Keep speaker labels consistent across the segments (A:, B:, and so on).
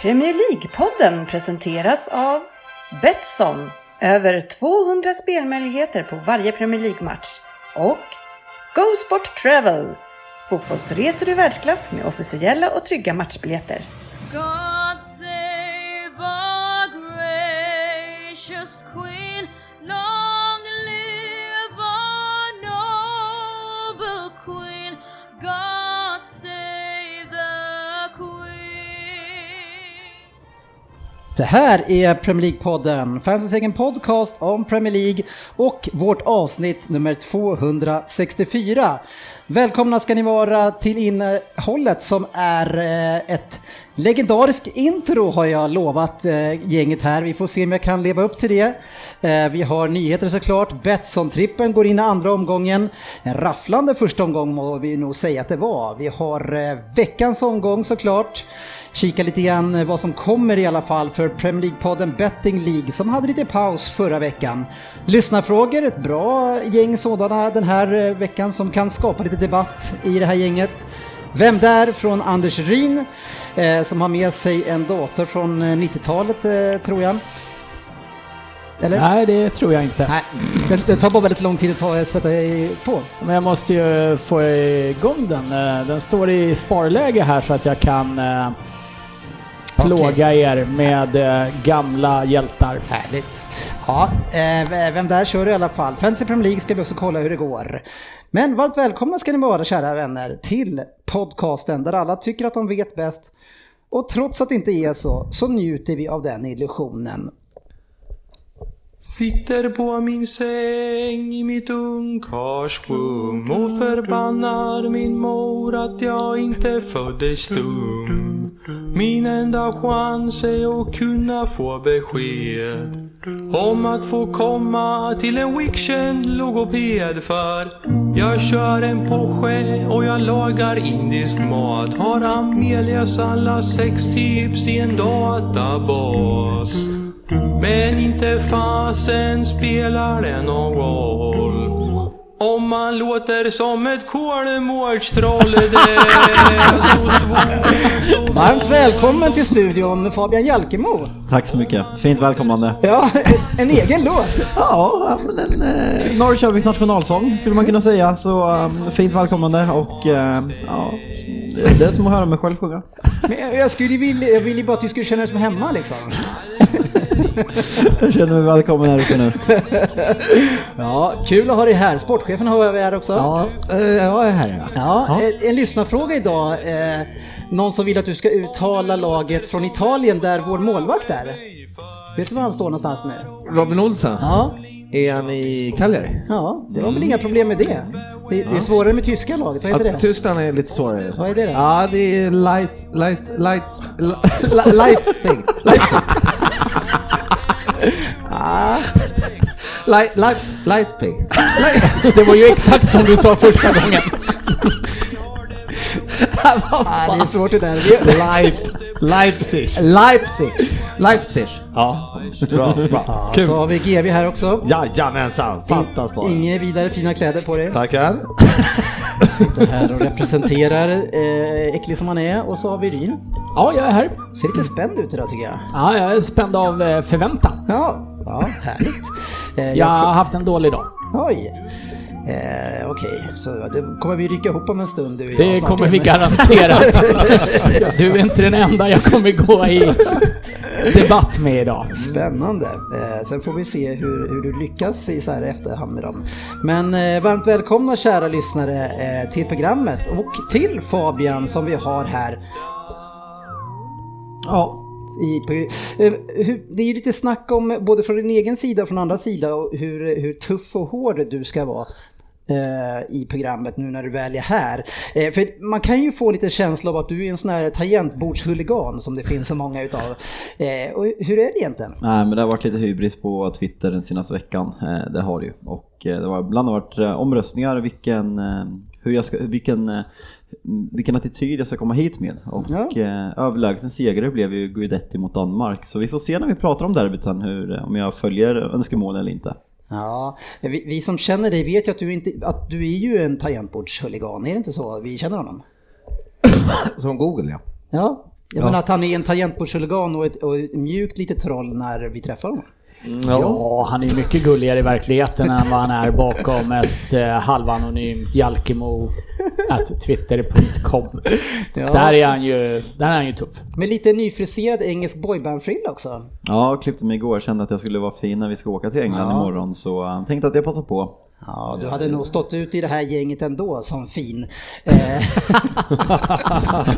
A: Premier League-podden presenteras av Betsson. Över 200 spelmöjligheter på varje Premier League-match. Och Go Sport Travel. Fotbollsresor i världsklass med officiella och trygga matchbiljetter.
B: God save our gracious Queen.
C: Det här är Premier League-podden, fansens egen podcast om Premier League och vårt avsnitt nummer 264. Välkomna ska ni vara till innehållet som är eh, ett legendariskt intro har jag lovat eh, gänget här. Vi får se om jag kan leva upp till det. Eh, vi har nyheter såklart. Betsson-trippen går in i andra omgången. En rafflande första omgång må vi nog säga att det var. Vi har veckans omgång såklart. Kika lite grann vad som kommer i alla fall för Premier League-podden Betting League som hade lite paus förra veckan. Lyssnarfrågor, ett bra gäng sådana den här eh, veckan som kan skapa lite debatt i det här gänget. Vem där? Från Anders Ryn eh, som har med sig en dator från eh, 90-talet eh, tror jag. Eller?
D: Nej, det tror jag inte.
C: Nej, det, det tar bara väldigt lång tid att ta, sätta på.
D: Men jag måste ju få igång den. Eh, Den står i sparläge här så att jag kan eh, plåga er med eh, gamla hjältar.
C: Härligt. Ja, eh, vem där kör i alla fall. Fantasy Premier League ska vi också kolla hur det går. Men varmt välkomna ska ni vara kära vänner till podcasten där alla tycker att de vet bäst. Och trots att det inte är så, så njuter vi av den illusionen.
E: Sitter på min säng i mitt ungkarlsrum och förbannar min mor att jag inte föddes dum. Min enda chans är att kunna få besked om att få komma till en wickkänd logoped för jag kör en Porsche och jag lagar indisk mat. Har Amelias alla sex tips i en databas. Men inte fasen spelar det någon roll om man låter som ett kolmårdstroll. Det är så svårt.
C: Varmt välkommen till studion Fabian Jalkemo.
F: Tack så mycket. Fint välkomnande.
C: Ja, en egen låt.
F: Ja, men en eh, Norrköpings nationalsång skulle man kunna säga. Så eh, fint välkomnande och eh, ja, det är som att höra mig själv sjunga.
C: Men jag- jag skulle ju vilja, jag vill ju bara att du skulle känna dig som hemma liksom.
F: Jag känner mig välkommen här uppe nu.
C: Ja, kul att ha dig här. Sportchefen har vi här också.
F: Ja, eh, jag är här ja.
C: Ja, en, en lyssnarfråga idag. Eh, någon som vill att du ska uttala laget från Italien där vår målvakt är. Vet du var han står någonstans nu?
G: Robin Olsen,
C: Ja,
G: är han i Cagliari?
C: ja det var väl inga problem med det. Det, det är svårare med tyska laget, vad heter det?
G: Tyskland är lite svårare.
C: Vad är det då?
G: Ja, det är Leipz, Leipz, Leipz, Le- Leipzig. Le- Leipz, Leipzig. Le-
D: Det var ju exakt som du sa första gången.
C: Ah, det är svårt det där.
F: Leip, Leipzig.
G: Leipzig. Leipzig.
F: Ja, bra, bra.
C: ja, så har vi GV här också.
F: Jajamensan, fattas bara.
C: Inga vidare fina kläder på dig.
F: Tackar.
C: Sitter här och representerar, eh, äcklig som han är. Och så har vi Ryn.
D: Ja, jag är här.
C: Ser lite spänd ut idag tycker jag.
D: Ja, jag är spänd av eh, förväntan.
C: Ja, ja härligt. Eh,
D: Jag har haft en dålig dag.
C: Oj. Eh, Okej, så det kommer vi rycka ihop om en stund du och jag
D: Det
C: snart
D: kommer vi garanterat. Du är inte den enda jag kommer gå i debatt med idag.
C: Spännande. Eh, sen får vi se hur, hur du lyckas i så här efterhand med dem. Men eh, varmt välkomna kära lyssnare eh, till programmet och till Fabian som vi har här.
F: Ja,
C: I, eh, det är ju lite snack om både från din egen sida och från andra sida och hur, hur tuff och hård du ska vara i programmet nu när du väl är här. Eh, för man kan ju få en liten känsla av att du är en sån här tangentbordshuligan som det finns så många utav. Eh, och hur är det egentligen?
F: Nej men det har varit lite hybris på Twitter den senaste veckan, eh, det har det ju. Och eh, det har ibland varit eh, omröstningar vilken, eh, hur jag ska, vilken, eh, vilken attityd jag ska komma hit med. Och
C: Ja.
F: eh, överlägset en segrare blev ju Guidetti mot Danmark. Så vi får se när vi pratar om derbyt sen hur, eh, om jag följer önskemål eller inte.
C: Ja, vi, vi som känner dig vet ju att du, inte, att du är ju en tangentbordshuligan, är det inte så? Vi känner honom.
G: Som Google ja.
C: Ja, Jag menar att han är en tangentbordshuligan och ett, och ett mjukt litet troll när vi träffar honom.
D: Ja, han är mycket gulligare i verkligheten än vad han är bakom ett eh, halvanonymt jalkemo at twitter.com.
C: Ja.
D: Där är han ju, där är han ju tuff.
C: Med lite nyfriserad engelsk boybandfrilla också.
F: Ja, klippte mig igår, kände att jag skulle vara fin när vi ska åka till England
C: Ja.
F: imorgon så uh, tänkte att jag passar på.
C: Ja, du hade nog stått ut i det här gänget ändå som fin. Eh,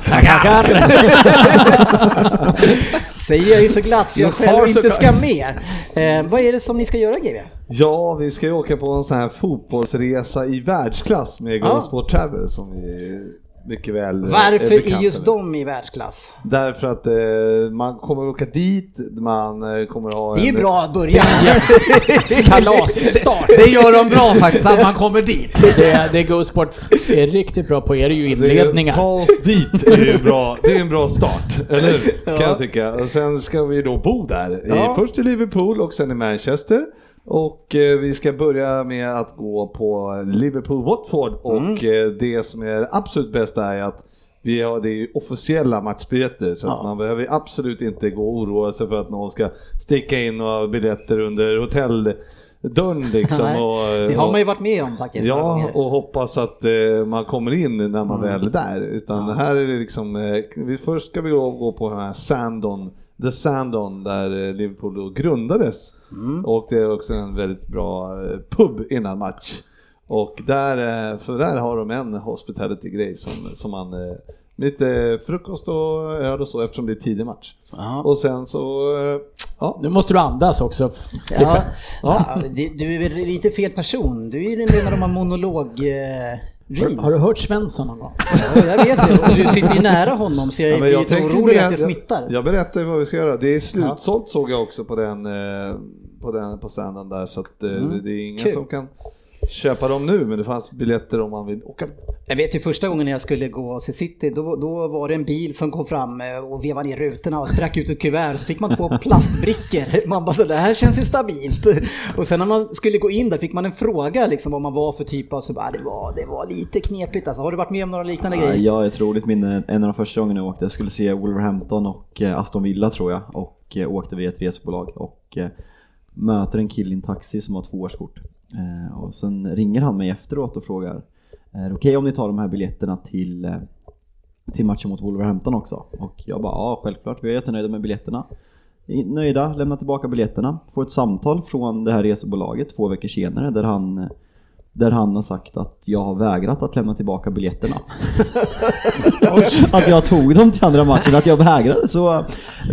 D: Tackar!
C: säger jag ju så glatt för jag själv inte ska med. Eh, vad är det som ni ska göra GW?
H: Ja, vi ska ju åka på en sån här fotbollsresa i världsklass med. Go Sport Travel som vi mycket väl eh,
C: Varför är just de i världsklass?
H: Därför att eh, man kommer åka dit, man eh, kommer ha
C: Det är
H: en...
C: bra att börja.
D: Kalasstart!
G: Det gör de bra faktiskt, att man kommer dit.
D: Det, det GoSport är riktigt bra på är det ju
H: Det
D: inledningar.
H: Ta oss dit är ju bra, det är en bra start, eller hur? Kan jag tycka. Och sen ska vi då bo där. I,
C: Ja.
H: Först i Liverpool och sen i Manchester. Och eh, vi ska börja med att gå på Liverpool-Watford och eh, det som är absolut bästa är att vi har, det är ju officiella matchbiljetter. Så att man behöver absolut inte gå och oroa sig för att någon ska sticka in några biljetter under hotelldörren liksom.
C: Nej,
H: och,
C: det har man ju varit med om faktiskt.
H: Ja, och hoppas att eh, man kommer in när man väl är där. Utan här är det liksom, eh, först ska vi gå, gå på den här Sandon, The Sandon där eh, Liverpool då grundades. Och det är också en väldigt bra eh, pub innan match. Och där, eh, för där har de en hospitality-grej som, som man lite frukost och öl och så eftersom det är tidig match.
C: Ja.
H: Och sen så, ja.
D: Nu måste du andas också.
C: Ja, ja, du är väl lite fel person. Du är ju den med de här monolog...
D: Har, har du hört Svensson någon gång?
C: Ja, jag vet det. Och du sitter ju nära honom så jag,
H: Ja, men
C: blir orolig att det
H: berätta-
C: smittar.
H: Jag, jag berättar vad vi ska göra. Det är slutsålt såg jag också på den eh, på den på där så att eh, det är ingen
C: Mm. Kul.
H: som kan köpa dem nu men det fanns biljetter om man vill åka.
C: Jag vet ju första gången jag skulle gå och se City, då, då var det en bil som kom fram eh, och vevade ner rutorna och drack ut ett kuvert och så fick man två plastbrickor. Man bara så det här känns ju stabilt. Och sen när man skulle gå in där fick man en fråga liksom vad man var för typ av, så bara, det, var, det var lite knepigt alltså. Har du varit med om några liknande
F: Ja,
C: grejer?
F: jag har ett roligt minne, en av de första gångerna jag åkte, jag skulle se Wolverhampton och eh, Aston Villa tror jag och eh, åkte via ett resebolag och möter en kille i en taxi som har två årskort. Eh, och sen ringer han mig efteråt och frågar Är det okej om ni tar de här biljetterna till, eh, till matchen mot Wolverhampton också? Och jag bara ja självklart, vi är jättenöjda med biljetterna. Vi är Nöjda, lämnar tillbaka biljetterna. Får ett samtal från det här resebolaget två veckor senare där han eh, där han har sagt att jag har vägrat att lämna tillbaka biljetterna. att jag tog dem till andra matchen, att jag vägrade. Så eh,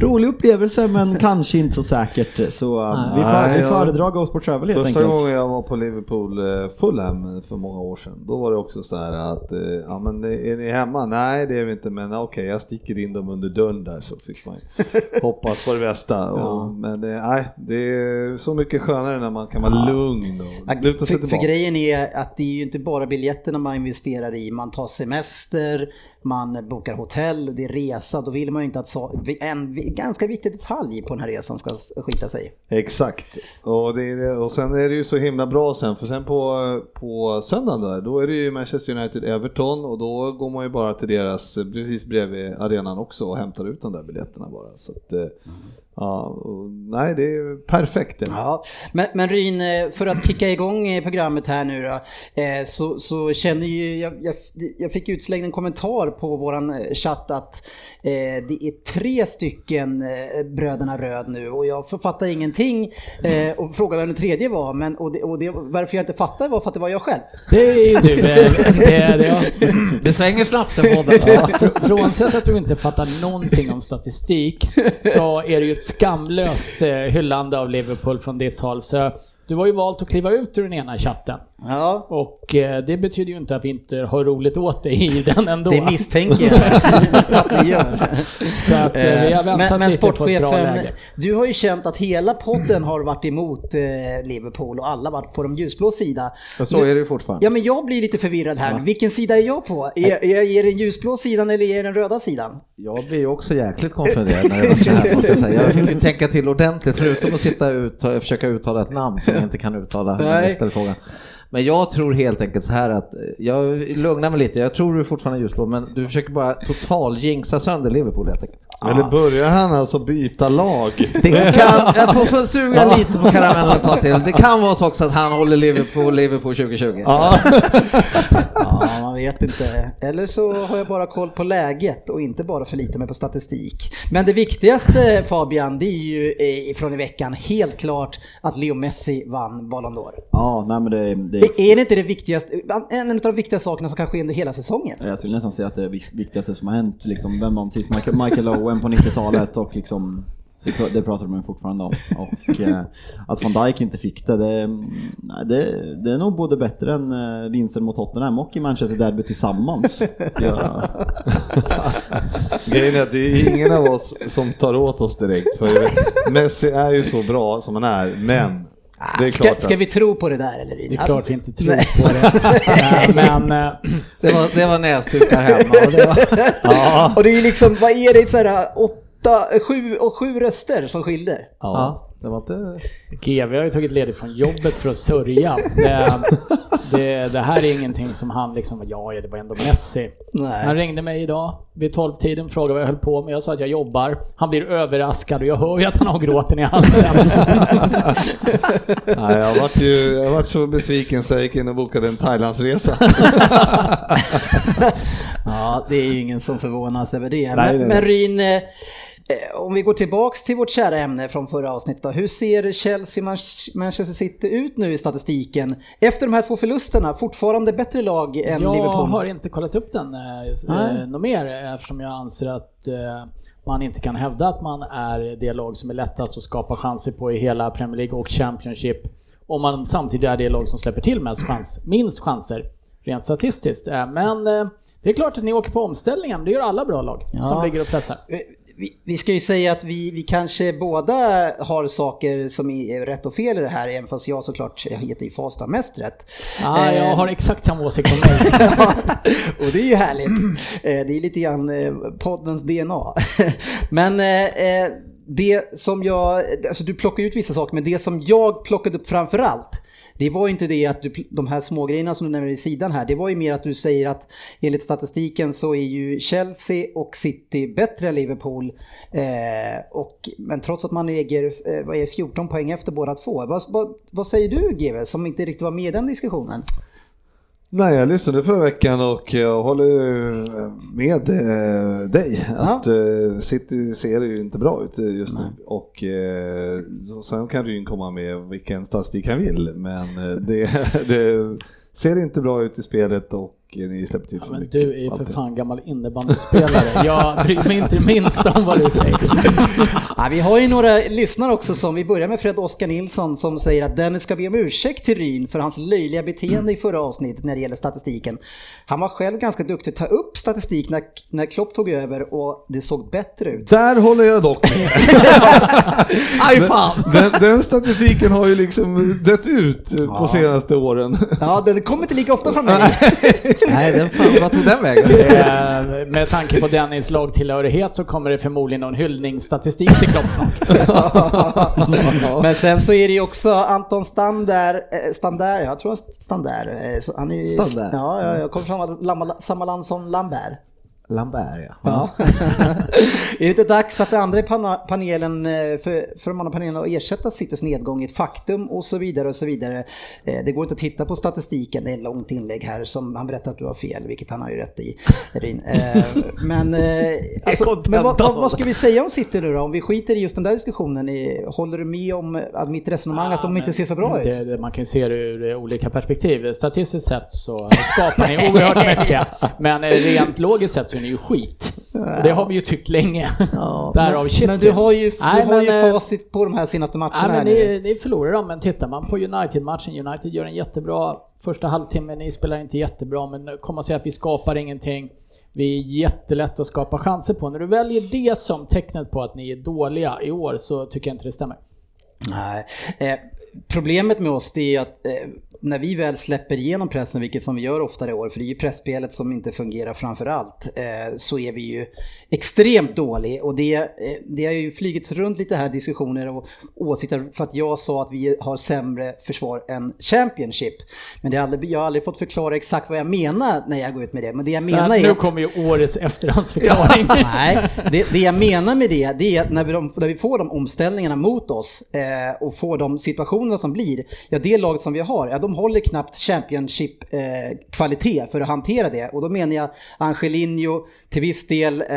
F: rolig upplevelse men kanske inte så säkert. Så eh, vi, för,
H: Nej,
F: vi
H: jag-
F: föredrar Go Sport Travel helt
H: Första
F: enkelt.
H: gången jag var på Liverpool eh, Fulham för många år sedan då var det också så här att ja men är ni hemma? Nej det är vi inte men okej jag sticker in dem under dörren där så fick man hoppas på det bästa. Och, men nej det är så mycket skönare när man kan vara lugn och luta sig
C: För, för
H: tillbaka.
C: grejen är att det är ju inte bara biljetterna man investerar i, man tar semester, man bokar hotell, det är resa, då vill man ju inte att så, en ganska viktig detalj på den här resan ska skita sig.
H: Exakt. Och, det och sen är det ju så himla bra sen, för sen på, på söndagen där, då är det ju Manchester United-Everton och då går man ju bara till deras, precis bredvid arenan också och hämtar ut de där biljetterna bara. Så att, eh, ja, nej det är perfekt. det.
C: Ja, men, men Ryn, eh, för att kicka igång programmet här nu då, eh, så, så känner ju, jag, jag, jag fick utslängd en kommentar på våran eh, chatt att eh, det är tre stycken Bröderna Röd nu och jag författar ingenting eh, och frågade vem den tredje var, men och det, och det, varför jag inte fattade var för att det var jag själv.
D: Det är ju du. Det, det, ja.
G: Det svänger snabbt den podden.
D: Ja, fr- frånsett att du inte fattar någonting om statistik så är det ju ett skamlöst eh, hyllande av Liverpool från ditt håll. Så du har ju valt att kliva ut ur den ena chatten.
C: Ja,
D: Och eh, det betyder ju inte att vi inte har roligt åt dig i den ändå.
C: det misstänker jag att ni gör.
D: Så att eh, vi har
C: Men,
D: väntat
C: men
D: lite på ett bra
C: sportchefen,
D: läge.
C: du har ju känt att hela podden har varit emot eh, Liverpool och alla varit på de ljusblå sida.
G: Och så är det ju fortfarande.
C: Ja men jag blir lite förvirrad här. Vilken sida är jag på? Är, är, är det den ljusblå sidan eller är det den röda sidan?
G: Jag blir ju också jäkligt konfunderad när det var så här måste jag säga. Jag fick ju tänka till ordentligt förutom att sitta ut och försöka uttala ett namn som jag inte kan uttala
C: Nej.
G: jag frågan. Men jag tror helt enkelt så här att, eh, jag lugnar mig lite, jag tror du är fortfarande ljusblå, men du försöker bara total jinxa sönder Liverpool helt enkelt.
H: Eller börjar han alltså byta lag?
G: Det kan, jag får, får suga lite på karamellen ett tag till. Det kan vara så också att han håller Liverpool, Liverpool 2020.
H: Ja.
C: Ja, man vet inte. Eller så har jag bara koll på läget och inte bara förlitar mig på statistik. Men det viktigaste Fabian, det är ju eh, från i veckan helt klart att Leo Messi vann Ballon d'Or.
F: Ja, nej men det, det
C: Är är det inte det viktigaste, en av de viktigaste sakerna som kan ske under hela säsongen?
F: Jag skulle nästan säga att det är det viktigaste som har hänt, liksom, vem vann sist? Michael, Michael Owen på 90-talet och liksom det, pr- det pratar de fortfarande om. Och eh, att van Dijk inte fick det, det, nej, det, det är nog både bättre än eh, vinsten mot Tottenham och i Manchester Derby tillsammans. Ja.
H: Grejen är att det är ingen av oss som tar åt oss direkt, för Messi är ju så bra som han är, men det är
C: Ska, ska vi tro på det där eller?
D: Det är klart vi inte tror på det. Eh, Men eh,
G: Det var, det var näsdukar hemma. Och det var,
H: Ja,
C: Och det är ju liksom, vad är det, så här, åtta, sju, och sju röster som skilde?
G: ja, det var inte...
D: GV har ju tagit ledigt från jobbet för att sörja. Det, det, det här är ingenting som han liksom, ja det var ändå Messi.
C: Nej.
D: Han ringde mig idag vid 12-tiden, frågade vad jag höll på med. Jag sa att jag jobbar. Han blir överraskad och jag hör ju att han har gråten i halsen.
H: nej, jag varit ju jag varit så besviken så jag gick in och bokade en Thailandsresa.
C: Ja, det är ju ingen som förvånas över det.
H: Nej,
C: men,
H: nej,
C: men. Ryn, eh, om vi går tillbaks till vårt kära ämne från förra avsnittet då. Hur ser Chelsea Man- Manchester City ut nu i statistiken? Efter de här två förlusterna, fortfarande bättre lag än
D: jag
C: Liverpool?
D: har inte kollat upp den eh, eh, något mer eftersom jag anser att eh, man inte kan hävda att man är det lag som är lättast att skapa chanser på i hela Premier League och Championship. Om man samtidigt är det lag som släpper till mest, chans, minst chanser rent statistiskt. Eh, Men eh, det är klart att ni åker på omställningen, det gör alla bra lag
C: Ja.
D: som ligger och pressar.
C: Vi, vi ska ju säga att vi, vi kanske båda har saker som är rätt och fel i det här, även fast jag såklart heter ju Fast har mest rätt.
D: Ja, jag
C: Eh,
D: har exakt samma åsikt om mig.
C: och det är ju härligt. Eh, Det är lite grann eh, poddens DNA. Men eh, det som jag, alltså du plockar ut vissa saker, men det som jag plockade upp framför allt det var inte det att du, de här små grejerna som du nämner i sidan här, det var ju mer att du säger att enligt statistiken så är ju Chelsea och City bättre än Liverpool. Eh, och, men trots att man äger eh, är 14 poäng efter båda två. Vad, vad, vad säger du GW som inte riktigt var med i den diskussionen?
H: Nej, jag lyssnade förra veckan och jag håller med eh, dig. Att eh, City ser ju inte bra ut eh, just nu. Och eh, sen kan Ryn komma med vilken statistik han vill, men eh, det, det ser inte bra ut i spelet och ni släpper till
D: Ja,
H: för
D: men
H: mycket.
D: du är ju för fan gammal innebandyspelare. Jag bryr mig inte det minsta om vad du säger.
C: Ja, vi har ju några lyssnare också som, vi börjar med Fred Oskar Nilsson som säger att Dennis ska be om ursäkt till Ryn för hans löjliga beteende i förra avsnittet när det gäller statistiken. Han var själv ganska duktig att ta upp statistik när, när Klopp tog över och det såg bättre ut.
H: Där håller jag dock med.
G: Aj fan!
H: Den, den statistiken har ju liksom dött ut eh, på senaste åren.
C: Ja, den kommer inte lika ofta från mig.
G: Nej, den fan, vad tog den vägen?
D: Eh, Med tanke på Dennis lagtillhörighet så kommer det förmodligen någon hyllningsstatistik till Klopp snart.
C: Men sen så är det ju också Anton Stander, eh, Stander jag tror han Stander. eh, Han är ju,
G: Stander.
C: Ja, ja, jag kommer från samma, samma land som Lambert.
G: Lambert ja.
C: Ja. är det inte dags att det andra i panelen, eh, för, för de andra panelen att ersätta Citys nedgång i ett faktum och så vidare och så vidare. Eh, Det går inte att titta på statistiken, det är ett långt inlägg här som han berättar att du har fel, vilket han har ju rätt i. Rin. Eh, Men, alltså, men vad, vad, ska vi säga om City nu då? Om vi skiter i just den där diskussionen, håller du med om att mitt resonemang att de inte ser så bra ut?
D: Det, det, man kan ju se det ur olika perspektiv. Statistiskt sett så skapar ni oerhört mycket. Men rent logiskt sett så är ju skit. Och det har vi ju tyckt länge.
C: Ja,
D: Därav
C: men, men du har ju, du
D: Nej,
C: har ju
D: men, eh,
C: facit på de här senaste matcherna
D: Nej, men ni, ni förlorar dem, men tittar man på United-matchen, United gör en jättebra första halvtimme, ni spelar inte jättebra, men kommer att säga att vi skapar ingenting. Vi är jättelätt att skapa chanser på. När du väljer det som tecknet på att ni är dåliga i år så tycker jag inte det stämmer.
C: Nej. Eh, problemet med oss det är att eh, när vi väl släpper igenom pressen, vilket som vi gör oftare i år, för det är ju pressspelet som inte fungerar framför allt, eh, så är vi ju extremt dålig. Och det, eh, det har ju flugit runt lite här diskussioner och åsikter för att jag sa att vi har sämre försvar än Championship. Men det är aldrig, jag har aldrig fått förklara exakt vad jag menar när jag går ut med det. Men det jag menar
D: Men
C: är
D: nu
C: att...
D: kommer ju årets efterhandsförklaring.
C: Nej, det, det jag menar med det, det är att när vi, de, när vi får de omställningarna mot oss eh, och får de situationerna som blir, ja det laget som vi har, ja de håller knappt Championship-kvalitet för att hantera det. Och då menar jag Angelino, till viss del eh,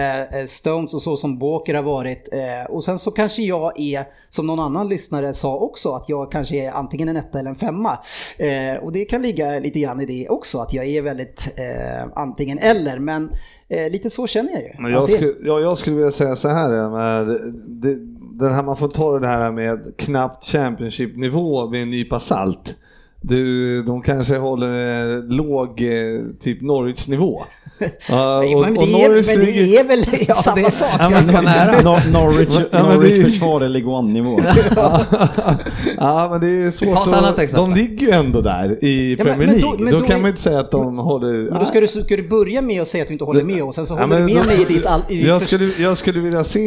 C: Stones och så som Walker har varit. Eh, och sen så kanske jag är, som någon annan lyssnare sa också, att jag kanske är antingen en etta eller en femma. Eh, och det kan ligga lite grann i det också, att jag är väldigt eh, antingen eller. Men eh, lite så känner jag ju.
H: Men jag, skulle, ja, jag skulle vilja säga så här, eh, med, det, den här man får ta det här med knappt Championship-nivå med en nypa salt. Du, de kanske håller eh, låg eh, typ Norwich-nivå. Ja,
C: Nej,
H: och-
C: men,
H: och
C: det är, men det är väl samma
G: det-
C: sak?
G: ja, men det var nära.
F: Nor- Norwich,
H: Ja, men
F: Norwich
H: det är-
F: försvar är League One-nivå.
H: ja men det är svårt
G: Ta ett annat exempel.
H: De ligger ju ändå där i
C: Ja, men-
H: Premier
C: men
H: League.
C: då- men
H: då,
C: då
H: kan
C: är-
H: man inte säga att de håller...
C: Men då ska du, ska du börja med att säga att du inte håller med och sen så
H: Ja,
C: håller du
H: men
C: med
H: då-
C: mig i ditt... All, i ditt
H: jag, skulle, jag skulle vilja se,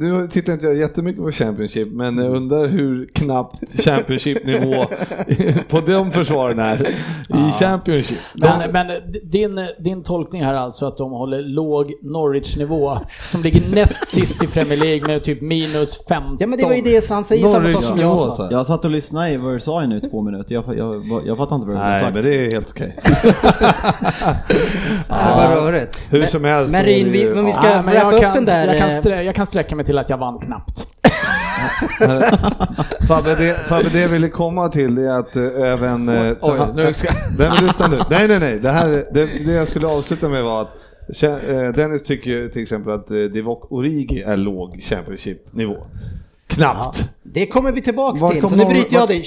H: nu tittar inte jag jättemycket på Championship, men jag undrar hur knappt Championship-nivå på de försvaren är i Championship.
D: Men, men din, din tolkning här alltså att de håller låg Norwich-nivå som ligger näst sist i Premier League med typ minus 15.
C: Ja men det var ju det han säger, samma sak som jag sa.
F: Jag satt och lyssnade i vad du sa i nu två minuter. Jag, jag, jag, jag fattar inte vad du har
H: Nej,
F: sagt.
H: men det är helt okej.
G: Det var rörigt.
H: Hur som helst.
C: Men Rin, vi- men vi ska-
D: Ja, men
C: wrappa
D: jag,
C: upp
D: kan,
C: den där,
D: jag, kan
C: eh,
D: strä, jag kan sträcka mig till att jag vann knappt.
H: Fabbe, det, Fabbe, det jag ville komma till det är att eh, även... eh,
G: Oj,
H: han-
G: nu ska...
H: Nej men lyssna nu. Nej nej nej. Det, här, det, det jag skulle avsluta med var att eh, Dennis tycker ju till exempel att Divock Origi är låg Championship-nivå. Knappt.
C: Det kommer vi tillbaks till, så nu bryter jag
H: var-
C: dig.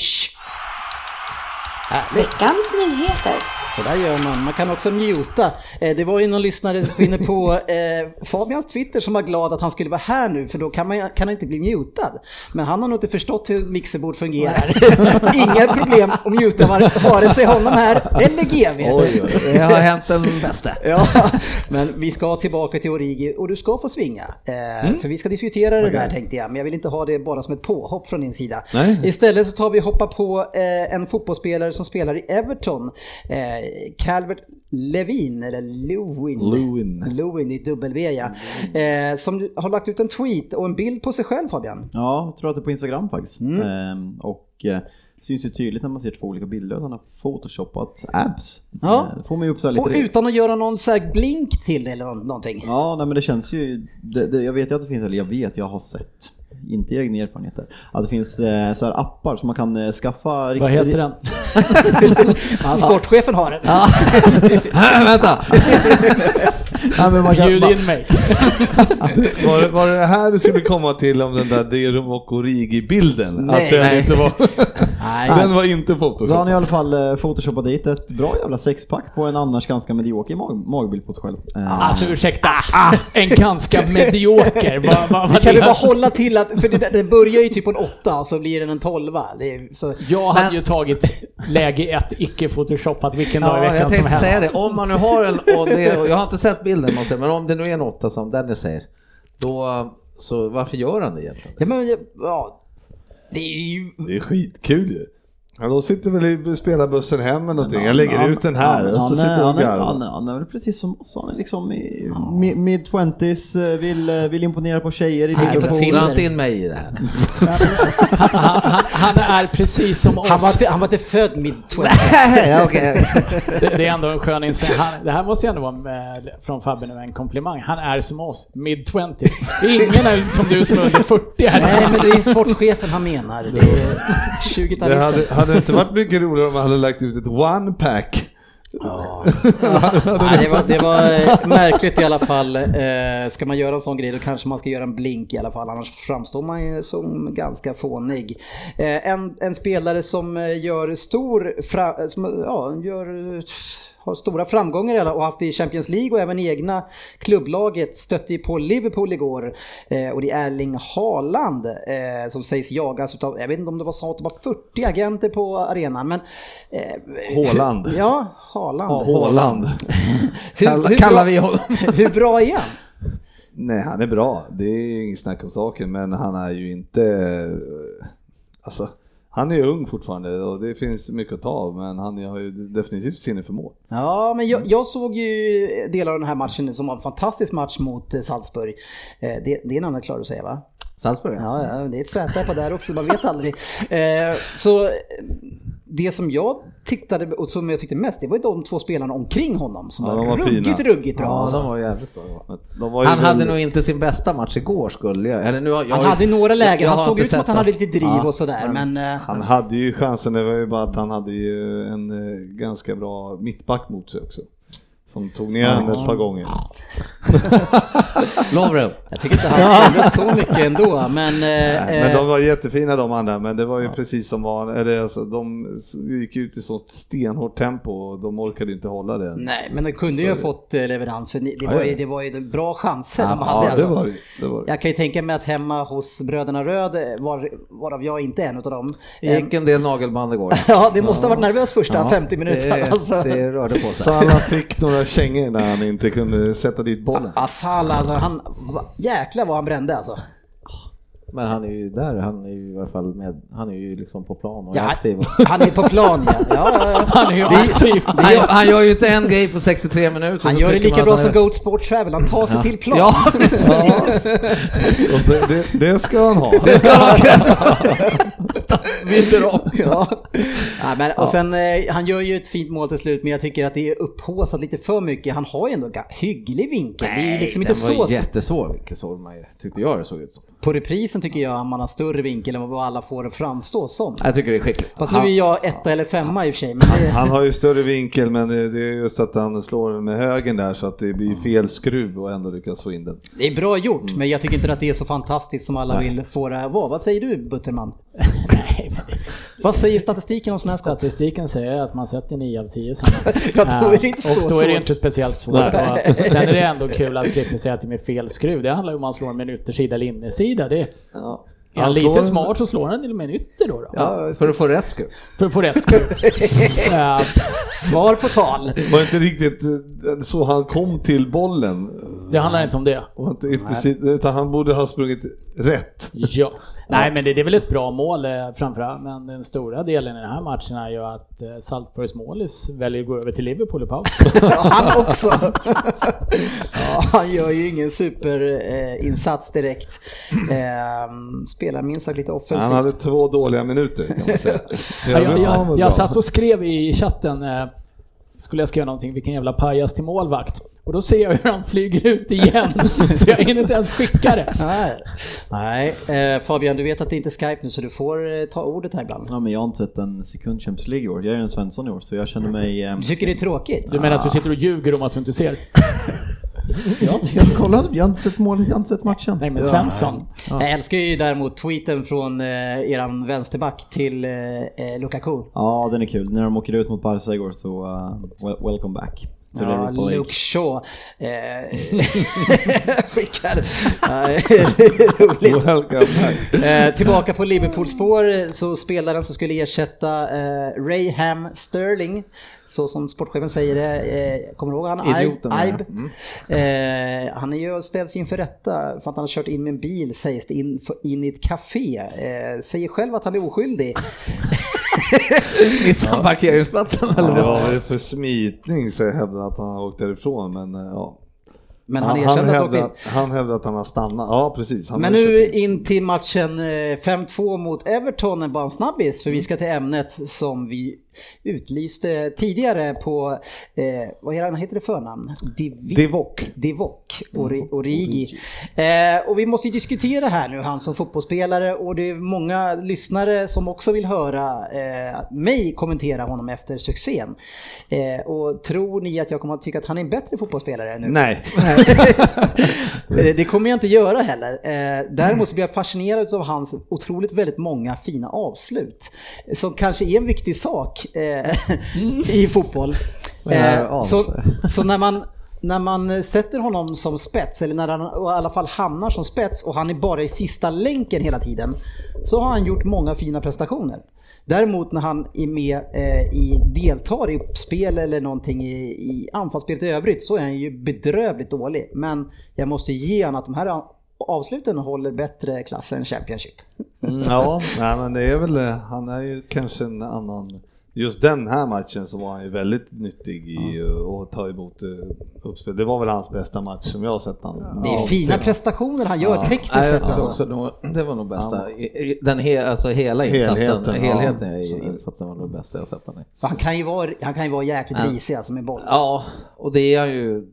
A: Veckans nyheter.
C: Så där gör man. Man kan också muta. Eh, Det var ju någon lyssnare inne på eh, Fabians Twitter som var glad att han skulle vara här nu för då kan, man, kan han inte bli mutad. Men han har nog inte förstått hur mixerbord fungerar. Inga problem att muta var- vare sig honom här eller GV.
H: Oj.
G: Det har hänt den bästa.
C: Ja, men vi ska tillbaka till Origi och du ska få svinga. Eh, För vi ska diskutera det där tänkte jag, men jag vill inte ha det bara som ett påhopp från din sida.
H: Nej.
C: Istället så tar vi och hoppar på eh, en fotbollsspelare som spelar i Everton. Eh, Calvert Levin, eller Lewin.
H: Lewin.
C: Lewin i W ja. Eh, som har lagt ut en tweet och en bild på sig själv Fabian.
F: Ja, jag tror att det är på Instagram faktiskt.
C: Mm.
F: Ehm, och eh, syns ju tydligt när man ser två olika bilder att han har photoshopat abs.
C: Ja.
F: Eh, får man ju upp så lite...
C: Och utan att göra någon så blink till det eller nå- någonting.
F: Ja, nej, men det känns ju... Det, det, jag vet ju att det finns, eller jag vet, jag har sett, inte egna erfarenheter, att det finns eh, så här appar som man kan eh, skaffa...
D: Vad heter den?
C: Sportchefen har den.
G: Vänta!
F: Ja, men man kan,
D: Bjud
F: man,
D: in mig.
H: Var, det- var det här du skulle komma till om den där Divock Origi-bilden?
C: Nej.
H: Att den
G: Nej.
H: inte var...
C: Nej.
H: den var inte
F: då har han i
H: photoshop.
F: alla fall eh, photoshopat dit ett bra jävla sexpack på en annars ganska medioker mag, magbild på sig själv. Eh,
D: Alltså ursäkta, en ganska medioker. Vad,
C: Vi
D: vad
C: kan
D: det
C: ju bara hålla till att, för det, det börjar ju typ på en åtta och så blir den en tolva. Det är, så,
D: Jag hade ju tagit läge ett icke photoshopat vilken dag i
G: Ja,
D: veckan
G: jag
D: som
G: tänkte
D: helst.
G: säga det. Om man nu har en, och det, och jag har inte sett bilden måste jag, men om det nu är en åtta som Dennis säger, då, så varför gör han det egentligen?
C: ja, men, ja, det är ju...
H: Det är skitkul ju. Ja, de sitter väl i spelarbussen hem eller någonting. Jag lägger ut den här
F: han-
H: och så
F: är-
H: sitter de och
F: han är-
H: garvar.
F: Han, är- han är väl precis som oss, han är liksom i mi- mid-twenties, vill, eh, vill imponera på tjejer i
C: är
F: Liverpool.
G: Dra inte in mig i det här.
D: Han, han, han är precis som oss.
C: Han var inte, han var inte född mid 20
G: Ja, okej.
D: Det, det är ändå en skön inställning. Det här måste ju ändå vara med, från Fabbe nu en komplimang. Han är som oss, mid-20. Ingen är som du som är under 40 här.
C: Nej, men det är sportchefen han menar. Det är
H: Det
C: 20-talister.
H: Hade, det inte varit mycket roligare om man hade lagt ut ett one-pack?
C: Ja. Nej, det, var, det var eh, märkligt i alla fall. Eh, ska man göra en sån grej då kanske man ska göra en blink i alla fall. Annars framstår man ju som ganska fånig. Eh, en, en spelare som eh, gör stor... Fra, som, ja, gör, har stora framgångar alla- och haft det i Champions League och även i egna klubblaget. Stötte ju på Liverpool igår eh, och det är Erling Haaland eh, som sägs jagas utav, jag vet inte om det var så att det var 40 agenter på arenan men... Eh,
H: Haaland.
C: Ja, Haaland. Hur,
G: kallar vi honom.
C: hur bra är han?
H: Nej, han är bra. Det är inget snack om saken, men han är ju inte... Alltså, han är ju ung fortfarande och det finns mycket att ta av, men han har ju definitivt sinne för mål.
C: Ja, men jag, jag såg ju delar av den här matchen som var en fantastisk match mot eh, Salzburg. Eh, Det, det är namnet klarar du att säga va?
G: Salzburg?
C: Ja, ja, det är ett Z på där också, man vet aldrig. Eh, så det som jag tittade och som jag tyckte mest, det var ju de två spelarna omkring honom som
H: Ja,
C: var, ruggigt, ruggigt bra.
G: Ja,
C: alltså.
G: de var jävligt bra.
H: Var ju
G: Han hade nog inte sin bästa match igår skulle jag. Eller nu har, jag
C: Han hade några lägen,
G: jag
C: han såg ut som att han hade lite driv
G: Ja,
C: och sådär. Men, eh,
H: Han hade ju chansen, det var ju bara att han hade ju en eh, ganska bra mittback mot sig också. Som tog ner honom ett par gånger.
G: Lovren.
C: jag tycker inte han sände så mycket ändå. Men, eh,
H: Men
C: eh,
H: de var jättefina de andra, men det var ju precis som var, eller alltså, de gick ut i sånt stenhårt tempo och de orkade inte hålla det.
C: nej, men de kunde ju ha fått eh, leverans för det var ju, det var ju bra chanser de hade.
H: Ja, det
C: alltså.
H: var det. det, var det.
C: Jag kan ju tänka mig att hemma hos bröderna Röd, eh, var, varav jag inte är en av dem.
G: Det gick en del nagelband igår.
C: Ja, det måste ha varit nervös första
G: Ja,
C: 50 minuterna.
G: Det,
C: Alltså.
G: det rörde på sig.
H: Salah fick några kängor när han inte kunde sätta dit bollen.
C: Asala, alltså han, jäklar vad han brände alltså.
G: Men han är ju där, han är ju i alla fall med, han är ju liksom på plan och
C: Ja,
G: aktiv.
C: han är på plan ja. ja, ja, ja.
D: Han är ju
C: Det-
D: aktiv.
G: Han, han gör ju inte en grej på 63 minuter.
C: Han gör det lika bra som
G: är-
C: Goat Sport Travel, han tar sig till plan.
G: Ja, precis.
H: Och det, det, det ska han ha.
G: Det ska han ha Vinner om.
C: Ja. Ja, men, och sen, eh, han gör ju ett fint mål till slut, men jag tycker att det är upphaussat lite för mycket. Han har ju ändå hygglig vinkel. det är liksom inte
G: den var
C: så...
G: jättesvår vilket såg man ju, tyckte jag det såg ut som.
C: På reprisen tycker jag att man har större vinkel än vad alla får det framstå som.
G: Jag tycker det är skickligt.
C: Fast nu är jag etta eller femma i och för sig. Men det,
H: Han har ju större vinkel men det är just att han slår med högen där så att det blir fel skruv och ändå lyckas få in den.
C: det är bra gjort, men jag tycker inte att det är så fantastiskt som alla vill få det att vara. Vad säger du Butterman?
D: Nej, men
C: Vad säger statistiken om sådana här skott?
D: Statistiken säger att man sätter 9 av 10 sådana.
C: Ja, då är det inte så
D: Och då är det inte speciellt svårt. Sen är det ändå kul att Frippe säger att det är med fel skruv. Det handlar ju om man slår med en yttersida eller innersida. Det är,
C: Ja.
D: är han
H: Han
D: lite smart så slår han med en ytter då. då.
G: Ja, för att få rätt skruv.
D: För att få rätt skruv.
C: Svar på tal.
H: Det var inte riktigt eh, så han kom till bollen.
D: Det handlar inte om det.
H: Inte utan han borde ha sprungit rätt.
D: Ja. Nej men det, det är väl ett bra mål eh, framförallt. Men den stora delen i den här matchen är ju att eh, Salzburgs målis väljer att gå över till Liverpool i paus.
C: Ja, han också. Ja, han gör ju ingen superinsats direkt. Eh, spelar minst sagt lite offensivt.
H: Han hade två dåliga minuter kan man säga.
D: Ja, jag, jag, jag
H: bra.
D: satt och skrev i chatten, eh, skulle jag skriva någonting, vilken jävla pajas till målvakt. Och då ser jag hur han flyger ut igen, så jag hinner inte ens skicka det.
C: Nej, Nej. Eh, Fabian du vet att det inte är Skype nu så du får eh, ta ordet här ibland.
F: Ja, men jag har inte sett en sekund Champions League i år. Jag är ju en Svensson i år så jag känner mig... Eh,
C: Du tycker det är tråkigt?
D: Du menar att du sitter och ljuger om att du inte ser?
F: jag, jag kollade, jag har inte sett mål, jag har inte sett matchen.
D: Nej men Svensson.
C: Jag älskar ju däremot tweeten från eh, eran vänsterback till eh, eh, Lukaku.
F: Ja, den är kul. När de åker ut mot Barca igår så uh, welcome back.
C: Ja. Luke Shaw. Eh, skickar. Roligt.
H: Welcome back.
C: Eh, tillbaka på Liverpool-spår så spelaren som skulle ersätta eh, Rayham Sterling, så som sportchefen säger det, eh, kommer du ihåg han?
G: Idioten.
C: Ibe. Eh, han är ju ställs inför rätta för att han har kört in med en bil sägs det in, in i ett café. Eh, säger själv att han är oskyldig.
G: Missade han parkeringsplatsen eller
H: Ja, det
G: vad?
H: var väl för smitning så jag hävdar att han har åkt därifrån men eh, ja.
C: Men han
H: Han, han, hävdar,
C: inte.
H: han hävdar att han har stannat. Ja precis. Han
C: Men nu
H: in.
C: in till matchen eh, 5-2 mot Everton, en bara en snabbis, för vi ska till ämnet som vi utlyste tidigare på, eh, vad heter- det förnamn? Divi-
H: Divok.
C: Divok Ori- Origi. Eh, och vi måste ju diskutera här nu, han som fotbollsspelare och det är många lyssnare som också vill höra eh, mig kommentera honom efter succén. Eh, och tror ni att jag kommer att tycka att han är en bättre fotbollsspelare nu?
H: Nej.
C: Eh, Det kommer jag inte göra heller. Eh, Däremot så blir jag fascinerad av hans otroligt väldigt många fina avslut. Som kanske är en viktig sak eh, i fotboll. Eh, så, så när man när man sätter honom som spets, eller när han i alla fall hamnar som spets och han är bara i sista länken hela tiden, så har han gjort många fina prestationer. Däremot när han är med eh, i, deltar i uppspel eller någonting i, i anfallsspelet i övrigt så är han ju bedrövligt dålig. Men jag måste ge honom att de här avsluten håller bättre klass än Championship.
H: Mm, ja, nej, men det är väl, eh, han är ju kanske en annan Just den här matchen så var han ju väldigt nyttig i ja. att ta emot uh, uppspel. Det var väl hans bästa match som jag har sett han.
C: Det är fina prestationer han gör ja. tekniskt sett.
G: Alltså. det var nog bästa. Den he, alltså hela insatsen, helheten, helheten i insatsen var nog bästa jag sett honom
C: Han kan ju vara, han kan ju vara jäkligt ja. risig alltså med boll.
G: Ja, och det är han ju,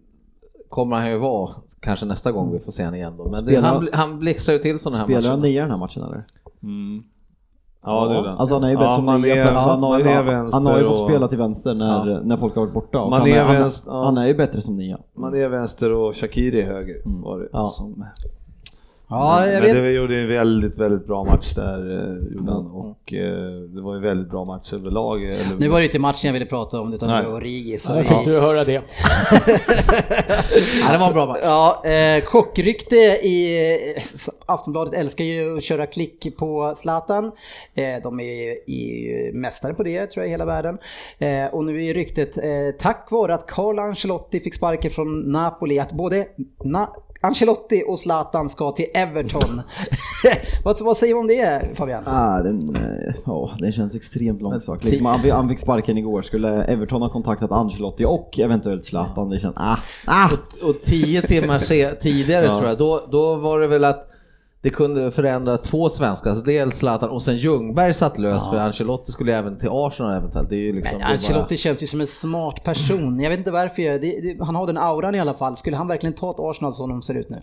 G: kommer han ju vara kanske nästa gång vi får se honom igen då. Men det, han, han blixtrar ju till sådana här
F: matcher.
G: Spelar
F: han nia den här matchen eller?
H: Mm. Ja, det.
F: Alltså han är ju bättre
H: ja,
F: som
H: man
F: nia,
H: är,
F: han har ju,
H: vänster
F: han har ju fått
H: och...
F: spela till vänster när,
H: Ja.
F: när folk har varit borta.
H: Man
F: han,
H: är
F: är, han,
H: vänster- ja.
F: han är ju bättre som nia.
H: Man är vänster och Shakiri höger
F: Mm.
H: var det.
F: Ja.
H: Som...
C: Ja, jag
H: Men
C: vet.
H: det gjorde en väldigt, väldigt bra match där, eh, gjorde han. Och eh, det var ju väldigt bra match överlag. Eller...
C: Nu var det inte matchen jag ville prata om utan
H: Nej.
C: det var Origi. Så vi-
D: fick du höra det.
G: Ja, det var en bra match.
C: Ja, eh, chockrykte i eh, Aftonbladet älskar ju att köra klick på Zlatan. Eh, de är, är mästare på det tror jag i hela världen. Eh, och nu är ryktet, eh, tack vare att Carlo Ancelotti fick sparken från Napoli, att både Na- Ancelotti och Zlatan ska till Everton. vad, vad säger du om det Fabian?
F: Ah, den, eh, ja, den känns extremt långsökt. Liksom, han, han fick sparken igår, skulle Everton ha kontaktat Ancelotti och eventuellt Zlatan, det känns, ah, ah!
G: Och, och tio timmar se, tidigare
H: Ja.
G: tror jag, då, då var det väl att det kunde förändra två svenskar, alltså dels Zlatan och sen Ljungberg satt lös för Ancelotti skulle även till Arsenal eventuellt. Det är ju liksom,
C: Men Ancelotti känns ju som en smart person. Jag vet inte varför. Jag, det, det, han har den auran i alla fall. Skulle han verkligen ta ett Arsenal som de ser ut nu?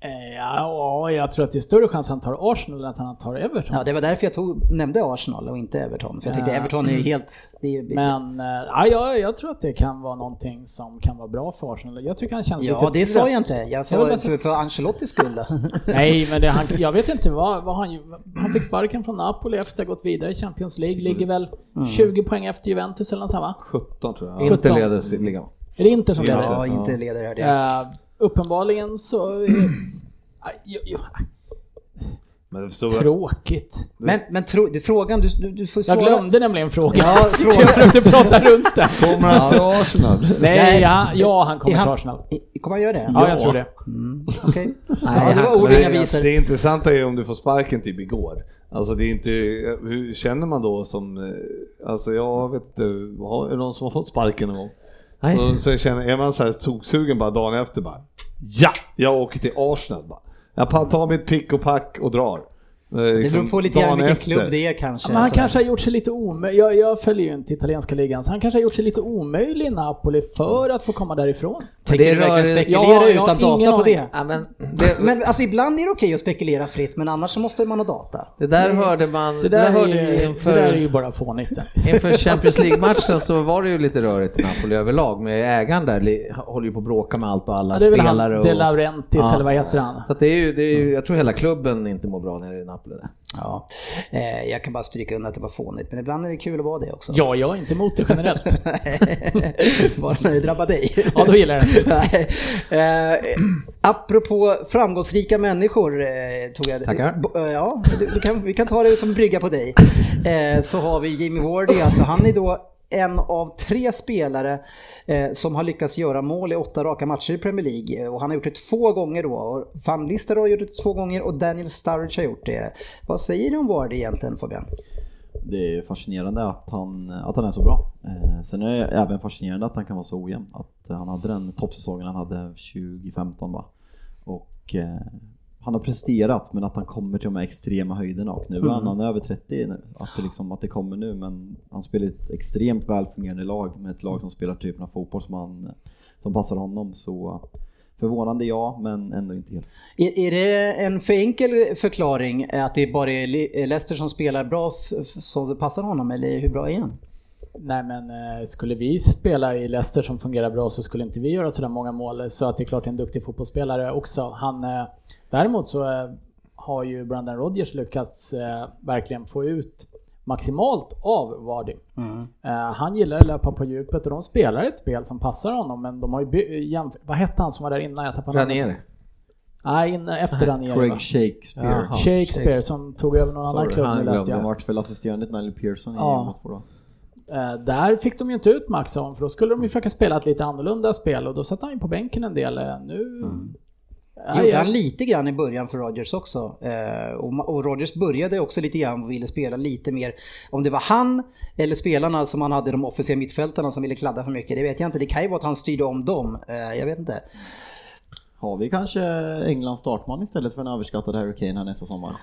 D: Eh, Ja, jag tror att det är större chans att han tar Arsenal än att han tar Everton.
C: Ja, det var därför jag tog, nämnde Arsenal och inte Everton. För jag tyckte
D: Ja.
C: Everton är ju helt... Det är,
D: Men eh, ja, jag, jag tror att det kan vara någonting som kan vara bra för Arsenal. Jag tycker han känns
C: ja,
D: lite
C: det sa jag inte. Jag
D: Jag
C: sa
D: bara
C: för, för Ancelottis skull. då.
D: Nej, men det, han, jag vet inte vad, vad han Han fick sparken från Napoli efter att ha gått vidare i Champions League. Ligger väl 20 poäng efter Juventus eller något sånt va?
H: 17 tror jag.
G: inte
D: 17.
G: leder ligan.
D: Är det inte som leder?
C: ja, inte leder hörde jag.
D: Uppenbarligen så... jo,
H: Men det står
D: tråkigt.
C: Men, men tro, det, frågan, du, du, du får svara.
D: Jag glömde nämligen frågan.
C: Ja,
D: Så
C: fråga.
D: jag försökte prata runt det.
H: Kommer han till Arsenal?
D: Nej, ja, ja han kommer
C: Är
D: till Arsenal.
C: Kommer han göra det?
D: Ja, jag tror det.
C: Mm, Okej. Ja,
G: Nej,
C: det var ord inga
H: det,
C: visor.
H: det intressanta är om du får sparken typ igår. Alltså det är inte, hur känner man då som, eh, alltså jag vet inte, har- är det någon som har fått sparken någon gång?
G: Nej.
H: Så, så jag känner, är man så här toksugen bara dagen efter bara, ja, jag åker till Arsenal bara. Jag tar mitt pick och pack och drar.
C: Det
H: liksom
C: beror på lite grann vilken
H: efter.
C: klubb det är kanske.
D: Men han
C: sådär.
D: kanske har gjort sig lite omöjlig, jag, jag följer ju inte italienska ligan, så han kanske har gjort sig lite omöjlig i Napoli för att få komma därifrån.
C: Tänker
G: Det
C: du verkligen spekulera
D: Ja,
C: utan data på det?
G: Ja, men det,
C: Men alltså ibland är det okej att spekulera fritt, men annars så måste man ha data.
G: det där hörde man,
D: Det där,
G: hörde
D: är,
G: vi
D: ju,
G: inför,
D: det där är ju bara fånigt.
G: Inför Champions League-matchen så var det ju lite rörigt i Napoli överlag med ägaren där, håller ju på att bråka med allt och alla
D: Ja, det är väl han,
G: spelare.
D: De
G: och,
D: Laurentiis
G: Ja.
D: eller vad heter han?
G: så att det är ju, det är ju, jag tror hela klubben inte mår bra nere i Napoli där.
C: Ja. Eh, jag kan bara stryka under att det var fånigt, men ibland är det kul att vara det också.
D: Ja, jag är inte emot det generellt.
C: bara när det drabbar dig.
D: Ja, då gillar jag det.
C: Nej. Eh, apropå framgångsrika människor, eh, tog jag
G: Tackar.
C: Ja, du, du kan, vi kan ta det som brygga på dig. Eh, så har vi Jimmy Wardy, alltså han är då en av tre spelare eh, som har lyckats göra mål i åtta raka matcher i Premier League. Och han har gjort det två gånger då. Och Van Lister har gjort det två gånger och Daniel Sturridge har gjort det. Vad säger du om Ward egentligen Fabian?
F: Det är fascinerande att han, att han är så bra. Eh, sen är det även fascinerande att han kan vara så ojämn. Att han hade den toppsäsongen han hade 2015 va. Och eh, han har presterat men att han kommer till de här extrema höjderna och nu är han, han är över 30 nu. Att det, liksom, att det kommer nu men han spelar ett extremt välfungerande lag med ett lag som spelar typen av fotboll som, han, som passar honom. Så förvånande ja, men ändå inte helt.
C: Är, är det en för enkel förklaring att det bara är Le- Leicester som spelar bra det passar honom eller hur bra är han?
D: Nej men eh, skulle vi spela i Leicester som fungerar bra så skulle inte vi göra sådär många mål. Så att det är klart är en duktig fotbollsspelare också. Han, eh, däremot så eh, har ju Brandon Rodgers lyckats eh, verkligen få ut maximalt av Vardy.
C: Mm.
D: Eh, han gillar att löpa på djupet och de spelar ett spel som passar honom men de har ju by- jämf- Vad hette han som var där innan? Jag tappade namnet.
G: Ranieri.
D: Nej, in, efter Ranieri va?
F: Craig Shakespeare.
G: Jaha.
D: Shakespeare
G: Shakespeare.
D: som tog över någon annan
G: Sorry,
D: klubb
G: han
D: nu läste
G: glömde
F: Han
D: jag.
F: vart väl assisterande till Nile Pearson i
D: Ja.
F: Då.
D: Där fick de ju inte ut Max om för då skulle de ju försöka spela ett lite annorlunda spel och då satt han ju på bänken en del. Nu...
C: Det
D: Ja,
C: gjorde han lite grann i början för Rodgers också. Eh, och, och Rodgers började också lite grann och ville spela lite mer. Om det var han eller spelarna som han hade, de offensiva mittfältarna som ville kladda för mycket, det vet jag inte. Det kan ju vara att han styrde om dem. Eh, jag vet inte.
F: Har vi kanske Englands startman istället för en överskattad Harry Kane här nästa sommar?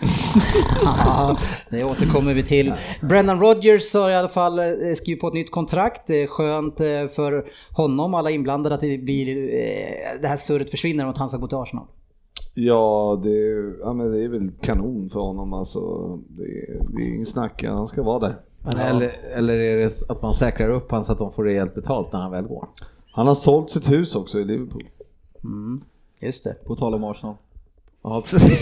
C: Ja, det återkommer vi till. Brendan Rodgers har i alla fall eh, skrivit på ett nytt kontrakt. Det är skönt eh, för honom, alla inblandade, att det, blir, eh, det här surret försvinner om att han ska gå till Arsenal.
H: Ja det, är- ja, men det är väl kanon för honom alltså. Det, är- det är ingen snack, han ska vara där.
G: Eller, eller är det att man säkrar upp han så att de får rejält betalt när han väl går?
H: Han har sålt sitt hus också i Liverpool.
C: Just det.
F: På tal om Arsenal.
G: Ja precis.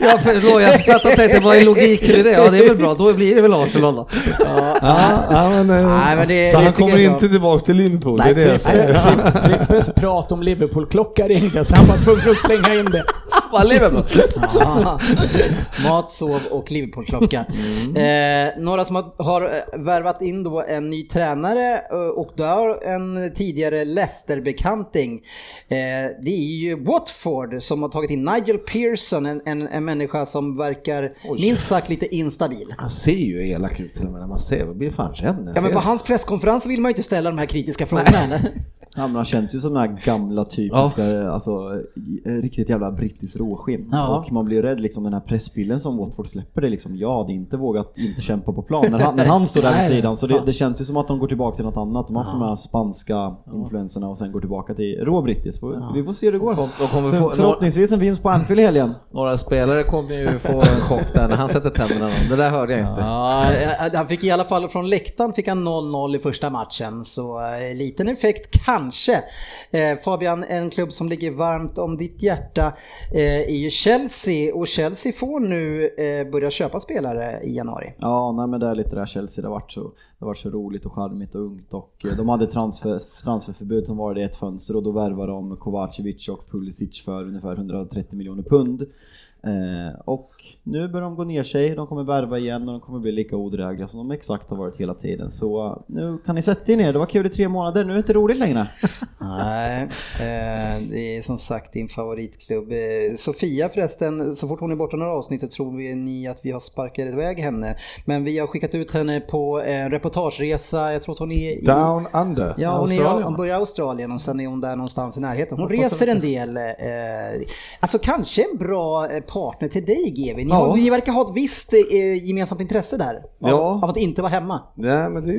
G: ja förlåt, jag satt och tänkte vad är logiken i det? Ja det är väl bra, då blir det väl Arsenal då.
H: Ja, ja, men, eh,
C: Nej, men det-
H: så
C: det
H: han kommer
C: jag
H: inte tillbaka till Liverpool,
C: Nej,
H: det är det jag säger.
D: Fripp- Frippes prat om Liverpool-klocka ringde så han var tvungen att slänga in det.
G: Vad Liverpool?
C: Ja. Mat, sov och Liverpool-klocka. Eh, några som har, har eh, värvat in då en ny tränare eh, och där en tidigare Leicester-bekanting. Eh, det är ju Watford som har tagit in Nigel Pearson, en, en, en människa som verkar minst sagt lite instabil.
G: Han ser ju elak ut till och med när man ser, jag blir fan rädd
C: Ja men på hans presskonferens vill man ju inte ställa de här kritiska frågorna?
F: Ja, men han känns ju som den här gamla typiska, alltså eh, riktigt jävla brittisk råskinn.
C: Ja.
F: Och man blir rädd liksom den här pressbilden som Watford släpper det liksom. Jag hade inte vågat inte kämpa på plan när han, när han står där vid sidan. Så det, det känns ju som att de går tillbaka till något annat. De har haft de här spanska influenserna och sen går tillbaka till rå brittisk. Får- Vi får se hur det går.
G: Kom- de kommer få-
F: förhoppningsvis en vinst på Anfield i helgen.
G: Några spelare kommer ju få en chock där när han sätter tänderna. Det där hörde jag inte.
C: Ja, han fick i alla fall från läktaren fick han 0-0 i första matchen, så eh, liten effekt kanske. Eh, Fabian, en klubb som ligger varmt om ditt hjärta eh, är ju Chelsea och Chelsea får nu eh, börja köpa spelare i januari.
F: Ja, nej men det är lite det här Chelsea, det har varit så, det har varit så roligt och charmigt och ungt och eh, de hade transfer, transferförbud som var det i ett fönster och då värvade de Kovacevic och Pulisic för ungefär 130 miljoner pund. Eh, och nu börjar de gå ner sig, de kommer värva igen och de kommer bli lika odrägliga som de exakt har varit hela tiden. Så eh, nu kan ni sätta er ner, det var kul i tre månader, nu är det inte roligt längre.
C: Nej, eh, det är som sagt din favoritklubb. Eh, Sofia förresten, så fort hon är borta några avsnitt så tror vi ni att vi har sparkat iväg henne. Men vi har skickat ut henne på en reportageresa, jag tror att hon är i...
H: Down under.
C: Ja, hon, är,
H: Australien.
C: hon börjar i Australien och sen är hon där någonstans i närheten. Hon reser en del. Alltså kanske en bra partner till dig GW. Ni,
H: Ja.
C: har, ni verkar ha ett visst eh, gemensamt intresse där. Av,
H: Ja.
C: av att inte vara hemma.
H: Nej men det,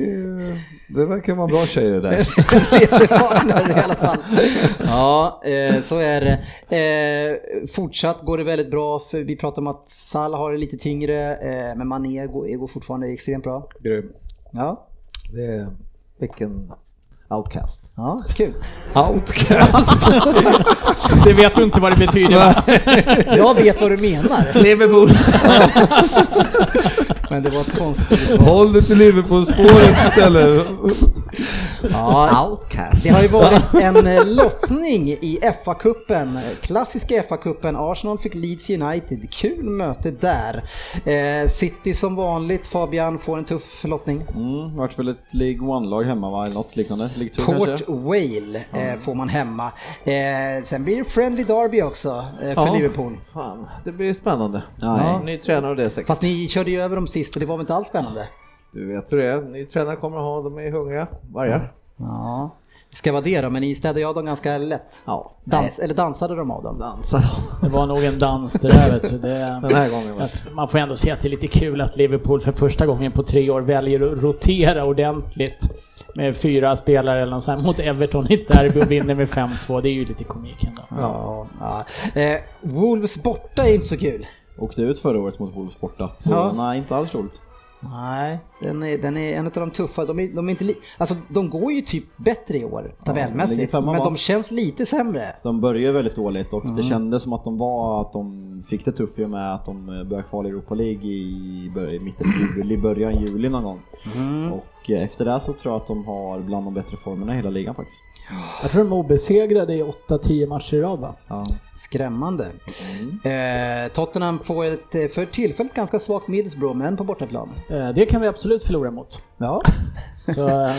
H: det verkar vara bra tjejer det där.
C: Resepartner i alla fall. Ja, eh, så är det. Eh, fortsatt går det väldigt bra. För vi pratar om att Salah har det lite tyngre. Eh, men Mané går, går fortfarande extremt bra.
G: Grym.
C: Ja,
G: Det är, vilken outcast.
C: ja kul.
H: Outcast.
D: Det vet du inte vad det betyder va?
C: Jag vet vad du menar.
G: Liverpool.
C: Men det var ett konstigt
H: Håll dig till Liverpool-spåret istället.
C: Ja,
G: Outcast.
C: Det har ju varit en eh, lottning i FA-cupen, klassiska FA-cupen. Arsenal fick Leeds United, kul möte där. Eh, City som vanligt, Fabian får en tuff lottning.
F: Mm, vart väl ett League One-lag hemma va, eller något liknande? League Two
C: Port
F: kanske?
C: Vale eh, får man hemma. Eh, sen blir det Friendly Derby också eh, för
G: Ja.
C: Liverpool.
G: Fan, det blir spännande.
F: Nej.
G: Ny tränare och det säkert.
C: Fast ni körde ju över dem sist och det var väl inte alls spännande?
G: Du vet hur det är. Ny tränare kommer att ha, de är hungriga. Vargar.
C: Ja, det ska vara det då, men ni städade ju av dem ganska lätt.
G: Ja.
C: Dans, eller dansade de av dem?
G: Dansa då.
D: Det var nog en dans det där vet du. Det,
G: Den här gången.
D: att man får ändå se att det är lite kul att Liverpool för första gången på tre år väljer att rotera ordentligt med fyra spelare eller något sånt mot Everton i ett derby och vinner med 5-2. Det är ju lite komik ändå.
C: Ja, ja. Eh, Wolves borta är inte så kul.
F: Åkte ut förra året mot Wolves borta, så
C: Ja.
F: nej inte alls roligt.
C: Nej, den är, den är en av de tuffa. De, är, de, är inte li, alltså, de går ju typ bättre i år tabellmässigt,
F: femma,
C: men de känns lite sämre.
F: Så de började väldigt dåligt och
C: Mm.
F: det kändes som att de var att de fick det tufft i och med att de började kvala i Europa League i, bör- i mitten av juli, början juli någon gång.
C: Mm.
F: Och eh, efter det så tror jag att de har bland de bättre formerna i hela ligan faktiskt.
D: Jag tror de är obesegrade i 8-10 matcher i rad va?
F: Ja.
C: Skrämmande.
F: Mm.
C: Eh, Tottenham får ett eh, för tillfället ganska svagt Middlesbrough, men på bortaplan.
D: Eh, Det kan vi absolut förlora mot.
C: Ja,
D: Så eh,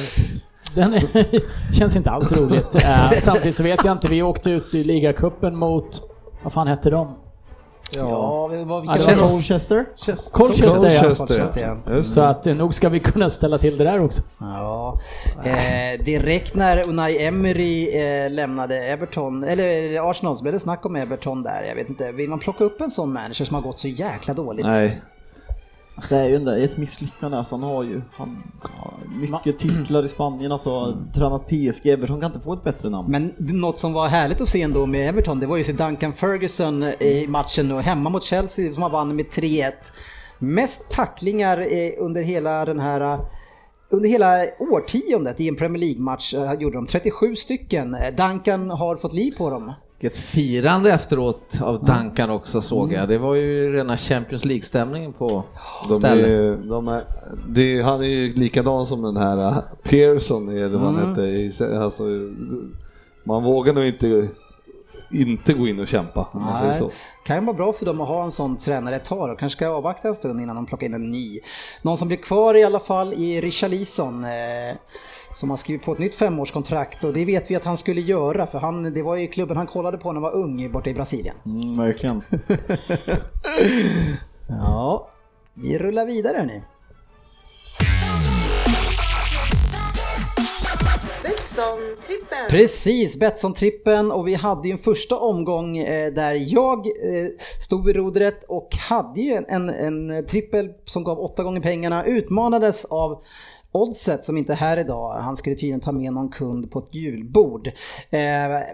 D: den är, känns inte alls roligt. Eh, Samtidigt så vet jag inte, vi åkte ut i ligacupen mot, vad fan hette de?
C: Ja vi var
D: Ja, det var Colchester? Colchester ja.
C: Colchester, ja.
D: Så att eh, nog ska vi kunna ställa till det där också.
C: Ja, eh, direkt när Unai Emery eh, lämnade Everton, eller Arsenal, så blev det snack om Everton där. Jag vet inte, vill man plocka upp en sån manager som har gått så jäkla dåligt?
H: Nej.
F: Alltså det är ju där- ett misslyckande alltså, han har ju han, har mycket titlar i Spanien alltså, tränat PSG, Everton kan inte få ett bättre namn.
C: Men något som var härligt att se ändå med Everton, det var ju se Duncan Ferguson i matchen och hemma mot Chelsea som han vann med 3-1. Mest tacklingar under hela den här under hela årtiondet i en Premier League-match eh, gjorde de 37 stycken. Duncan har fått liv på dem.
G: Ett firande efteråt av Duncan också såg jag. Det var ju rena Champions League-stämningen på
H: De
G: stället.
H: är, de är, är, han är ju likadan som den här uh, Pearson eller vad han hette. i- Alltså, man vågar nog inte, inte gå in och kämpa om man säger så.
C: Kan ju vara bra för dem att ha en sån tränare ett tag och kanske ska avvakta en stund innan de plockar in en ny. Någon som blir kvar i alla fall är Richarlison eh, som har skrivit på ett nytt femårskontrakt och det vet vi att han skulle göra för han, det var ju klubben han kollade på när han var ung borta i Brasilien.
F: Mm, verkligen.
C: Ja, vi rullar vidare nu.
A: Betsson-trippen.
C: Precis, Betsson-trippen och vi hade ju en första omgång eh, där jag eh, stod vid rodret och hade ju en, en, en trippel som gav åtta gånger pengarna, utmanades av Oddset som inte är här idag, han skulle tydligen ta med någon kund på ett julbord. Eh,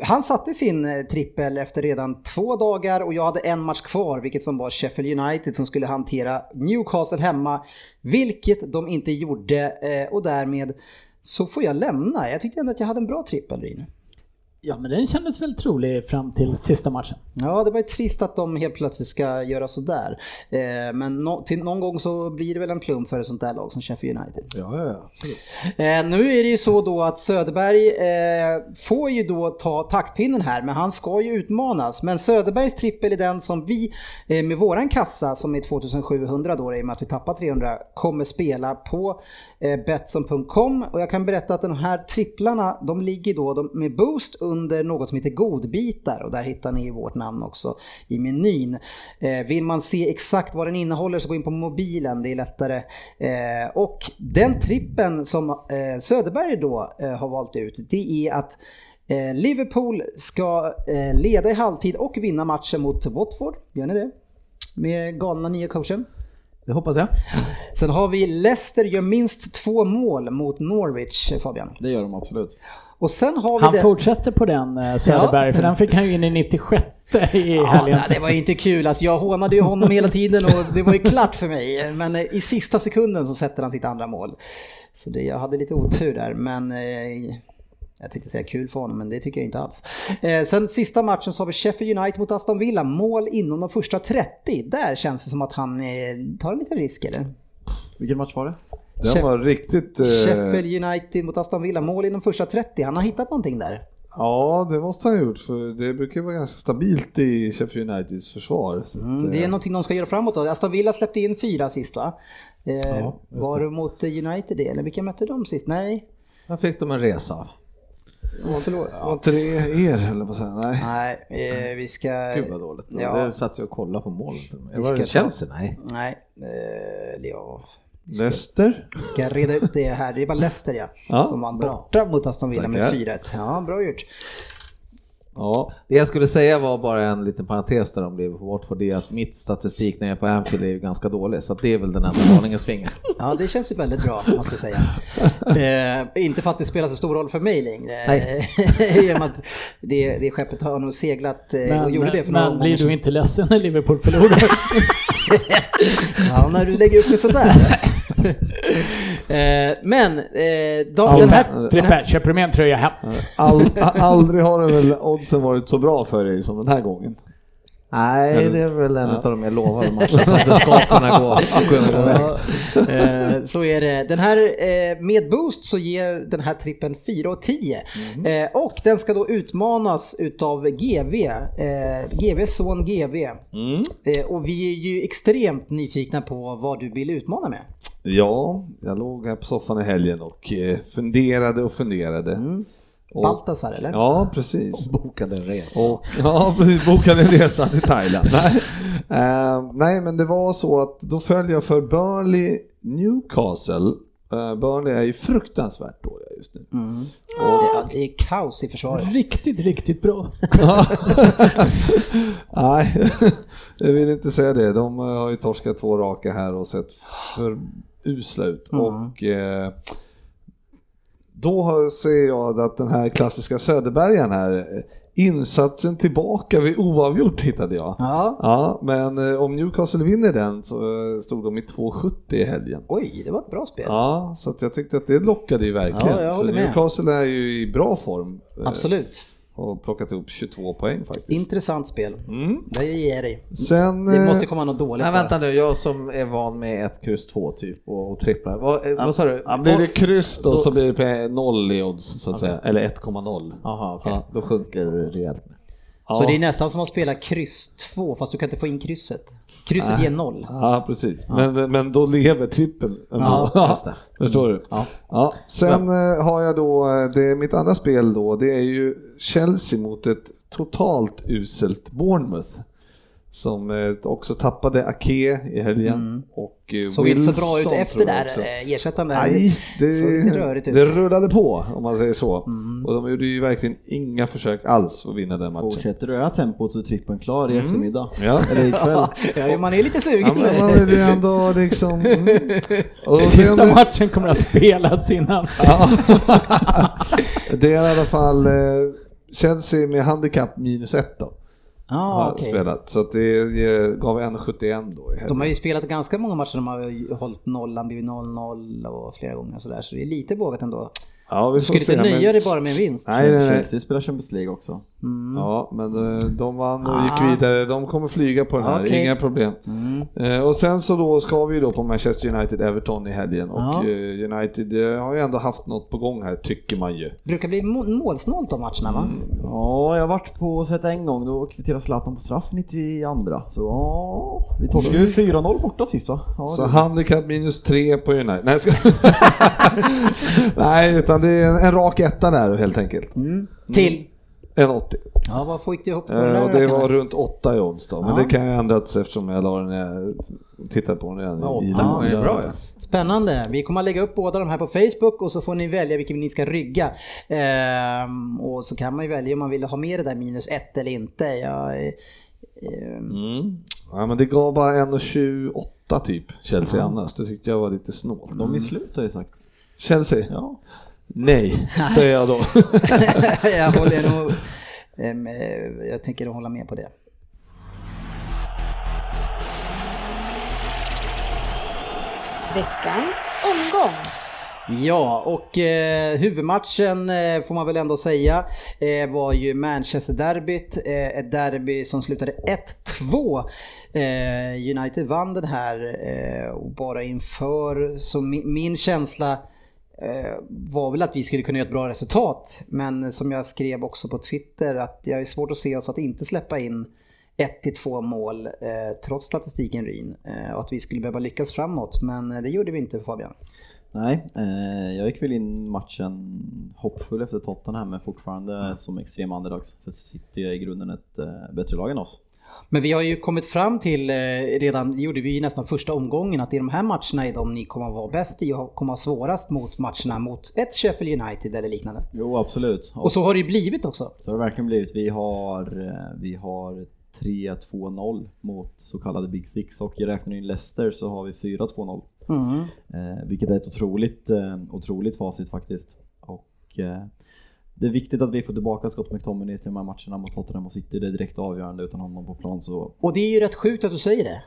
C: han satte sin eh, trippel efter redan två dagar och jag hade en match kvar, vilket som var Sheffield United som skulle hantera Newcastle hemma, vilket de inte gjorde eh, och därmed så får jag lämna. Jag tyckte ändå att jag hade en bra trippel Ryn.
D: Ja men den kändes väl trolig fram till sista matchen.
C: Ja, det var ju trist att de helt plötsligt ska göra sådär. Eh, men nå- till någon gång så blir det väl en plump för ett sånt där lag som Sheffield United.
H: Ja, ja, ja. absolut.
C: Eh, nu är det ju så då att Söderberg eh, får ju då ta taktpinnen här, men han ska ju utmanas. Men Söderbergs trippel är den som vi eh, med våran kassa, som är 2700 då i och med att vi tappar 300, kommer spela på eh, Betsson.com. Och jag kan berätta att de här tripplarna, de ligger då de, med boost under något som heter godbitar och där hittar ni vårt namn också i menyn. Eh, vill man se exakt vad den innehåller så gå in på mobilen, det är lättare. Eh, och den trippen som eh, Söderberg då har valt ut, det är att Liverpool ska leda i halvtid och vinna matchen mot Watford. Gör ni det? Med galna nya coachen.
G: Det hoppas jag.
C: Sen har vi Leicester gör minst två mål mot Norwich, Fabian.
F: Det gör de absolut.
C: Och sen har vi
D: Han
C: det...
D: fortsätter på den eh, Söderberg,
C: Ja.
D: för den fick han ju in i 96 i
C: Ja,
D: helgen.
C: nej, det var ju inte kul. Alltså, jag hånade ju honom hela tiden och det var ju klart för mig. Men eh, i sista sekunden så sätter han sitt andra mål. Så det, jag hade lite otur där, men eh, jag tänkte säga kul för honom, men det tycker jag inte alls. Eh, sen sista matchen så har vi Sheffield United mot Aston Villa. Mål inom de första 30. Där känns det som att han eh, tar en liten risk, eller?
F: Vilken match var det?
H: Den
C: Sheff-
H: var riktigt... eh,
C: Sheffield United mot Aston Villa. Mål inom första 30. Han har hittat någonting där.
H: Ja, det måste han ha gjort för det brukar vara ganska stabilt i Sheffield Uniteds försvar. Så att,
C: Mm, det
H: eh,
C: är någonting de ska göra framåt då. Aston Villa släppte in fyra sist va? Eh,
H: just
C: var det mot United det? Eller vilka mötte de sist? Nej,
G: Här fick de en resa av.
C: förlåt.
H: Inte det er, eller på att säga. Nej.
C: Nej, eh, vi ska...
G: Gud vad dåligt.
C: Ja.
G: Det satt jag och kollade på målen.
C: Vi
G: Var
C: ska
G: det
C: ta-
G: Chelsea? Nej.
C: Nej, eh, ja.
H: Leicester?
C: Vi ska reda ut det här. Det var Leicester ja.
H: Ja,
C: som vann borta mot Aston Villa med
H: Tackar.
C: 4-1. Ja, bra gjort.
H: Ja,
G: Det jag skulle säga var bara en liten parentes där blev på Watford. Det är att mitt statistik när jag är på Anfield är ju ganska dålig. Så det är väl den enda varningens finger.
C: Ja, det känns ju väldigt bra måste jag säga. Eh, inte för att det spelar så stor roll för mig längre.
G: Nej.
C: I och med att det, det skeppet har nog seglat eh, och gjorde det för några
D: men blir du inte ledsen när Liverpool förlorar?
C: Ja, när du lägger upp det sådär. Eh, Men eh, de,
H: Ja,
C: den här... Den här
D: köper du med en tröja hem?
H: All, aldrig har det väl oddsen varit så bra för dig som den här gången.
G: Nej, det är väl en av de mer lovande matcherna som det ska kunna gå, kunna gå.
C: Ja, eh, så är det. Den här, eh, med boost så ger den här trippen 4 och 10.
H: Mhm.
C: Eh, och den ska då utmanas utav GV, GVs son GV.
H: Mm.
C: Och vi är ju extremt nyfikna på vad du vill utmana med.
H: Ja, jag låg här på soffan i helgen och eh, funderade och funderade. Och,
C: Baltasar eller?
H: ja, precis.
G: Bokade en resa.
H: Och, ja, precis. Bokade en resa till Thailand. Nej. Eh, nej, men det var så att då föll jag för Burnley Newcastle. Uh, Burnley är ju fruktansvärt dåliga just nu.
C: Mm. Ja, det är kaos i försvaret.
D: Riktigt, riktigt bra.
H: Nej, jag vill inte säga det. De har ju torskat två raka här och sett för usla ut.
C: Mm.
H: Och eh, då ser jag att den här klassiska Söderbergen här, eh, insatsen tillbaka vid oavgjort hittade jag.
C: Ja.
H: Ja, men eh, om Newcastle vinner den så stod de i 2,70 i helgen.
C: Oj, det var ett bra spel.
H: Ja, så jag tyckte att det lockade ju verkligen.
C: Ja, jag
H: för
C: med.
H: Newcastle är ju i bra form.
C: Absolut.
H: Och plockat ihop 22 poäng faktiskt.
C: Intressant spel.
H: Mm.
C: Det ger jag dig.
H: Sen...
C: Det
H: eh,
C: måste komma något dåligt
G: Nej vänta nu, jag som är van med ett kryss 2 typ och, och tripplar. Vad, eh, vad sa du?
H: Ja, blir det kryss då,
G: Då-
H: så blir det på 0 i odds så att säga, eller 1,0.
G: Jaha, okej.
H: Ja.
G: Då sjunker det rejält.
H: Ja.
C: Så det är nästan som att spela kryss 2 fast du kan inte få in krysset. Krysset ger noll.
H: Ja, precis. Men, men då lever trippeln ändå.
C: Ja.
H: Förstår du?
G: Ja.
H: Ja. Sen eh, har jag då, eh, det, mitt andra spel då, det är ju Chelsea mot ett totalt uselt Bournemouth. Som eh, också tappade Ake i helgen. Och eh,
C: Såg inte så bra ut
H: Wilson
C: efter där eh, ersättaren där.
H: Nej, det,
C: såg rörigt ut.
H: det rullade på om man säger så.
C: Mm.
H: Och de gjorde ju verkligen inga försök alls att vinna den matchen.
F: Fortsätter röra tempot så är trippen klar i eftermiddag.
H: Ja.
F: Eller ikväll.
C: Ja, man är lite sugen.
H: Ja, men man vill ju ändå liksom... Mm. Och
D: Sista
H: sen-
D: matchen kommer att ha spelats innan.
H: Ja. det är i alla fall Chelsea med handikapp minus ett då. Har
C: okej.
H: spelat. Så att det gav 1,71 då i.
C: De har ju spelat ganska många matcher, de har ju hållit nollan, blivit 0-0 och flera gånger sådär. Så det är lite vågat ändå.
H: Ja, vi
C: Du skulle inte nöja
H: men-
C: dig bara med en vinst.
H: Nej, nej, nej.
F: Chelsea spelar Champions League också.
H: Ja, men eh, de vann och
C: Ah.
H: gick vidare. De kommer flyga på den här,
C: Okej.
H: inga problem. Eh, Och sen så då ska vi då på Manchester United-Everton i helgen och
C: Ja.
H: eh, United har ju ändå haft något på gång här, tycker man ju.
C: brukar bli må- målsnålt de matcherna va?
F: Ja, jag har varit på och sett en gång, då kvitterade Zlatan på straff 92. Så ja, vi torskade ju 4-0 borta sist va? Ja,
H: Så
F: det-
H: handikapp minus tre på United. Nej, ska... Nej, utan det är en, en rak etta där helt enkelt.
C: Mm. Till?
H: En 80.
C: Ja, vad fick du ihop på den
H: Eh,
C: där
H: och det var runt 8 i odds då, men
C: Ja.
H: det kan ju ha ändrats eftersom jag la den när jag tittade på den
G: Ja,
H: i
G: åtta var ju bra, ja.
C: Spännande. Vi kommer att lägga upp båda de här på Facebook och så får ni välja vilken ni ska rygga. Ehm, och så kan man ju välja om man vill ha med det där minus ett eller inte. Jag, eh, ehm,
H: Mm. Ja, men det gav bara 1,28 typ, Chelsea annars. Det tyckte jag var lite snålt.
F: De är slut har jag sagt.
H: Chelsea?
F: Ja.
H: Nej, säger jag då.
C: jag håller nog... ehm, eh, jag tänker hålla med på det.
A: Veckans omgång.
C: Ja, och eh, huvudmatchen eh, får man väl ändå säga eh, var ju Manchester-derbyt. Eh, ett derby som slutade 1-2. Eh, United vann den här eh, och bara inför, så min, min känsla eh, var väl att vi skulle kunna göra ett bra resultat. Men som jag skrev också på Twitter att jag är svårt att se oss att inte släppa in 1-2 mål eh, trots statistiken Ryn. Eh, och att vi skulle behöva lyckas framåt. Men eh, det gjorde vi inte Fabian.
F: Nej, eh, jag gick väl in matchen hoppfull efter Tottenham men fortfarande som extrem underdogs. För City är i grunden ett eh, bättre lag än oss.
C: Men vi har ju kommit fram till, eh, redan gjorde vi ju nästan första omgången, att i de här matcherna är de ni kommer att vara bäst i och kommer att ha svårast mot matcherna mot ett Sheffield United eller liknande.
F: Jo, absolut.
C: Och så har det ju blivit också.
F: Så har det verkligen blivit. Vi har, eh, vi har 3-2-0 mot så kallade Big Six och jag räknar in Leicester så har vi 4-2-0.
C: Mm.
F: Eh, vilket är ett otroligt, eh, otroligt facit faktiskt. Och eh, det är viktigt att vi får tillbaka Scott McTominay till de här matcherna mot Tottenham och City. Det är direkt avgörande utan honom på plan så
C: Och det är ju rätt sjukt att du säger det.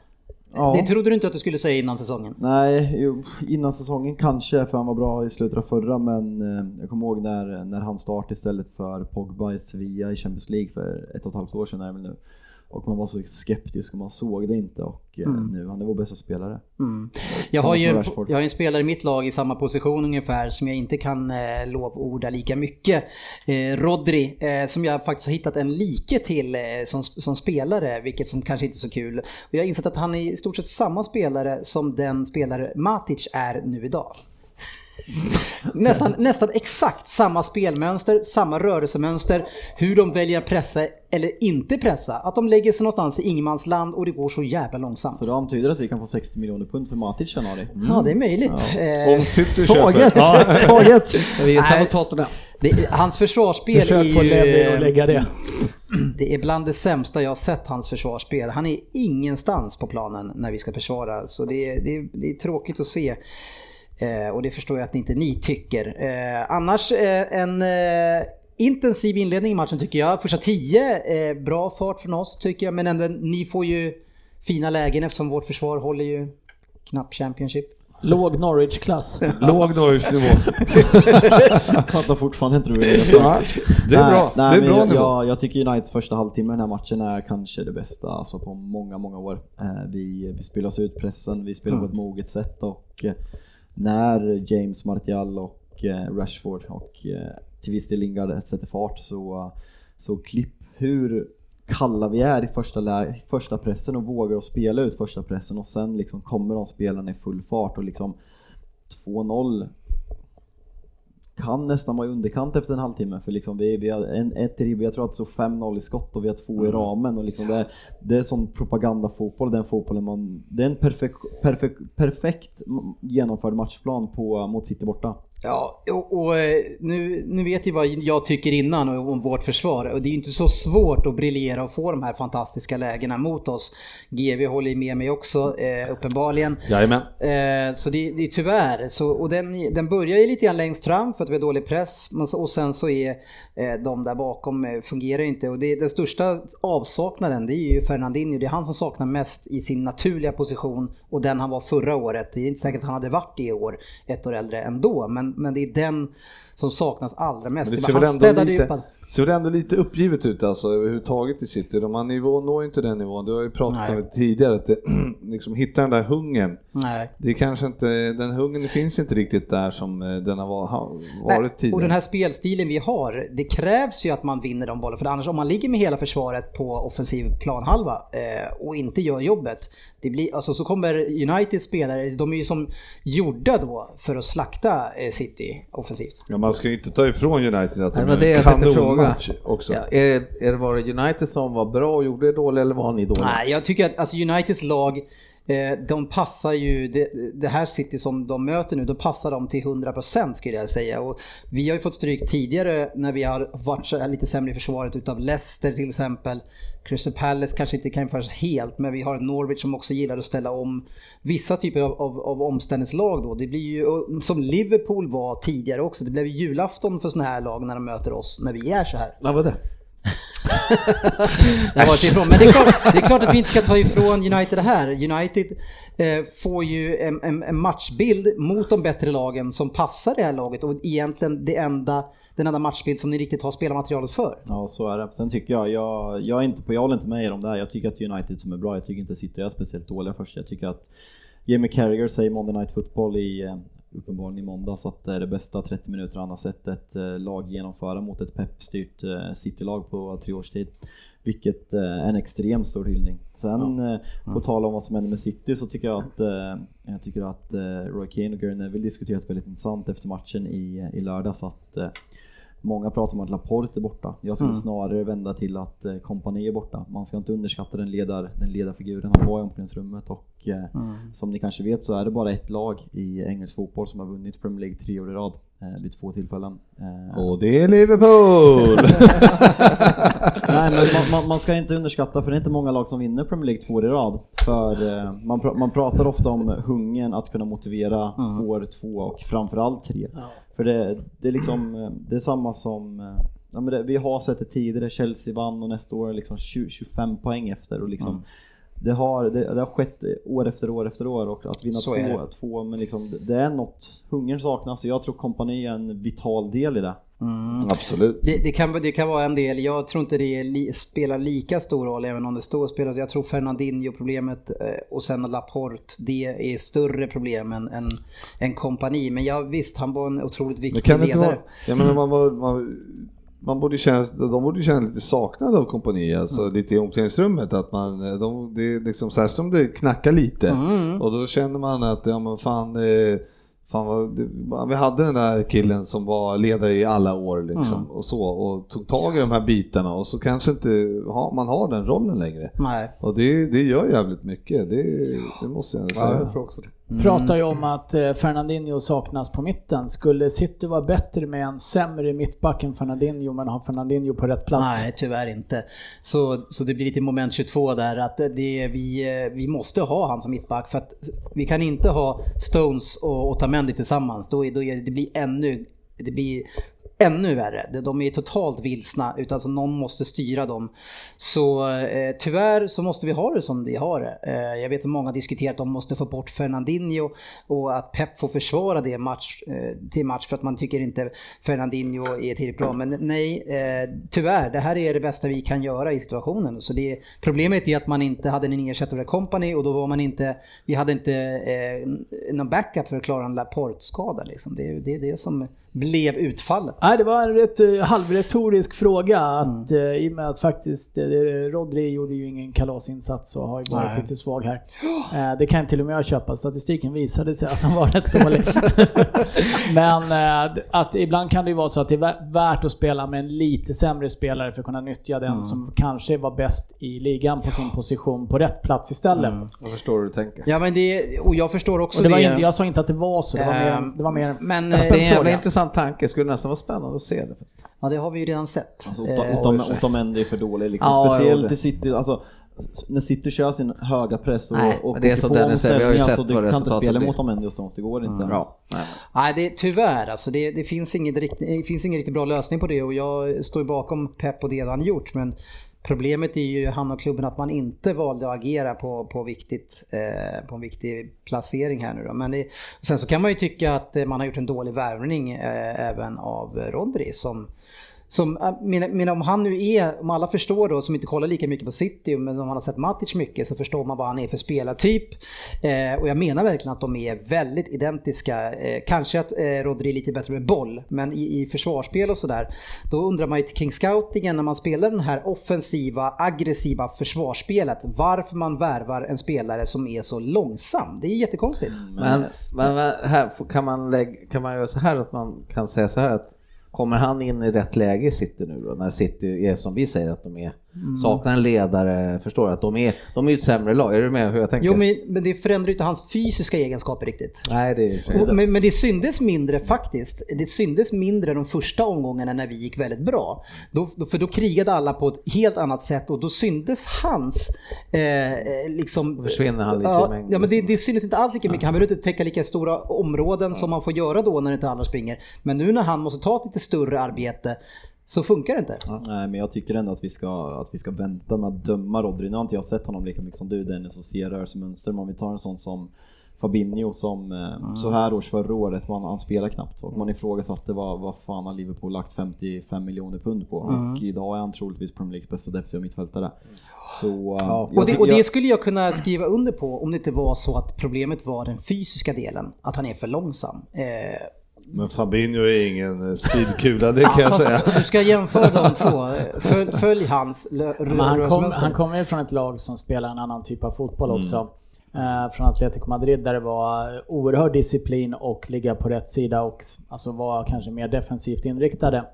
F: Ja.
C: Det trodde du inte att du skulle säga innan säsongen?
F: Nej, jo, innan säsongen kanske, för han var bra i slutet av förra, men eh, jag kommer ihåg när, när han startade istället för Pogba i Sevilla i Champions League för ett och ett halvt år sedan är nu. Och man var så skeptisk och man såg det inte och eh, nu han är vår bästa spelare.
C: Mm. Jag, har ju jag har en spelare i mitt lag i samma position ungefär som jag inte kan eh, lovorda lika mycket. Eh, Rodri, eh, som jag faktiskt har hittat en like till eh, som, som spelare, vilket som kanske inte är så kul. Och jag har insett att han är i stort sett samma spelare som den spelare Matic är nu idag. Nästan, nästan exakt samma spelmönster, samma rörelsemönster, hur de väljer att pressa eller inte pressa. Att de lägger sig någonstans i ingenmansland och det går så jävla långsamt.
F: Så det antyder att vi kan få 60 miljoner pund för Matic i januari.
C: Ja, det är möjligt. Eh,
H: Om City
F: Taget!
H: köper. Ja,
F: Taget!
G: Men vi är
C: det, hans försvarsspel är
D: Försök få
C: ju...
D: Levi att lägga det.
C: Det är bland det sämsta jag har sett hans försvarsspel. Han är ingenstans på planen när vi ska försvara. Så det är, det är, det är tråkigt att se. Eh, och det förstår jag att inte ni tycker. Eh, annars eh, en intensiv inledning i matchen tycker jag. Första tio, bra fart från oss tycker jag. Men ändå, ni får ju fina lägen eftersom vårt försvar håller ju knappt Championship.
D: Låg Norwich-klass.
H: Låg Norwich-nivå.
F: Jag fattar fortfarande inte hur det är.
H: det är bra.
F: Nej,
H: det är bra
F: jag,
H: nivå.
F: jag, jag tycker Uniteds första halvtimme i den här matchen är kanske det bästa alltså på många, många år. Vi, vi spelar oss ut pressen, vi spelar på ett moget sätt och när James Martial och eh, Rashford och eh, till viss del Lingard sätter fart så, så klipp hur kalla vi är i första, lä- första pressen och vågar att spela ut första pressen och sen liksom kommer de spelarna i full fart och liksom 2-0 kan nästan vara i underkant efter en halvtimme för liksom vi, vi har en, ett ribb, jag tror att det står 5-0 i skott och vi har två i ramen och liksom det, det är sån propagandafotboll, den fotbollen man, det är en perfekt, perfekt, perfekt genomförd matchplan på, mot City borta.
C: Ja, och, och eh, nu, nu vet ju vad jag tycker innan om vårt försvar och det är ju inte så svårt att briljera och få de här fantastiska lägena mot oss. GV håller ju med mig också, eh, uppenbarligen.
H: Jajamän.
C: Eh, så det, det är tyvärr, så, och den, den börjar ju lite grann längst fram för att vi har dålig press och sen så är eh, de där bakom eh, fungerar ju inte och det, den största avsaknaden det är ju Fernandinho, det är han som saknar mest i sin naturliga position och den han var förra året. Det är inte säkert att han hade varit det i år, ett år äldre ändå, men, men det är den som saknas allra mest.
H: Men det
C: han städade upp
H: lite, ser väl ändå lite uppgivet ut alltså överhuvudtaget i City. De har nivå, når inte den nivån. Du har ju pratat
C: Nej.
H: om det tidigare, att det, liksom hitta den där hungern.
C: Nej.
H: Det är kanske inte, den hungern finns inte riktigt där som eh, den har va- har varit
C: Nej,
H: tidigare.
C: Och den här spelstilen vi har, det krävs ju att man vinner de bollarna. För annars om man ligger med hela försvaret på offensiv planhalva eh, och inte gör jobbet. Det blir, alltså, så kommer Uniteds spelare, de är ju som gjorda då för att slakta eh, City offensivt.
H: Ja, man ska ju inte ta ifrån United att de
G: Nej, men
H: är
G: det
H: en
G: jag tänkte fråga.
H: också.
G: Ja, är, är det var det United som var bra och gjorde det dåligt eller var ni dåliga?
C: Nej, jag tycker att alltså, Uniteds lag, Eh, de passar ju, det, det här City som de möter nu, då passar de till 100% skulle jag säga. Och vi har ju fått stryk tidigare när vi har varit lite sämre i försvaret utav Leicester till exempel. Crystal Palace kanske inte kan jämföras helt, men vi har Norwich som också gillar att ställa om vissa typer av, av, av omställningslag då. Det blir ju, som Liverpool var tidigare också, det blev ju julafton för sådana här lag när de möter oss, när vi är så här.
G: Vad var det?
C: Varit ifrån. Men det är, klart, det är klart att vi inte ska ta ifrån United det här. United eh, får ju en, en, en matchbild mot de bättre lagen som passar det här laget och egentligen det enda, den enda matchbild som ni riktigt har spelarmaterialet för.
F: Ja, så är det. Sen tycker jag, jag, jag, är inte på, jag håller inte med er om det här. Jag tycker att United som är bra, jag tycker inte City är speciellt dåliga först. Jag tycker att Jamie Carragher säger Monday Night Football i, eh, uppenbarligen i måndags att det är det bästa 30 minuter han har sett ett eh, lag genomföra mot ett peppstyrt eh, City-lag på tre års tid. Vilket eh, är en extremt stor hyllning. Sen eh, på tal om vad som händer med City så tycker jag att, jag tycker att Roy Keane och Gary Neville diskuterat väldigt intressant efter matchen i, i lördags att Många pratar om att Laporte är borta. Jag skulle snarare vända till att kompani är borta. Man ska inte underskatta den, ledar, den ledarfiguren han var i omklädningsrummet och eh, som ni kanske vet så är det bara ett lag i engelsk fotboll som har vunnit Premier League tre år i rad eh, vid två tillfällen. Eh,
H: Och det är Liverpool!
F: Nej men man, man, man ska inte underskatta för det är inte många lag som vinner Premier League två år i rad. För eh, man, pr- man pratar ofta om hungern att kunna motivera år två och framförallt tre. För det, det är liksom, det är samma som, ja, men det, vi har sett det tidigare, Chelsea vann och nästa år är liksom 20, 25 poäng efter och liksom det har, det, det har skett år efter år efter år och att vinna två,
C: det.
F: två men liksom, det är något, hungern saknas och jag tror kompani är en vital del i det.
H: Absolut.
C: Det, det, kan, det kan vara en del, jag tror inte det li, spelar lika stor roll även om det står spelar. Jag tror Fernandinho-problemet eh, och sen Laporte, det är större problem än, än, än kompani. Men ja, visst, han var en otroligt
H: Men
C: viktig ledare.
H: vara, jag menar man, var, man, man borde känna, de borde känna lite saknad av kompani, alltså
C: Mm.
H: lite i omklädningsrummet. Att man, de, det är liksom särskilt som det knackar lite.
C: Mm.
H: Och då känner man att, ja men fan, eh, fan vad, det, vi hade den där killen som var ledare i alla år liksom,
C: Mm.
H: och så. Och tog tag i de här bitarna och så kanske inte ha, man har den rollen längre.
C: Nej.
H: Och det, det gör jävligt mycket, det, det måste jag säga.
G: Ja, jag tror också det.
D: Pratar ju om att eh, Fernandinho saknas på mitten. Skulle City vara bättre med en sämre mittback än Fernandinho men ha Fernandinho på rätt plats?
C: Nej, tyvärr inte. Så, så det blir lite moment 22 där att det, vi, eh, vi måste ha han som mittback för att vi kan inte ha Stones och Otamendi tillsammans. Då, är, då är, det blir ännu, det blir ännu värre. De- är totalt vilsna utan så någon måste styra dem. Så eh, tyvärr så måste vi ha det som vi har det. Eh, jag vet att många har diskuterat att de måste få bort Fernandinho och att Pep får försvara det match, eh, till match för att man tycker inte Fernandinho är tillräckligt bra. Men nej, eh, tyvärr, det här är det bästa vi kan göra i situationen. Så det, problemet är att man inte hade en ersättare company och då var man inte, vi hade inte eh, någon backup för att klara en Laporte-skada. Liksom. Det, det är det som blev utfallet.
D: Nej, det var en rätt uh, halvretorisk fråga.
C: Mm.
D: Att, eh, I och med att faktiskt eh, Rodri gjorde ju ingen kalasinsats och har ju varit
C: Nej.
D: lite svag här. Eh, det kan till och med jag köpa. Statistiken visade till att han var rätt dålig. Men eh, att ibland kan det ju vara så att det är vä- värt att spela med en lite sämre spelare för att kunna nyttja
C: Mm.
D: den som kanske var bäst i ligan på sin position på rätt plats istället.
C: Mm.
G: Jag förstår hur du tänker.
C: Ja men det, och jag förstår också
D: Och det var
C: det.
D: inte, jag sa inte att det var så, det var mer, det var mer
C: men, eh,
G: Det är en jävla
D: frågan.
G: Intressant tanke, skulle nästan vara spännande att se det.
C: Ja det har vi ju redan sett.
F: Alltså,
C: Eh,
F: Otamendi är för dålig liksom.
G: Ja,
F: Speciellt i City, alltså när City kör sin höga press och,
G: Nej,
F: och
G: det är
F: på
G: Dennis säger, vi har ju
F: omställningar,
G: sett
F: så du
G: vad
F: kan inte spela mot Otamendi och Stones, det går inte.
G: Ja. Nej, men.
C: Nej, det, tyvärr alltså. Det, det, finns ingen riktigt, det finns ingen riktigt bra lösning på det och jag står ju bakom Pep och det han gjort. Men problemet är ju han och klubben att man inte valde att agera på, på, viktigt, eh, på en viktig placering här nu då. Men det, sen så kan man ju tycka att eh, man har gjort en dålig värvning eh, även av Rodri som som, äh, men, men om han nu är, om alla förstår då som inte kollar lika mycket på City, men om man har sett Matic mycket så förstår man vad han är för spelartyp. Eh, och jag menar verkligen att de är väldigt identiska. Eh, kanske att eh, Rodri är lite bättre med boll, men i, i försvarsspel och sådär. Då undrar man ju kring scoutingen när man spelar den här offensiva, aggressiva försvarsspelet. Varför man värvar en spelare som är så långsam. Det är jättekonstigt.
G: Men, men, men här kan man, lägga, kan man göra så här att man kan säga så här att Kommer han in i rätt läge i City nu då? När City är som vi säger att de är,
C: Mm.
G: saknar en ledare, förstår du? Att de är, de är ett sämre lag, är du med hur jag tänker?
C: Jo, men, men det förändrar ju inte hans fysiska egenskaper riktigt.
G: Nej, det är
C: Och, men, men det syndes mindre faktiskt. Det syndes mindre de första omgångarna när vi gick väldigt bra. Då, för då krigade alla på ett helt annat sätt och då syndes hans... Eh, eh, liksom,
G: Då försvinner han lite
C: ja,
G: mängden.
C: ja, men det, det syntes inte alls lika mycket. Han behövde inte täcka lika stora områden som man får göra då när inte alla springer. Men nu när han måste ta ett lite större arbete så funkar det inte.
F: Nej men jag tycker ändå att vi ska, att vi ska vänta med att döma Rodri. Nu har inte jag sett honom lika mycket som du Dennis och ser rörelsemönster. Men om vi tar en sån som Fabinho som eh, så här års förra året, han, han spelar knappt. Och man ifrågasatte vad, vad fan har Liverpool lagt 55 miljoner pund på. Och idag är han troligtvis Premier Leagues bästa defensiva mittfältare. Så... eh, jag
C: Och det, och det skulle jag kunna skriva under på om det inte var så att problemet var den fysiska delen. Att han är för långsam. Eh,
H: Men Fabinho är ingen eh, speedkula, det kan jag säga.
C: du ska jämföra de två. Följ, följ hans lö-
D: Men han, kom,
C: rörelsemönster.
D: han kommer ju från ett lag som spelar en annan typ av fotboll
H: Mm.
D: också. Eh, från Atletico Madrid där det var oerhörd disciplin och ligga på rätt sida och alltså var kanske mer defensivt inriktade.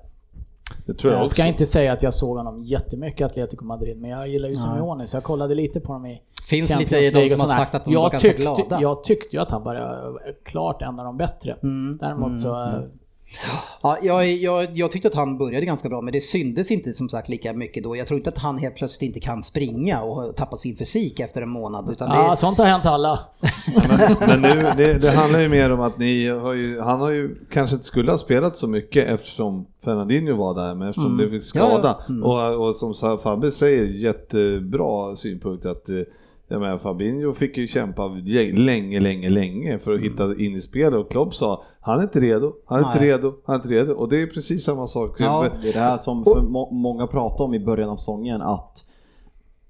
H: Det tror jag
D: Jag
H: också.
D: ska inte säga att jag såg honom jättemycket i Atletico Madrid, men jag gillar ju Simeone så jag kollade lite på dem i
C: Finns
D: Champions
C: lite de
D: League
C: som har sagt att de
D: jag
C: var ganska
D: tyckte,
C: glada.
D: Jag tyckte ju att han var klart en av de bättre.
C: Mm,
D: Däremot så... eh,
C: Ja, jag, jag, jag tyckte att han började ganska bra men det syntes inte som sagt lika mycket då. Jag tror inte att han helt plötsligt inte kan springa och tappa sin fysik efter en månad. Utan det,
D: Ja, sånt har hänt alla.
H: Men, men nu, det, det handlar ju mer om att ni har ju, han har ju kanske inte skulle ha spelat så mycket eftersom Fernandinho var där, men eftersom det fick skada.
C: Ja, ja. Mm.
H: Och, och som Fabbe säger, jättebra synpunkt att eh, Jag menar, Fabinho fick ju kämpa länge, länge, länge för att hitta in i spelet och Klopp sa han är inte redo, han är inte
C: Nej.
H: redo, han är inte redo och det är precis samma sak.
C: Ja.
F: Det är det här som för må många pratade om i början av säsongen att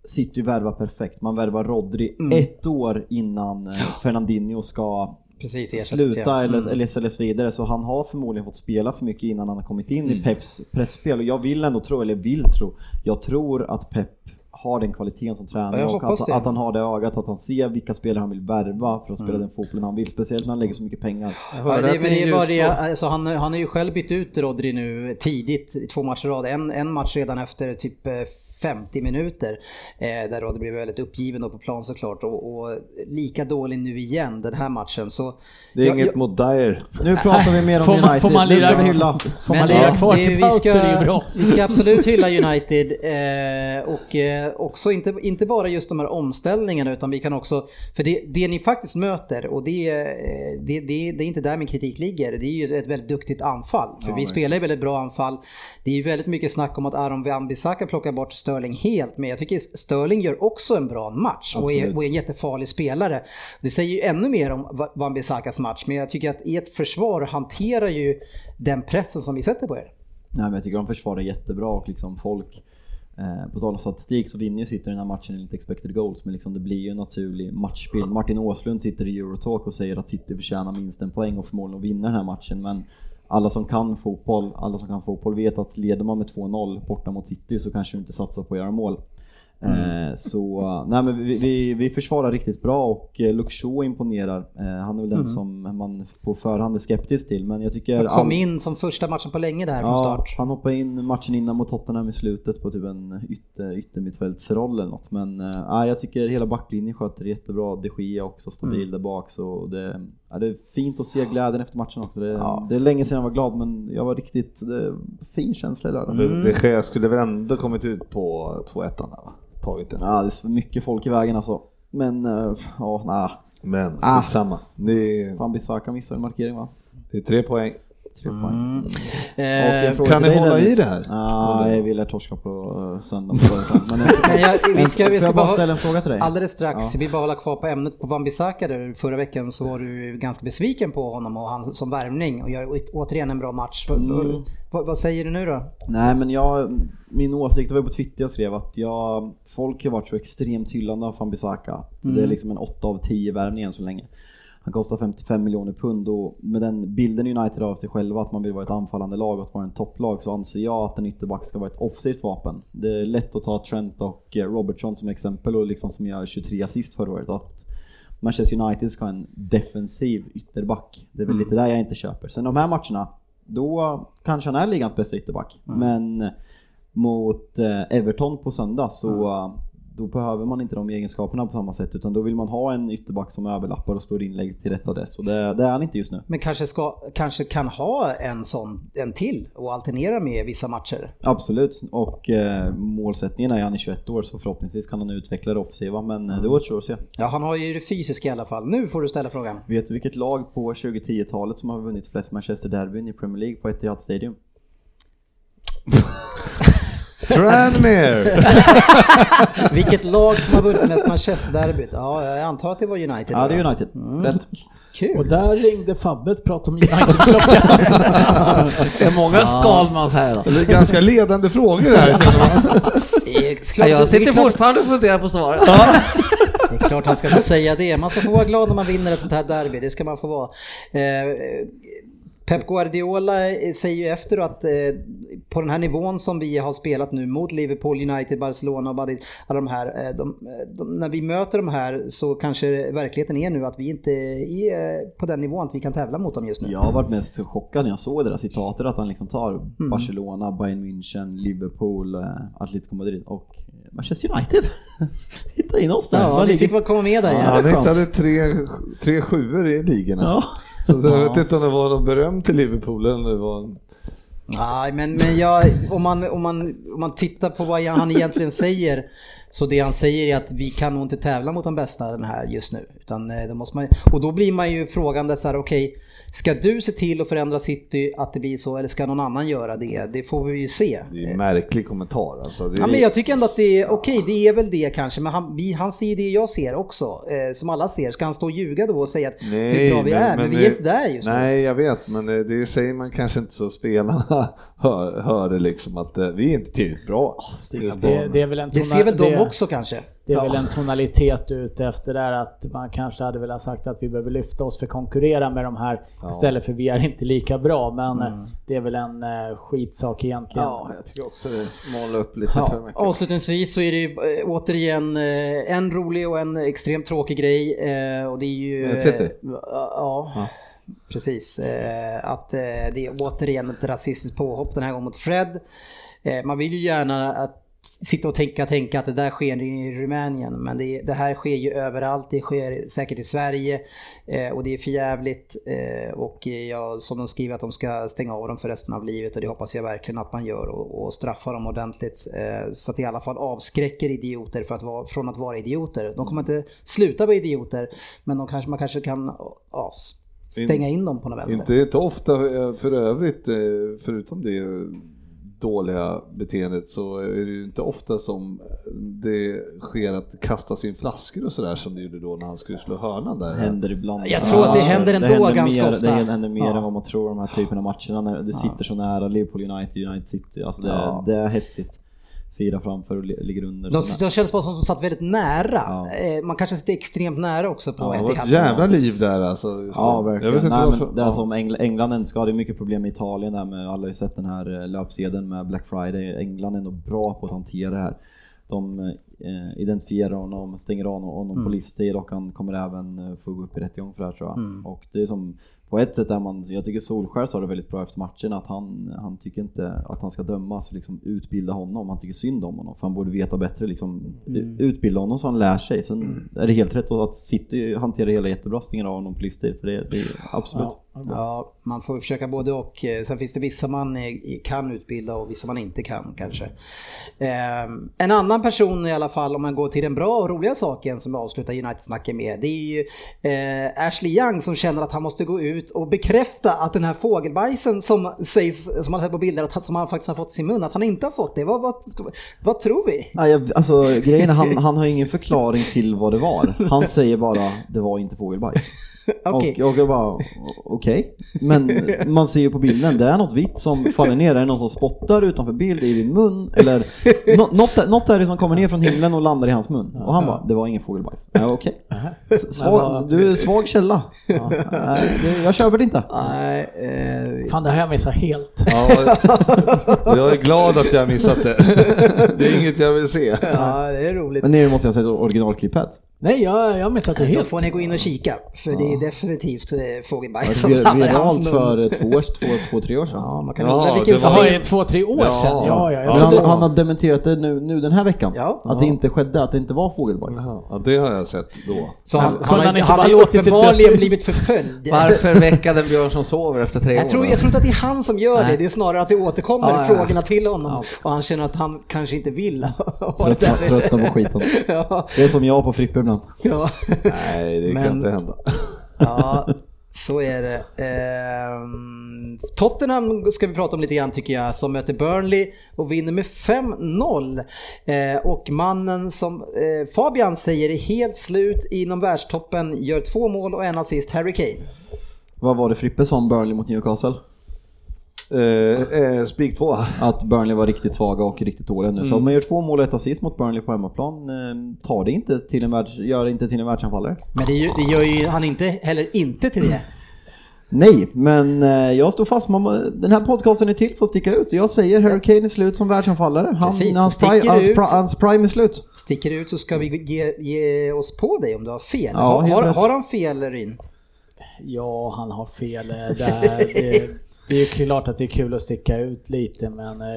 F: City värvar perfekt. Man värvar Rodri
C: Mm.
F: ett år innan eh, Fernandinho ska
C: Precis,
F: sluta
C: ja.
F: eller,
C: Mm.
F: eller säljas vidare. Så han har förmodligen fått spela för mycket innan han har kommit in
C: Mm.
F: i Peps pressspel. Och jag vill ändå tro, eller vill tro, jag tror att Pep har den kvaliteten som
C: Ja,
F: tränare
C: jag
F: och att, att han har det ögat, att han ser vilka spelare han vill värva för att
C: Mm.
F: spela den fotbollen han vill. Speciellt när han lägger så mycket pengar.
G: Jag
C: Ja,
G: hörde
C: det,
G: att
C: men det är
G: en
C: bara det,
G: ljusblå-
C: alltså han, han har ju själv bytt ut Rodri nu tidigt, i två matcher i rad. En, en match redan efter typ eh, 50 minuter. Eh, där Rodri blev väldigt uppgiven då på plan såklart. Och, och lika dålig nu igen den här matchen. Så
H: Det är
C: jag-
H: inget
C: jag-
H: mot Dyer.
F: Nu pratar vi mer om
D: Får man-
F: United.
D: får man
F: nu ska
D: lira-
F: vi hylla.
D: Får man lira kvar till paus så är det ju bra.
C: Vi ska absolut hylla United eh, och eh, också inte, inte bara just de här omställningarna utan vi kan också, för det, det ni faktiskt möter och det, eh, det, det, det är inte där min kritik ligger, det är ju ett väldigt duktigt anfall. För vi spelar ju väldigt bra anfall. Det är ju väldigt mycket snack om att Aron Wan-Bissaka plockar bort Sterling helt, men jag tycker Sterling gör också en bra match och är, och är en jättefarlig spelare. Det säger ju ännu mer om Va- Wan-Bissakas match, men jag tycker att ert försvar hanterar ju den pressen som vi sätter på er.
F: Nej, men jag tycker de försvarar jättebra och liksom folk eh, på tal om statistik så vinner ju City den här matchen enligt expected goals men liksom det blir ju en naturlig matchbild. Martin Åslund sitter i Eurotalk och säger att City förtjänar minst en poäng och förmodligen att vinna den här matchen men alla som kan fotboll, alla som kan fotboll vet att leder man med 2-0 borta mot City så kanske du inte satsar på att göra mål. Eh, så nej men vi, vi, vi försvarar riktigt bra och eh, Shaw imponerar. Eh, han är väl den som man på förhand är skeptisk till men jag tycker...
C: Han kom
F: all-
C: in som första matchen på länge där från start.
F: han hoppade in matchen innan mot Tottenham i slutet på typ en ytter, yttermittfältsroll eller något. Men äh, jag tycker hela backlinjen sköter jättebra. De Gia också stabil
C: Mm.
F: där bak. Så det, ja, det är fint att se glädjen efter matchen också. Det,
C: Ja.
F: det är länge sedan jag var glad men jag var riktigt det, fin känsla i lördags.
C: Mm.
H: Det, det skulle väl ändå kommit ut på 2-1 där va? Tagit det.
F: Ja, det är så mycket folk i vägen alltså. Men äh, ja, nej.
H: Men
F: Ah.
H: skitsamma. Det,
F: Fan Bissaka missade en markering va?
H: det är tre poäng.
F: Tre
C: Mm.
F: poäng.
C: Eh,
F: fråga
H: kan ni hålla i det här?
F: Nej, vi lär torska på söndag. på. Men,
C: vi ska, vi ska
F: jag bara ställa en fråga till dig?
C: alldeles strax,
F: Ja.
C: vi vill bara hålla kvar på ämnet på Wan-Bissaka där förra veckan så var du ganska besviken på honom och han som värvning och gör återigen en bra match. Vad-
F: Mm.
C: Vad, vad säger du nu då?
F: Nej men jag, min åsikt var ju på Twitter jag skrev att jag, folk har varit så extremt hyllande av Fambisaka att det är liksom en 8 av 10 värvning än så länge. Han kostar 55 miljoner pund och med den bilden United har av sig själva att man vill vara ett anfallande lag och att vara en topplag så anser jag att en ytterback ska vara ett offensivt vapen. Det är lätt att ta Trent och eh, Robertson som exempel och liksom som gör 23 assist förra året. Att Manchester United ska ha en defensiv ytterback. Det är väl lite där jag inte köper. Sen de här matcherna, då kanske han är ligans bästa ytterback. Men mot eh, Everton på söndag så eh, då behöver man inte de egenskaperna på samma sätt utan då vill man ha en ytterback som överlappar och slår inlägg till rätt adress och det, det är han inte just nu.
C: Men kanske, ska, kanske kan ha en sån, en till och alternera med vissa matcher.
F: Absolut, och eh, målsättningen är han är 21 år så förhoppningsvis kan han utveckla det offensiva men eh, det återstår att se.
C: Ja, han har ju det fysiska i alla fall. Nu får du ställa frågan.
F: Vet du vilket lag på 2010-talet som har vunnit flest Manchester Derbyn i Premier League på Etihad Stadium?
H: Tranmere!
C: Vilket lag som har vunnit mest Manchester-derbyt? Ja, jag antar att det var United.
F: Ja, det är? United. Rätt.
C: Kul.
D: Och där ringde Fabbes prat om United-klockan.
G: Det är många Skalmans här idag.
H: Det är ganska ledande frågor här känner man.
G: Ja, jag sitter fortfarande och funderar på svaret.
C: Det är klart han ska få säga det. Man ska få vara glad när man vinner ett sånt här derby. Det ska man få vara. Eh, Pep Guardiola säger ju efter att eh, på den här nivån som vi har spelat nu mot Liverpool, United, Barcelona och Madrid, alla de här. Eh, de, de, när vi möter de här så kanske verkligheten är nu att vi inte är på den nivån att vi kan tävla mot dem just nu.
F: Jag har varit mest chockad när jag såg det där citatet att han liksom tar Barcelona, Bayern München, Liverpool, eh, Atletico Madrid och Manchester United. Hitta in oss där.
C: Ja, vi fick komma med där.
F: Ja.
H: Han hittade tre, tre sjuor i ligorna.
F: Ja.
H: Så jag vet inte om det var någon beröm till Liverpool eller det var en...
C: Nej, men, men jag, om, man, om, man, om man tittar på vad han egentligen säger så det han säger är att vi kan nog inte tävla mot de bästa den här just nu. Utan, eh, då måste man, och då blir man ju frågande så här, okej, Ska du se till att förändra City att det blir så eller ska någon annan göra det? Det får vi ju se.
H: Det är en märklig kommentar alltså. Det är,
C: Ja, men jag tycker ändå att det är okej, det är väl det kanske, men han, vi, han ser det jag ser också, eh, som alla ser. Ska han stå och ljuga då och säga att hur bra vi är? Men, vi är inte där just nu.
H: Nej, jag vet, men det säger man kanske inte så spelarna hör, hör det liksom att eh, vi är inte tillräckligt bra.
D: Det, det är väl en
C: Det ser väl de
D: det-
C: också kanske.
D: Det är
C: Ja.
D: väl en tonalitet ute efter där att man kanske hade velat sagt att vi behöver lyfta oss för att konkurrera med de här istället för vi är inte lika bra. Men eh, det är väl en eh, skitsak egentligen.
G: Ja, jag tycker också det målar upp lite för
C: Ja,
G: mycket.
C: avslutningsvis så är det ju eh, återigen en rolig och en extremt tråkig grej och det är ju...
G: City?
C: ja, precis. Att det är återigen ett rasistiskt påhopp den här gången mot Fred. Man vill ju gärna att sitta och tänka, tänka att det där sker i Rumänien men det, det här sker ju överallt. Det sker säkert i Sverige eh, och det är för jävligt eh, och eh, ja, som de skriver att de ska stänga av dem för resten av livet och det hoppas jag verkligen att man gör och, och straffa dem ordentligt eh, så att det i alla fall avskräcker idioter för att vara, från att vara idioter. De kommer inte sluta vara idioter men de kanske, man kanske kan ja, stänga in dem på något vänster.
H: Inte, inte ofta eh, för övrigt, eh, förutom det dåliga beteendet så är det ju inte ofta som det sker att kastas in flaskor och sådär som det gjorde då när han skulle slå hörnan där.
F: händer ibland.
C: Jag tror att det händer ändå ganska
F: mer,
C: ofta.
F: Det händer mer
C: Ja.
F: än vad man tror de här typerna av matcherna när det sitter så nära Liverpool United, United City. Alltså det,
C: Ja.
F: det är hetsigt. Fyra framför och li- ligger under.
C: De, de känns bara som att de satt väldigt nära.
F: Ja.
C: Eh, Man kanske sitter extremt nära också på
H: Ja, det
C: ett
H: var
C: i
H: ett jävla liv där alltså.
F: Ja verkligen.
H: Jag vet inte
F: Nej,
H: varför.
F: men det är
H: ja.
F: som Engl England ska, det är mycket problem med Italien där med, alla har ju sett den här eh, löpsedeln med Black Friday. England är ändå bra på att hantera det här. De eh, identifierar honom, stänger av honom
C: Mm.
F: på livstid och han kommer även eh, få gå upp i rättegång för det här tror jag.
C: Mm.
F: Och det är som, på ett sätt är man, jag tycker Solskär sa det väldigt bra efter matchen att han, han tycker inte att han ska dömas, liksom utbilda honom, han tycker synd om honom för han borde veta bättre liksom,
C: Mm.
F: utbilda honom så han lär sig. Sen är det helt rätt att City hanterar hela jättebra, stänger av honom på livstid för det, det är absolut.
D: Ja.
C: Ja, man får försöka både och. Eh, Sen finns det vissa man eh, kan utbilda och vissa man inte kan kanske. Eh, En annan person i alla fall, om man går till den bra och roliga saken som vi avslutar United-snacket med, det är ju Ashley Young som känner att han måste gå ut och bekräfta att den här fågelbajsen som sägs, som han har sett på bilder, att, som han faktiskt har fått i sin mun, att han inte har fått det. Vad, vad, vad tror vi?
F: Ja, jag, alltså grejen är han, han har ingen förklaring till vad det var. Han säger bara det var inte fågelbajs.
C: Okej.
F: Och, och jag bara okej. Men man ser ju på bilden, det är något vitt som faller ner. Är det någon som spottar utanför bild i din mun? Eller nå- något, något är det som kommer ner från himlen och landar i hans mun. Och han bara, det var ingen fågelbajs. Ja, okej. S- Svag, du är svag källa. Nej, det, jag köper det inte.
C: Nej, eh,
D: Fan det här har jag missat helt.
H: Ja, jag är glad att jag har missat det. Det är inget jag vill se.
C: ja, det är roligt.
F: Men nu måste jag säga originalklippet.
D: Nej jag, jag har missat det
C: Då
D: helt.
C: får ni gå in och kika, för det är definitivt eh, fågelbajs som landar i hans
F: viralt
C: mun.
F: för två, två, två, tre år sedan.
C: Ja, man kan
H: Ja,
C: undra vilken
H: det var-
D: två, tre år
H: Ja.
D: sedan? Ja, ja.
F: Men han, han har dementerat det nu, nu den här veckan.
C: Ja.
F: Att det inte skedde, att det inte var fågelbajs.
H: Ja, det har jag sett då.
C: Så han, han,
D: han
C: han har ju
D: det
C: uppenbarligen blivit förföljd.
G: Varför väcka den björn som sover efter tre
C: Jag
G: år?
C: tror, jag tror inte att det är han som gör det,
G: Nej.
C: det är snarare att det återkommer
G: Ja, ja.
C: frågorna till honom och han känner att han kanske inte vill ha det
F: Tröttna,
C: där.
F: tröttna på skiten.
C: Ja,
F: Det är som jag på Frippe ibland.
C: ja.
H: Nej, det kan inte hända
C: ja, så är det. Eh, Tottenham ska vi prata om lite grann tycker jag, som möter Burnley och vinner med 5-0. Eh, och mannen som eh, Fabian säger är helt slut inom världstoppen, gör två mål och en assist, Harry Kane.
F: Vad var det Frippe sa om Burnley mot Newcastle?
H: Eh, eh, Spik 2.
F: Att Burnley var riktigt svaga och riktigt dåliga nu. Så om man gör två mål och ett assist mot Burnley på hemmaplan, eh, tar det inte till en världs, gör det inte till en världsanfallare.
C: Men det, ju- det gör ju han inte, heller inte till det.
F: Nej, men eh, jag står fast. Man, den här podcasten är till för att sticka ut. Jag säger Harry Kane är slut som världsanfallare. Han,
C: Precis,
F: hans,
C: sticker
F: pri, hans,
C: ut.
F: pri, hans prime är slut.
C: Sticker ut så ska vi ge, ge oss på dig om du har fel.
F: Ja,
C: har, har, har han fel Ryn?
D: Ja, han har fel där. Det, är ju klart att det är kul att sticka ut lite men eh,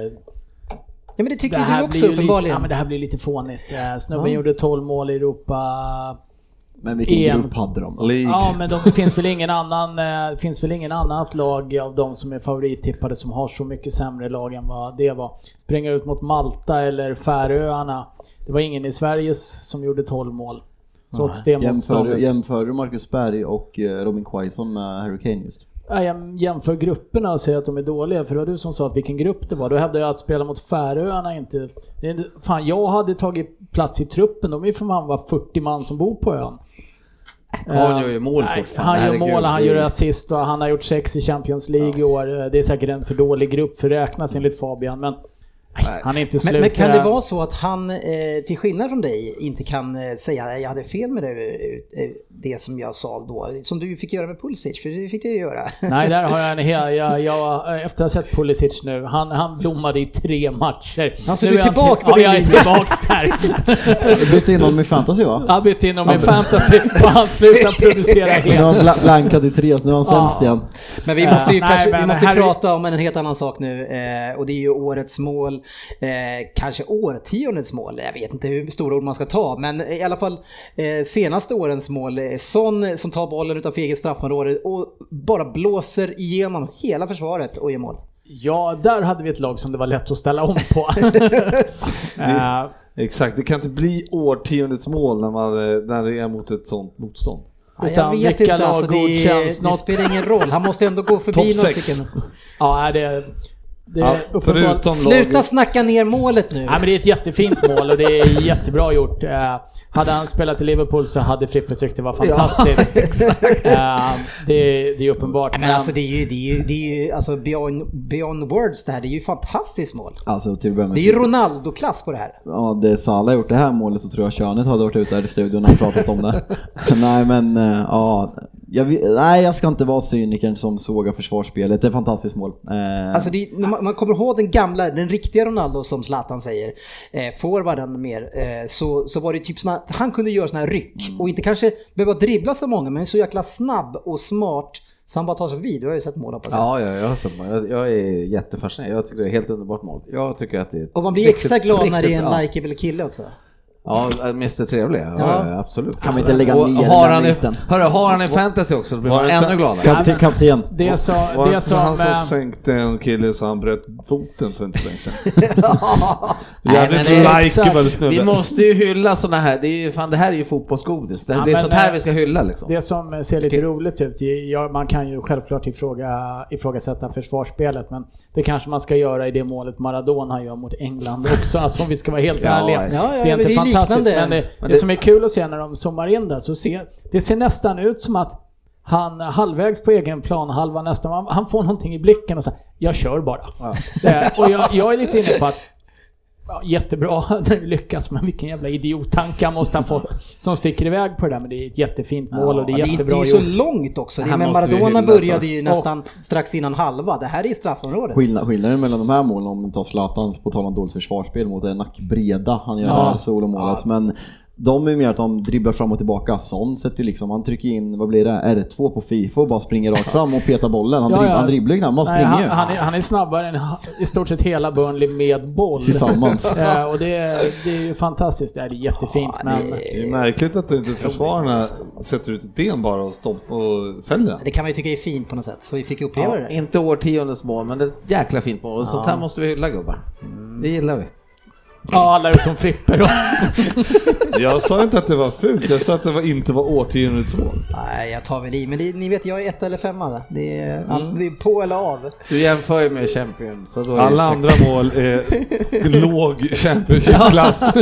C: Ja men det tycker
D: det här
C: du också
D: blir ju lite,
C: uppenbarligen.
D: ja, men det här blir lite fånigt. Eh, Snubben
C: Ja.
D: gjorde 12 mål i Europa.
F: Men vilken
D: EM.
F: grupp hade de?
H: League.
D: Ja, men det finns väl ingen annan, eh, finns väl ingen annat lag av de som är favorittippade som har så mycket sämre lag än vad det var. Springa ut mot Malta eller Färöarna. Det var ingen i Sverige som gjorde 12 mål. Trots det
F: Jämför, jämför du Marcus Berg och eh, Robin Quaison med Harry Kane just?
D: Ja, jag jämför grupperna och säger att de är dåliga, för det var du som sa att vilken grupp det var. Då hävdade jag att spela mot Färöarna inte... Fan, jag hade tagit plats i truppen, de är ju för fan bara 40 man som bor på ön.
G: Karl gör ju mål
D: Nej,
G: fortfarande.
D: Han gör mål, han gör assist och han har gjort sex i Champions League i år. Det är säkert en för dålig grupp för räknas enligt Fabian, men nej, han är inte slut.
C: Men, men kan det vara så att han, eh, till skillnad från dig, inte kan eh, säga jag hade fel med det, eh, det som jag sa då, som du fick göra med Pulisic, för det fick du ju göra.
D: Nej, där har jag en hel... Jag, jag, efter att ha sett Pulisic nu, han, han blommade i tre matcher.
C: Alltså,
D: Nu
C: du är
D: han
C: tillbaka
D: till-
C: på
D: Ja,
C: din
D: jag är tillbaks där.
F: Du bytte in honom i fantasy va?
D: Han bytte in dem i fantasy och han slutade producera
F: Nu
D: helt.
F: har han bla- blankat i tre, så nu är han
D: Ja.
F: sämst igen.
C: Men vi måste ju,
D: Nej,
C: kanske,
D: men
C: vi måste prata om en helt annan sak nu och det är ju årets mål, eh, kanske årtiondets mål. Jag vet inte hur stora ord man ska ta, men i alla fall eh, senaste årens mål. Eh, Son som tar bollen utanför eget straffområde och bara blåser igenom hela försvaret och gör mål.
D: Ja, där hade vi ett lag som det var lätt att ställa om på. Eh,
H: Exakt, det kan inte bli årtiondets mål när, man, eh, när det är mot ett sånt motstånd.
C: Ja,
D: Utan
C: jag vet inte, alltså, det, det spelar ingen roll. Han måste ändå gå förbi några stycken.
D: ja, det, det
H: Ja, förutom
C: Sluta snacka ner målet nu.
D: Nej, men det är ett jättefint mål och det är jättebra gjort. Eh, hade han spelat i Liverpool så hade Frippe tyckt det var fantastiskt. Eh, det, är- det är uppenbart.
C: Nej, men alltså det är ju, det är ju, det är ju alltså beyond, beyond words det här. Det är ju fantastiskt mål.
F: Alltså till med.
C: Det är ju Ronaldo-klass på det här.
F: Ja, det Salah gjort det här målet så tror jag Körnet hade varit ute där i studion och pratat om det. nej men, eh, ja. Jag, nej, jag ska inte vara cynikern som sågar försvarsspelet. Det är ett fantastiskt mål. Eh,
C: Alltså det, man, man kommer ihåg den gamla, den riktiga Ronaldo som Zlatan säger, eh, forwarden mer, eh, så, så var det typ såna, han kunde göra såna här ryck och inte kanske behöva dribbla så många men så jäkla snabb och smart så han bara tar sig förbi. Du har ju sett mål hoppas jag.
G: Ja, ja, jag har sett mål. Jag, jag är jättefascinerad. Jag tycker det är helt underbart mål. Jag tycker att det är
C: Och man blir extra glad när det är en likeable kille också.
G: Ja, ja Mr Trevlig. Ja,
C: Ja.
G: absolut.
F: Kan vi inte lägga
G: Och
F: ner
G: har
F: den
G: han, i,
F: myten?
G: hörru, har han i fantasy också då blir
H: Var
G: man ännu gladare.
F: kapten, kapten.
D: Det är så,
H: Var
D: det är som...
H: han som
D: eh,
H: sänkte en kille så han bröt foten för inte så länge sedan? Jävligt
G: men det är
H: likeable snubbe.
G: Vi måste ju hylla sådana här, det, är ju, fan, det här är ju fotbollsgodis. Det,
D: Ja,
G: det är sånt här
D: eh,
G: vi ska hylla liksom.
D: Det som ser lite roligt ut, ja, man kan ju självklart ifråga, ifrågasätta försvarsspelet men det kanske man ska göra i det målet Maradona gör mot England också, alltså om vi ska vara helt
G: Ja,
D: ärliga.
G: ja,
C: ja,
D: det är inte
C: det är
D: fantastiskt
C: liknande.
D: men det,
G: Men
D: det,
G: det-
D: som är kul att se när de zoomar in det så ser det ser nästan ut som att han halvvägs på egen plan, halva nästan, han- får någonting i blicken och säger jag kör bara. Det, och jag, jag är lite inne på att Ja, jättebra när du lyckas, men vilken jävla idiottanke han måste ha fått som sticker iväg på det där. Men det är ett jättefint mål och det är
C: Ja, det,
D: jättebra
C: är ju så
D: gjort.
C: långt också. Det, men Maradona började ju nästan strax innan halva. Det här är straffområdet.
F: Skillnad, skillnaden mellan de här målen, om vi tar Zlatans på tal om dåligt försvarsspel mot en nackbreda han gör
C: Ja.
F: det här solomålet. Men de är mer att de dribblar fram och tillbaka. Son sätter ju liksom, han trycker in, vad blir det, R2 på Fifa och bara springer rakt fram och petar bollen. Han,
D: Ja,
F: dribb,
D: ja.
F: han dribblar knappt, han springer
D: han,
F: ju.
D: han, är, han är snabbare än i stort sett hela Burnley med boll.
F: Tillsammans.
D: Eh, och det, är- det är ju fantastiskt. Det är jättefint
C: Ja,
D: men...
C: det-
H: är märkligt att inte försvararna sätter ut ett ben bara och, stopp och fäller den.
C: Det kan man ju tycka är fint på något sätt. Så vi fick uppleva
G: Ja,
C: det.
G: inte årtiondets mål, men det är jäkla fint mål. Och sånt här måste vi hylla gubbar. Det gillar vi.
D: Ja, alla utom Frippe då.
H: Jag sa inte att det var fult, jag sa att det var, inte var årtiondets mål.
C: Nej, jag tar väl i. Men det, ni vet, jag är ett eller femma. Det är, det är på eller av.
G: Du jämför ju med Champions, så då är
H: Alla andra mål är låg Championship-klass.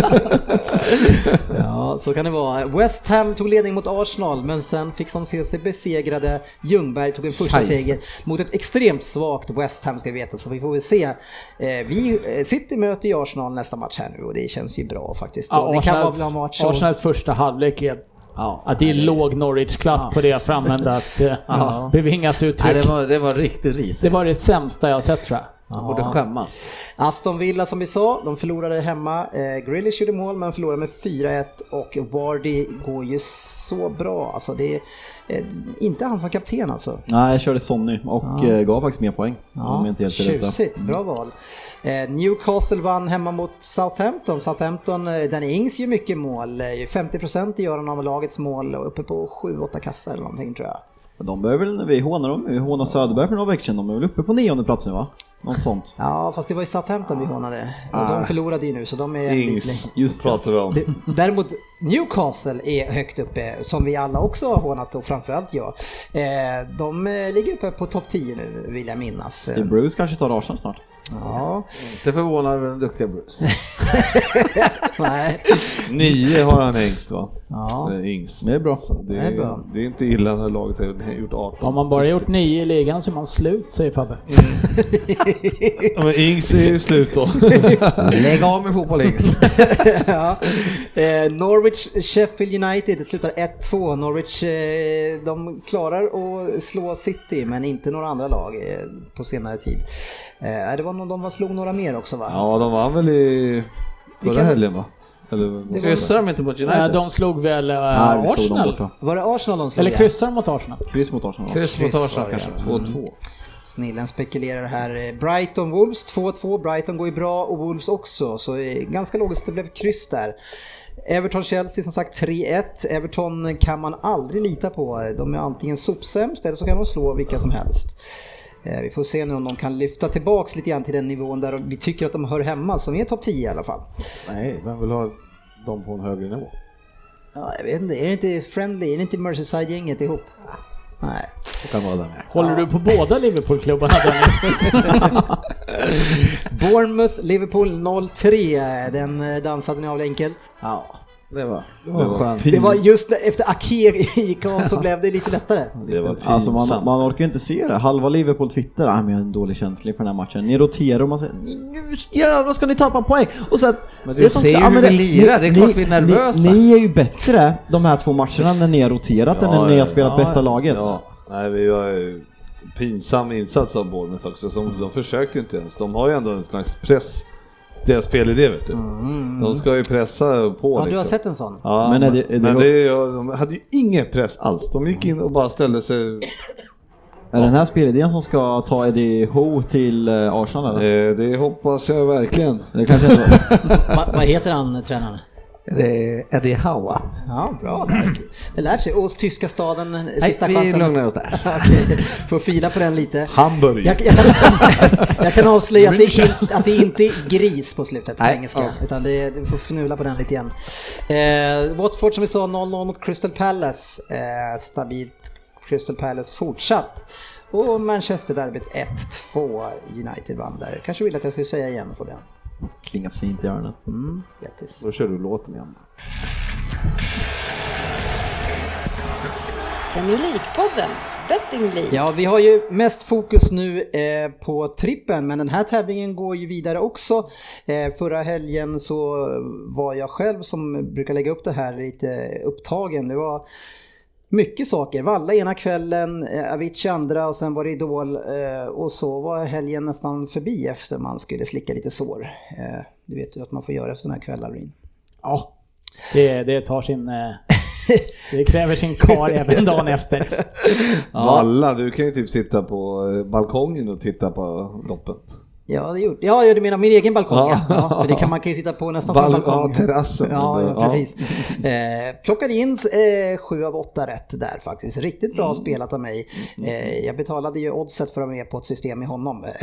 C: Ja, så kan det vara. West Ham tog ledning mot Arsenal, men sen fick de se sig besegrade. Ljungberg tog en första
G: Scheisse.
C: seger mot ett extremt svagt West Ham ska vi veta, så vi får väl se. Eh, vi, eh, City möter ju Arsenal nästa match här nu och det känns ju bra faktiskt.
D: Ja,
C: det kan vara bra match. och-
D: Arsenals första halvlek är...
G: Ja.
D: Att det är låg Norwich-klass på det framändat eh,
G: Ja.
D: bevingat
G: Nej,
D: uttryck.
G: det, var, det var riktigt risigt.
D: Det var det sämsta jag sett tror jag.
G: Man borde skämmas.
C: Aston Villa som vi sa, de förlorade hemma. Eh, Grealish gjorde mål men förlorade med 4-1 och Wardy går ju så bra. Alltså det är eh, inte han som kapten alltså.
F: Nej, jag körde Sonny och
C: Ja.
F: eh, gav faktiskt mer poäng. Ute.
C: tjusigt, bra val. Eh, Newcastle vann hemma mot Southampton. Southampton, eh, Danny Ings gör mycket mål. Eh, 50% gör han av lagets mål och uppe på 7-8 kassar eller någonting tror jag.
F: De börjar väl, vi hånar dem, vi hånade Söderberg för några veckor sedan, de är väl uppe på nionde plats nu va? Något sånt.
C: Ja, fast det var ju Southampton vi hånade. Och de förlorade ju nu så de är
H: Ings just pratar vi om.
C: Däremot Newcastle är högt uppe, som vi alla också har hånat och framförallt jag. Eh, De eh, ligger uppe på topp 10 nu vill jag minnas.
F: Steve Bruce kanske tar Arsenal snart.
C: Ja,
G: Inte förvånad över den duktiga Bruce.
C: nej.
H: Nio har han hängt va?
C: Ja.
H: Ings.
F: Det är bra.
H: Det,
C: Det
H: är
C: är bra.
H: det är inte illa när laget har gjort 18.
D: Har man bara gjort nio i ligan så är man slut, säger Fabbe.
H: Ja, men Ings är ju slut då.
G: Lägg av med fotboll Ings.
C: ja. eh, Norwich Sheffield United, det slutar 1-2. Norwich eh, de klarar att slå City men inte några andra lag eh, på senare tid. Eh, det var någon, de var slog några mer också va?
H: Ja, de vann väl i förra helgen va? Eller?
G: Kryssar de inte mot United?
D: De slog väl eh,
F: Nej, slog
D: Arsenal?
F: borta.
C: Var det Arsenal de slog
D: Eller kryssar de mot Arsenal?
F: Kryss mot Arsenal.
G: Kryss mot Arsenal kanske.
C: ja.
G: 2-2.
C: Snillen spekulerar här. Brighton Wolves 2-2. Brighton går ju bra och Wolves också så ganska logiskt att det blev kryss där. Everton-Chelsea som sagt 3-1. Everton kan man aldrig lita på. De är antingen sopsämst eller så kan de slå vilka som helst. Eh, Vi får se nu om de kan lyfta tillbaks lite grann till den nivån där vi tycker att de hör hemma, som är topp 10 i alla fall.
G: Nej, vem vill ha dem på en högre nivå?
C: Ja, jag vet inte, är det inte Friendly, är det inte Merseyside-gänget ihop? Nej.
G: Det kan vara med.
D: Håller du på båda Liverpool-klubbarna Dennis?
C: Bournemouth, Liverpool 0-3. Den eh, dansade ni av enkelt.
G: Ja, det var, det
H: Det
G: var
H: var
G: skönt.
C: Det var just efter Aker gick av så blev det lite lättare.
H: Det var
F: Alltså man,
H: pinsamt.
F: man orkar ju inte se det. Halva Liverpool twittrar, ah, men jag har en dålig känsla för den här matchen. Ni roterar och man säger nu jävlar ska ni tappa poäng. Och sen,
G: Men
F: det
G: du
F: är sånt-
G: ser ju
F: ja,
G: hur vi lirar, det är klart vi är nervösa.
F: Ni, ni är ju bättre de här två matcherna när ni har roterat än när ni har spelat
H: ja,
F: bästa laget.
H: Ja, nej vi var ju pinsam insats av Bournemouth också. Så de försöker ju inte ens. De har ju ändå en slags press. Deras spelidé vet du. De ska ju pressa på
C: Ja,
H: liksom.
C: du har sett en sån?
H: Ja,
F: Men är det- är det-
H: men det, de hade ju ingen press alls. De gick in och bara ställde sig...
F: Är det den här spelidén som ska ta Eddie Ho till eh, Arsenal eller?
H: Eh, det hoppas jag verkligen.
F: Det kanske är så.
C: Va, vad heter han, tränaren?
G: Det är Eddie Howe.
C: Ja, bra. Det lärt sig. Ås tyska staden,
G: Nej,
C: sista
G: vi
C: chansen.
G: lugnar oss där.
C: Okej, får fila på den lite.
H: Hamburg.
C: Jag, jag, kan, jag kan avslöja att det, är att det inte är gris på slutet på
G: Nej.
C: engelska. Utan det, du får fnula på den lite igen. Eh, Watford som vi sa 0-0 mot Crystal Palace. Eh, stabilt Crystal Palace fortsatt. Och Manchester-derbyt 1-2. United vann där. Kanske vill att jag skulle säga igen för den.
F: Klingar fint i öronen.
C: Mm, grattis.
G: Då kör du låten igen.
A: Premier League-podden, Betting League.
C: Ja, vi har ju mest fokus nu eh, på trippen, men den här tävlingen går ju vidare också. Eh, förra helgen så var jag själv som brukar lägga upp det här lite upptagen. Det var mycket saker. Valla ena kvällen, eh, Avicii andra och sen var det Idol eh, och så var helgen nästan förbi efter man skulle slicka lite sår. Eh, du vet ju att man får göra sådana här kvällar Rin.
D: Ja, det, det tar sin... Det kräver sin kar även dagen efter.
H: Valla, du kan ju typ sitta på balkongen och titta på loppen.
C: Ja, det gjorde Ja, ja, du menar min egen balkong ja.
H: Ja.
C: För det kan man kan ju sitta på nästan som en
H: Bal-
C: balkong.
H: ja, terrassen.
C: Ja, ja precis. Eh, plockade in eh, sju av åtta rätt där faktiskt. Riktigt bra spelat av mig. Eh, jag betalade ju oddset för att vara med på ett system i honom.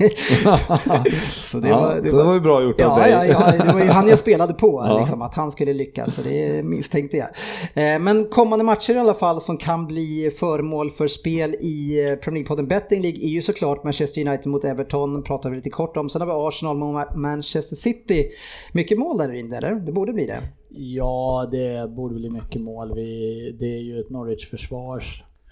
C: så det
H: Ja,
C: var, det
H: så det var ju bra gjort av
C: Ja,
H: dig.
C: ja, ja, det var ju han jag spelade på,
H: Ja.
C: liksom, att han skulle lyckas, så det misstänkte jag. Eh, Men kommande matcher i alla fall som kan bli föremål för spel i eh, Premier League-podden Betting League är ju såklart Manchester United mot Everton, pratar vi lite kort om. Sen har vi Arsenal mot Ma- Manchester City. Mycket mål där inne, eller? Det borde bli det.
D: Ja, det borde bli mycket mål. Vi, det är ju ett Norwich-försvar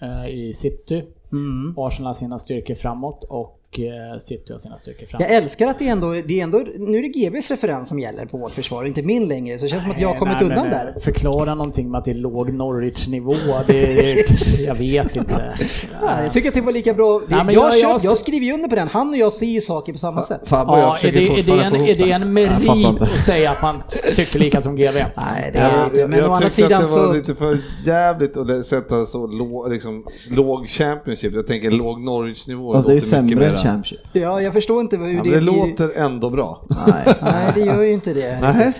D: eh, i City.
C: Mm.
D: Arsenal har sina styrkor framåt och eh, City har sina styrkor framåt.
C: Jag älskar att det är ändå, det är ändå, nu är det GBs referens som gäller på vårt försvar, inte min längre. Så det känns som att jag har kommit
D: Nej,
C: undan
D: men,
C: där.
D: eh, Förklara någonting med att det är låg Norwich-nivå. Det, jag vet inte.
C: Ja, jag tycker att det var lika bra.
D: Nej, men
C: jag,
D: jag-
C: jag,
D: jag-
C: jag skriver ju under på den. Han och jag ser ju saker på samma sätt.
G: Fabbe och jag
D: Ja, är det, är, det en, är det
G: det.
D: en
F: Jag
D: merit att säga att man tycker lika som GV?
C: Nej, det är det
H: Ja,
C: inte. Men
H: jag
C: å andra
H: tyckte
C: sidan
H: att det var
C: så...
H: lite för jävligt att sätta så låg, liksom, låg Championship. Jag tänker låg Norwich-nivå.
F: Fast det är ju sämre Championship.
C: Ja, jag förstår inte hur
H: Ja,
C: det
H: det
C: blir.
H: låter ändå bra.
F: Nej.
C: Nej, det gör ju inte det
H: Nej.
C: Eh,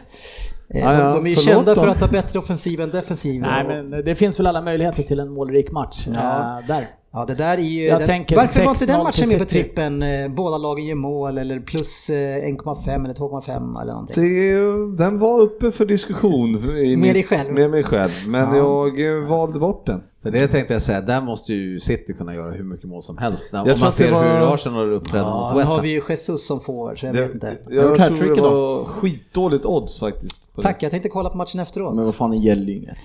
H: Ja, ja,
C: de, de är ju kända för att ha bättre offensiv än defensiv.
D: Nej,
C: Och-
D: men det finns väl alla möjligheter till en målrik match
C: Ja.
D: eh, där.
C: Ja, det där är ju...
D: Jag
C: den,
D: tänker
C: varför var inte
D: 6-0
C: den matchen med på trippen? Eh, båda lagen gör mål eller plus eh, 1,5 eller 2,5 eller någonting.
H: Det, den var uppe för diskussion i
C: Med
H: min-
C: dig själv?
H: Med mig själv, men
C: Ja.
H: jag valde bort den.
G: För det tänkte jag säga, där måste ju City kunna göra hur mycket mål som helst. Om
H: tror
G: man ser
H: var-
G: hur Arsenal uppträder
C: Ja,
G: mot West
C: har
G: Ham.
C: vi ju Jesus som forward så jag
H: Det,
C: vet inte.
F: gjort
H: jag tror
F: hattrick
H: det var skitdåligt odds faktiskt. det.
C: Tack, jag tänkte kolla på matchen efteråt.
F: Men vad fan, det gäller ju inget.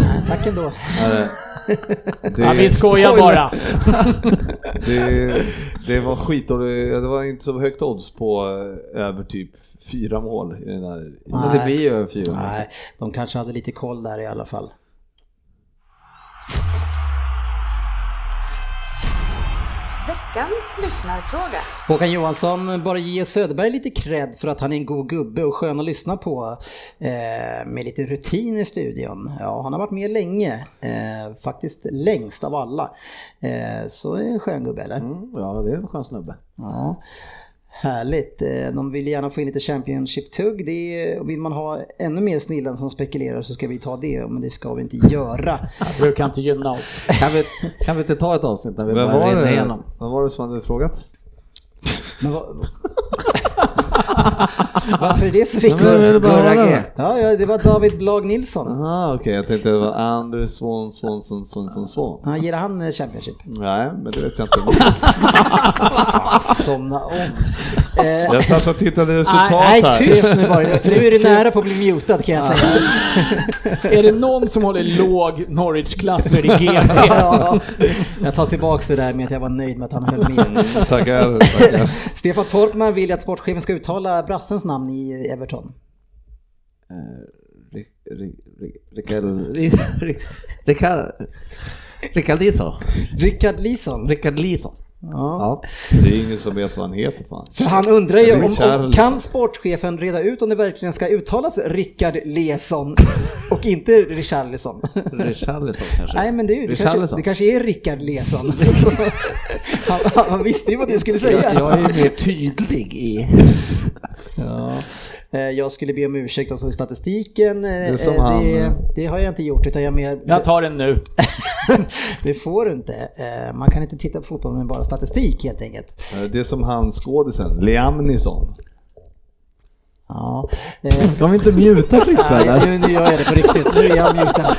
C: Nej, Tack ändå.
H: Det,
D: Ja, vi skojar bara.
H: det, det var skitdåligt, det var inte så högt odds på eh, över typ fyra mål i den där.
G: Men det blir ju över 400.
C: Nej, de kanske hade lite koll där i alla fall.
A: Veckans lyssnarfråga.
C: Håkan Johansson, bara ge Söderberg lite cred för att han är en god gubbe och skön att lyssna på. Eh, med lite rutin i studion. Ja, han har varit med länge. Eh, faktiskt längst av alla. Eh, så är en skön gubbe eller?
G: Mm, ja, det är en skön snubbe.
C: Ja. Härligt. Eh, De vill gärna få in lite Championship-tugg. Och Vill man ha ännu mer snillen som spekulerar så ska vi ta det, men det ska vi inte göra.
D: Det brukar inte gynna oss.
G: Kan vi, kan vi inte ta ett avsnitt när vi
H: Vem
G: bara
H: var,
G: rinner
H: det,
G: igenom?
H: vem var det som hade frågat?
C: Men vad... Varför är det så viktigt?
H: men det bara-.
C: Ja, ja, det var David Blag Nilsson.
H: Aha, okej, jag tänkte det var Anders Swan, Swanson, Swanson, Swan.
C: Ja, ger han eh, Championship?
H: Nej, men det vet jag inte.
C: Somna om. Eh,
H: Jag satt och tittade resultat
C: nej,
H: här.
C: tyst nu bara. För nu är du nära på att bli mutad kan jag säga.
D: Är det någon som håller låg Norwich-klass så är det GB.
C: Ja, jag tar tillbaks det där med att jag var nöjd med att han höll med.
H: Tackar, tackar.
C: Stefan Torpman vill att sportchefen ska uttala brassens namn i Everton.
G: Eh, Ri- ri- ri- Rickard... ri- ri- Rickard... Rickard Lison.
C: Rickard Lison.
G: Rickard Lison.
C: Ja.
G: Ja.
H: Det är ingen som vet vad han heter fan.
C: För han undrar ju om, om kan sportchefen reda ut om det verkligen ska uttalas Rickard Leson och inte Richarlison?
G: Richarlison kanske?
C: Nej men det, är ju, det, kanske, det kanske är Rickard Leson. han, han visste ju vad du skulle säga.
G: Jag, jag är ju mer tydlig i...
C: Ja. Eh, Jag skulle be om ursäkt också i statistiken. Det,
H: är som
C: det,
H: han-
C: det har jag inte gjort utan jag mer...
D: Jag tar den nu.
C: det får du inte. Eh, Man kan inte titta på fotboll med bara statistik helt enkelt.
H: Det är som han skådisen, Liam Neeson.
C: Ja. Eh,
F: Ska vi inte muta Frippe
C: Nej,
F: eller?
C: nu, nu gör jag det på riktigt. Nu är jag mutad.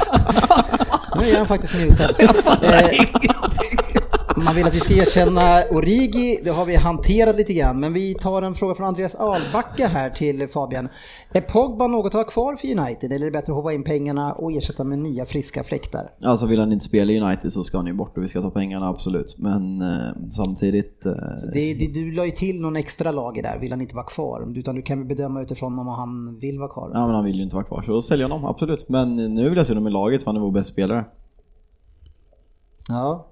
C: Nu är han faktiskt mutad. Eh, man vill att vi ska erkänna Origi, det har vi hanterat lite grann. Men vi tar en fråga från Andreas Albacka här till Fabian. Är Pogba något att ha kvar för United eller är det bättre att hoppa in pengarna och ersätta med nya friska fläktar?
F: Alltså vill han inte spela i United så ska han ju bort och vi ska ta pengarna absolut. Men eh, samtidigt... Eh,
C: Det, det, du la ju till någon extra lager där, vill han inte vara kvar? Utan du kan bedöma utifrån om han vill vara kvar?
F: ja men han vill ju inte vara kvar så säljer honom absolut. Men nu vill jag se honom i laget för han är vår bästa spelare.
C: Ja.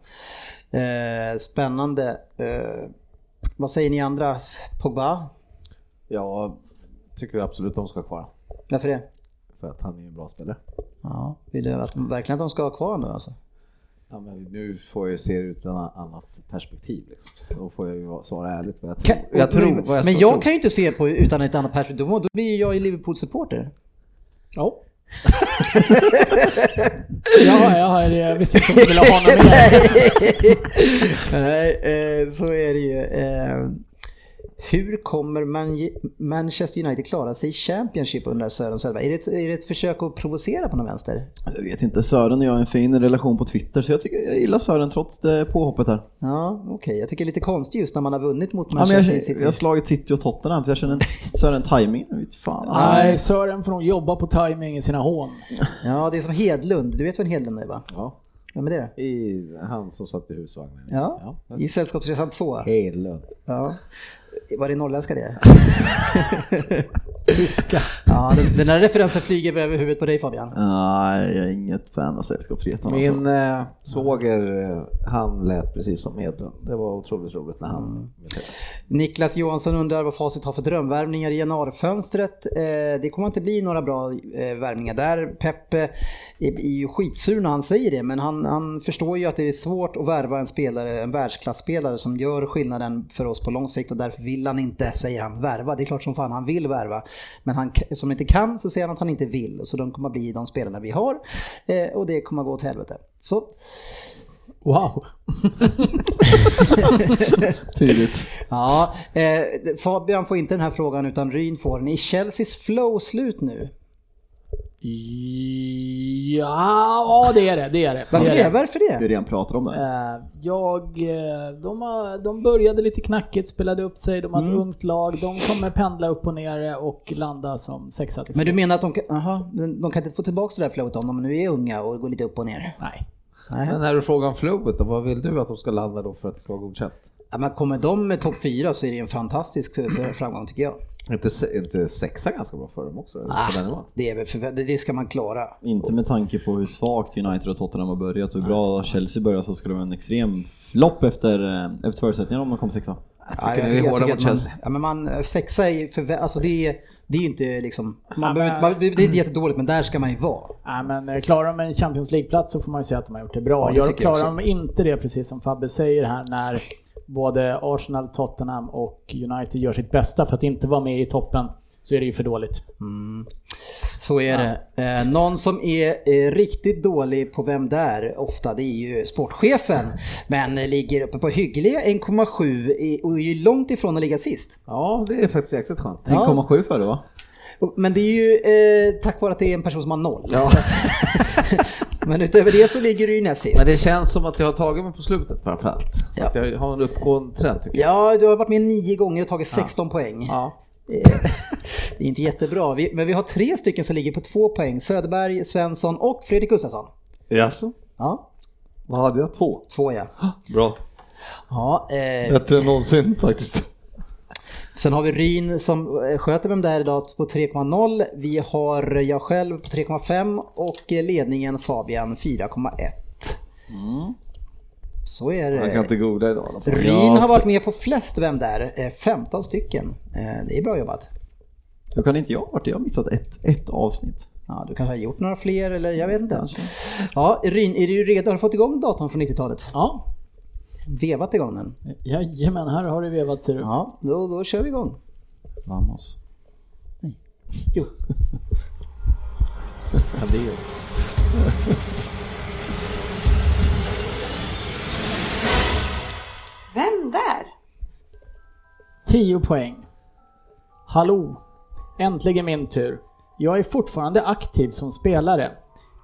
C: Eh, spännande. Eh, vad säger ni andra? Pogba?
G: Jag tycker absolut de ska ha kvar.
C: Varför det?
G: För att han är en bra spelare.
C: Ja, vill du att, verkligen att de ska ha kvar nu alltså?
G: Ja, men nu får jag se det ur ett annat perspektiv. Liksom. Då får jag ju svara ärligt vad jag tror.
C: Kan,
G: jag tror
C: men
G: vad jag
C: men jag
G: tror.
C: kan ju inte se på utan ett annat perspektiv. Då, då blir jag ju Liverpool-supporter.
D: Ja. Jaha, jaha, jag visste inte om du ville ha något mer.
C: Nej, eh, så är det ju. Eh, hur kommer Man Manchester United klara sig i Championship under Sören Söderberg? Är det, ett, är det ett försök att provocera på någon vänster?
F: Jag vet inte, Sören och jag har en fin relation på Twitter så jag tycker jag gillar Sören trots det påhoppet här.
C: Ja, okej. Jag tycker det är lite konstigt just när man har vunnit mot
F: Ja, men
C: Manchester
F: jag,
C: City.
F: jag har slagit City och Tottenham så jag känner Sören timing. Fan alltså.
D: Nej, Sören får nog jobba på timing i sina hån.
C: Ja, det är som Hedlund. Du vet en Hedlund är va?
G: Ja,
C: Vem är det?
G: i, han som satt i husvagnen.
C: Ja, i Sällskapsresan 2.
G: Hedlund.
C: Ja. Var det norrländska det?
D: Tyska.
C: Ja, den, den där referensen flyger över huvudet på dig Fabian.
F: Nej, jag är inget fan av Sällskapsresan alltså.
G: Min eh, svåger, eh, han lät precis som Hedlund. Det var otroligt roligt när han...
C: Niklas Johansson undrar vad Facit har för drömvärvningar i januarifönstret. Eh, det kommer inte bli några bra eh, värvningar där. Peppe eh, är, är ju skitsur när han säger det, men han, han förstår ju att det är svårt att värva en spelare, en världsklasspelare som gör skillnaden för oss på lång sikt och därför vill han inte, säger han, värva. Det är klart som fan han vill värva. Men han, som inte kan så säger han att han inte vill. Så de kommer bli de spelarna vi har eh, och det kommer gå åt helvete. Så
D: Wow!
F: Tydligt.
C: Ja, eh, Fabian får inte den här frågan utan Ryn får den. Är Chelseas flow slut nu?
D: Ja, det är det. Det är det.
C: Varför
D: det,
C: det?
D: är det.
C: Varför
F: Vi
C: det?
F: redan pratar om det.
D: Eh, Jag, eh, de, har, de började lite knackigt, spelade upp sig, de har ett
C: Mm.
D: ungt lag, de kommer pendla upp och ner och landa som sexa till
C: Men du menar att de, kan- aha, de de kan inte få tillbaka det där flowet om de nu är unga och går lite upp och ner?
D: Nej.
C: Nej.
G: Men när du frågar om flowet då, vad vill du att de ska landa då för att det ska vara godkänt?
C: Ja, men kommer de med topp fyra så är det en fantastisk framgång tycker jag.
G: Inte, inte sexa ganska bra för dem också?
C: Ah, det, är väl för, det, det ska man klara.
F: Inte med tanke på hur svagt United och Tottenham har börjat och hur bra Chelsea börjar så skulle det vara en extrem flopp efter, eh, efter förutsättningarna om de kom sexa.
C: Ja,
G: tycker ni är hårda mot
C: man,
G: Chelsea.
C: ja, men man, sexa är för, alltså det är, det är ju inte liksom, man
D: Ja, men-
C: man, det är jättedåligt men där ska man ju vara.
D: Nej, men eh, klarar de en Champions League-plats så får man ju säga att de har gjort det bra.
C: Ja, det jag
D: klarar
C: också.
D: de inte det, precis som Fabbe säger här, när både Arsenal, Tottenham och United gör sitt bästa för att inte vara med i toppen, så är det ju för dåligt.
C: Så är det. Eh, någon som är eh, riktigt dålig på vem där ofta det är ju sportchefen. Men ligger uppe på hyggliga 1,7 i- och är ju långt ifrån att ligga sist.
G: Ja, det är faktiskt jäkligt skönt.
C: Ja.
F: 1,7 för det va?
C: Men det är ju eh, tack vare att det är en person som har noll.
G: Ja.
C: Men utöver det så ligger du ju näst sist.
G: Men det känns som att jag har tagit mig på slutet framförallt. Så
C: Ja.
G: att jag har en uppgående trend tycker jag.
C: Ja, du har varit med nio gånger och tagit 16 poäng.
G: Ja.
C: Eh, Det är inte jättebra. Vi, men vi har tre stycken som ligger på två poäng. Söderberg, Svensson och Fredrik Gustafsson.
H: Jaså?
C: Ja,
H: Vad hade jag? Två?
C: två ja.
H: Bra.
C: ja eh,
H: Bättre än någonsin faktiskt.
C: sen har vi Ryn som eh, sköter vem där idag på 3,0. Vi har jag själv på 3,5 och eh, ledningen Fabian 4,1. Så är
H: Han kan
C: det.
H: inte googla idag.
C: Ryn har varit med på flest vem där, eh, 15 stycken. Eh, Det är bra jobbat.
F: Hur kan inte jag ha varit det? Jag har missat ett, ett avsnitt.
C: Ja, du kanske har gjort några fler eller jag vet inte. Ja, Ryn, är du redo? Har du fått igång datorn från 90-talet?
D: Ja,
C: Vevat igång den?
D: jajamän, här har du vevat ser du.
C: Ja, då, då kör vi igång.
F: Vamos.
C: Jo.
G: Amadeus.
A: Vem där?
D: 10 poäng. Hallå! Äntligen min tur. Jag är fortfarande aktiv som spelare.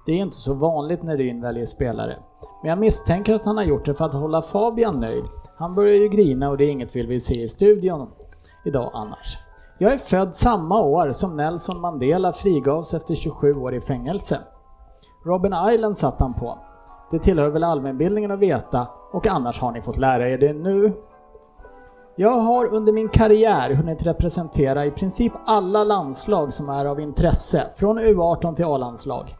D: Det är inte så vanligt när Ryn väljer spelare. Men jag misstänker att han har gjort det för att hålla Fabian nöjd. Han börjar ju grina och det är inget vi vill se i studion idag annars. Jag är född samma år som Nelson Mandela frigavs efter 27 år i fängelse. Robin Island satt han på. Det tillhör väl allmänbildningen att veta och annars har ni fått lära er det nu. Jag har under min karriär hunnit representera i princip alla landslag som är av intresse, från U18 till A-landslag.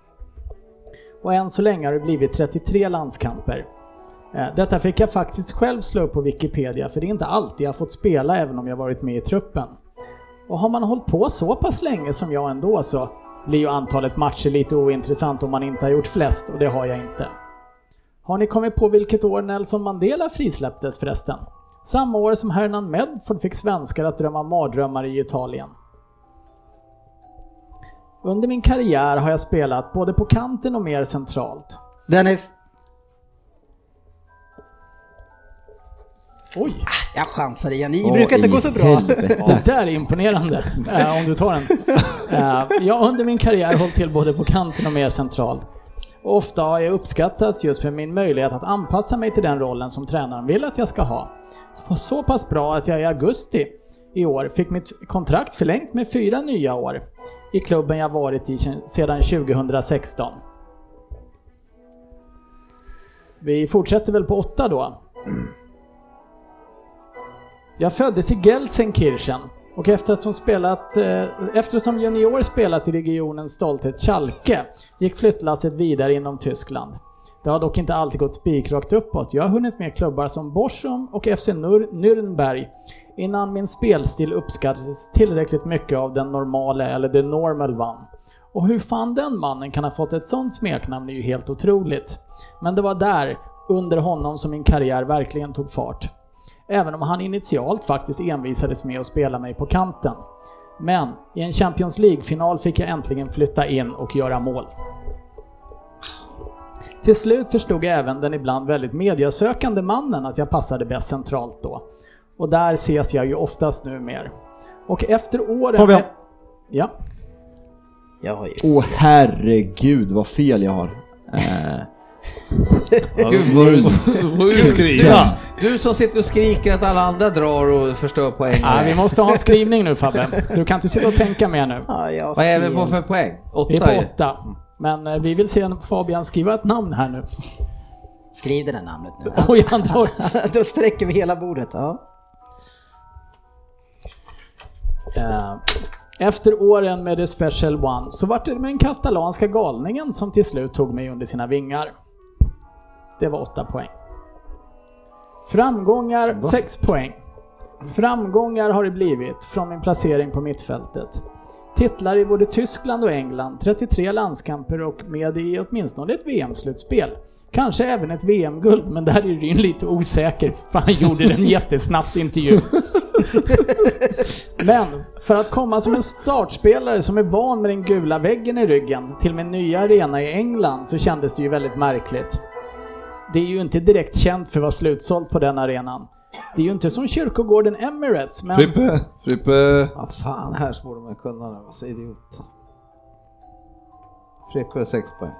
D: Och än så länge har det blivit 33 landskamper. Eh, detta fick jag faktiskt själv slå upp på Wikipedia, för det är inte alltid jag fått spela även om jag varit med i truppen. Och har man hållit på så pass länge som jag ändå så blir ju antalet matcher lite ointressant om man inte har gjort flest, och det har jag inte. Har ni kommit på vilket år Nelson Mandela frisläpptes förresten? Samma år som Hernan Medford fick svenskar att drömma mardrömmar i Italien. Under min karriär har jag spelat både på kanten och mer centralt.
C: Dennis,
D: Oj!
C: jag chansar igen. Ni
F: Åh,
C: brukar inte gå så bra.
F: helvete.
D: Det där är imponerande, eh, om du tar den. Eh, jag har under min karriär hållit till både på kanten och mer centralt. Och ofta har jag uppskattats just för min möjlighet att anpassa mig till den rollen som tränaren vill att jag ska ha. Så, så pass bra att jag i augusti i år fick mitt kontrakt förlängt med fyra nya år i klubben jag varit i sedan 2016. Vi fortsätter väl på åtta då. Jag föddes i Gelsenkirchen och eftersom, spelat, eh, eftersom junior spelat i regionens stolthet Schalke gick flyttlasset vidare inom Tyskland. Det har dock inte alltid gått spikrakt uppåt. Jag har hunnit med klubbar som Borsum och FC Nur Nürnberg innan min spelstil uppskattades tillräckligt mycket av den normala eller the normal one. Och hur fan den mannen kan ha fått ett sånt smeknamn är ju helt otroligt. Men det var där, under honom, som min karriär verkligen tog fart. Även om han initialt faktiskt envisades med att spela mig på kanten. Men i en Champions League-final fick jag äntligen flytta in och göra mål. Till slut förstod även den ibland väldigt mediasökande mannen att jag passade bäst centralt då. Och där ses jag ju oftast nu mer. Och efter åren...
F: Fabian.
D: Ja.
I: Jag har ju...
F: Åh herregud vad fel jag har. Eh,
G: Gud vad du,
H: Vad du skriver.
G: du, du som sitter och skriker att alla andra drar och förstör poäng.
D: Ah, vi måste ha en skrivning nu Fabbe. Du kan inte sitta och tänka mer nu.
I: Ja,
G: Vad är vi på för poäng? Åtta
D: Vi är på åtta. Men eh, vi vill se Fabian skriva ett namn här nu.
I: Skriv det där namnet nu.
D: Oj, han drar.
I: Då sträcker vi hela bordet. Ja.
D: Eh, Efter åren med The Special One så vart det med den katalanska galningen som till slut tog mig under sina vingar. Det var åtta poäng. Framgångar, sex poäng. Framgångar har det blivit från min placering på mittfältet. Titlar i både Tyskland och England, 33 landskamper och med i åtminstone ett VM-slutspel. Kanske även ett VM-guld, men där är Ryn lite osäker för han gjorde en jättesnabbt intervju. Men för att komma som en startspelare som är van med den gula väggen i ryggen till min nya arena i England så kändes det ju väldigt märkligt. Det är ju inte direkt känt för att vara slutsålt på den arenan. Det är ju inte som kyrkogården Emirates, men...
H: Frippe, Frippe.
G: Ja, fan, här borde man kunna det. Så idiot. Frippe, sex poäng.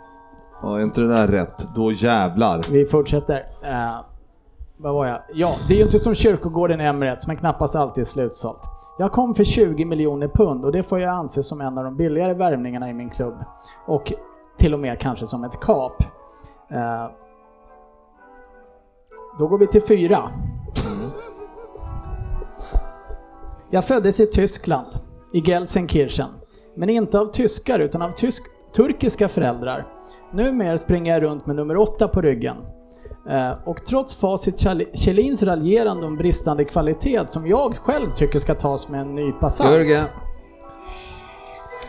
H: Ja, är inte det där rätt? Då jävlar.
D: Vi fortsätter. Uh, vad var jag? Ja, det är ju inte som kyrkogården Emirates, men knappast alltid slutsålt. Jag kom för 20 miljoner pund och det får jag anse som en av de billigare värvningarna i min klubb. Och till och med kanske som ett kap. Eh, då går vi till fyra. Jag föddes i Tyskland, i Gelsenkirchen. Men inte av tyskar utan av tysk turkiska föräldrar. Numera springer jag runt med nummer åtta på ryggen. Eh, Och trots Facit Kjell- Kjellins raljerande om bristande kvalitet som jag själv tycker ska tas med en nypa salt.
G: Jörgen.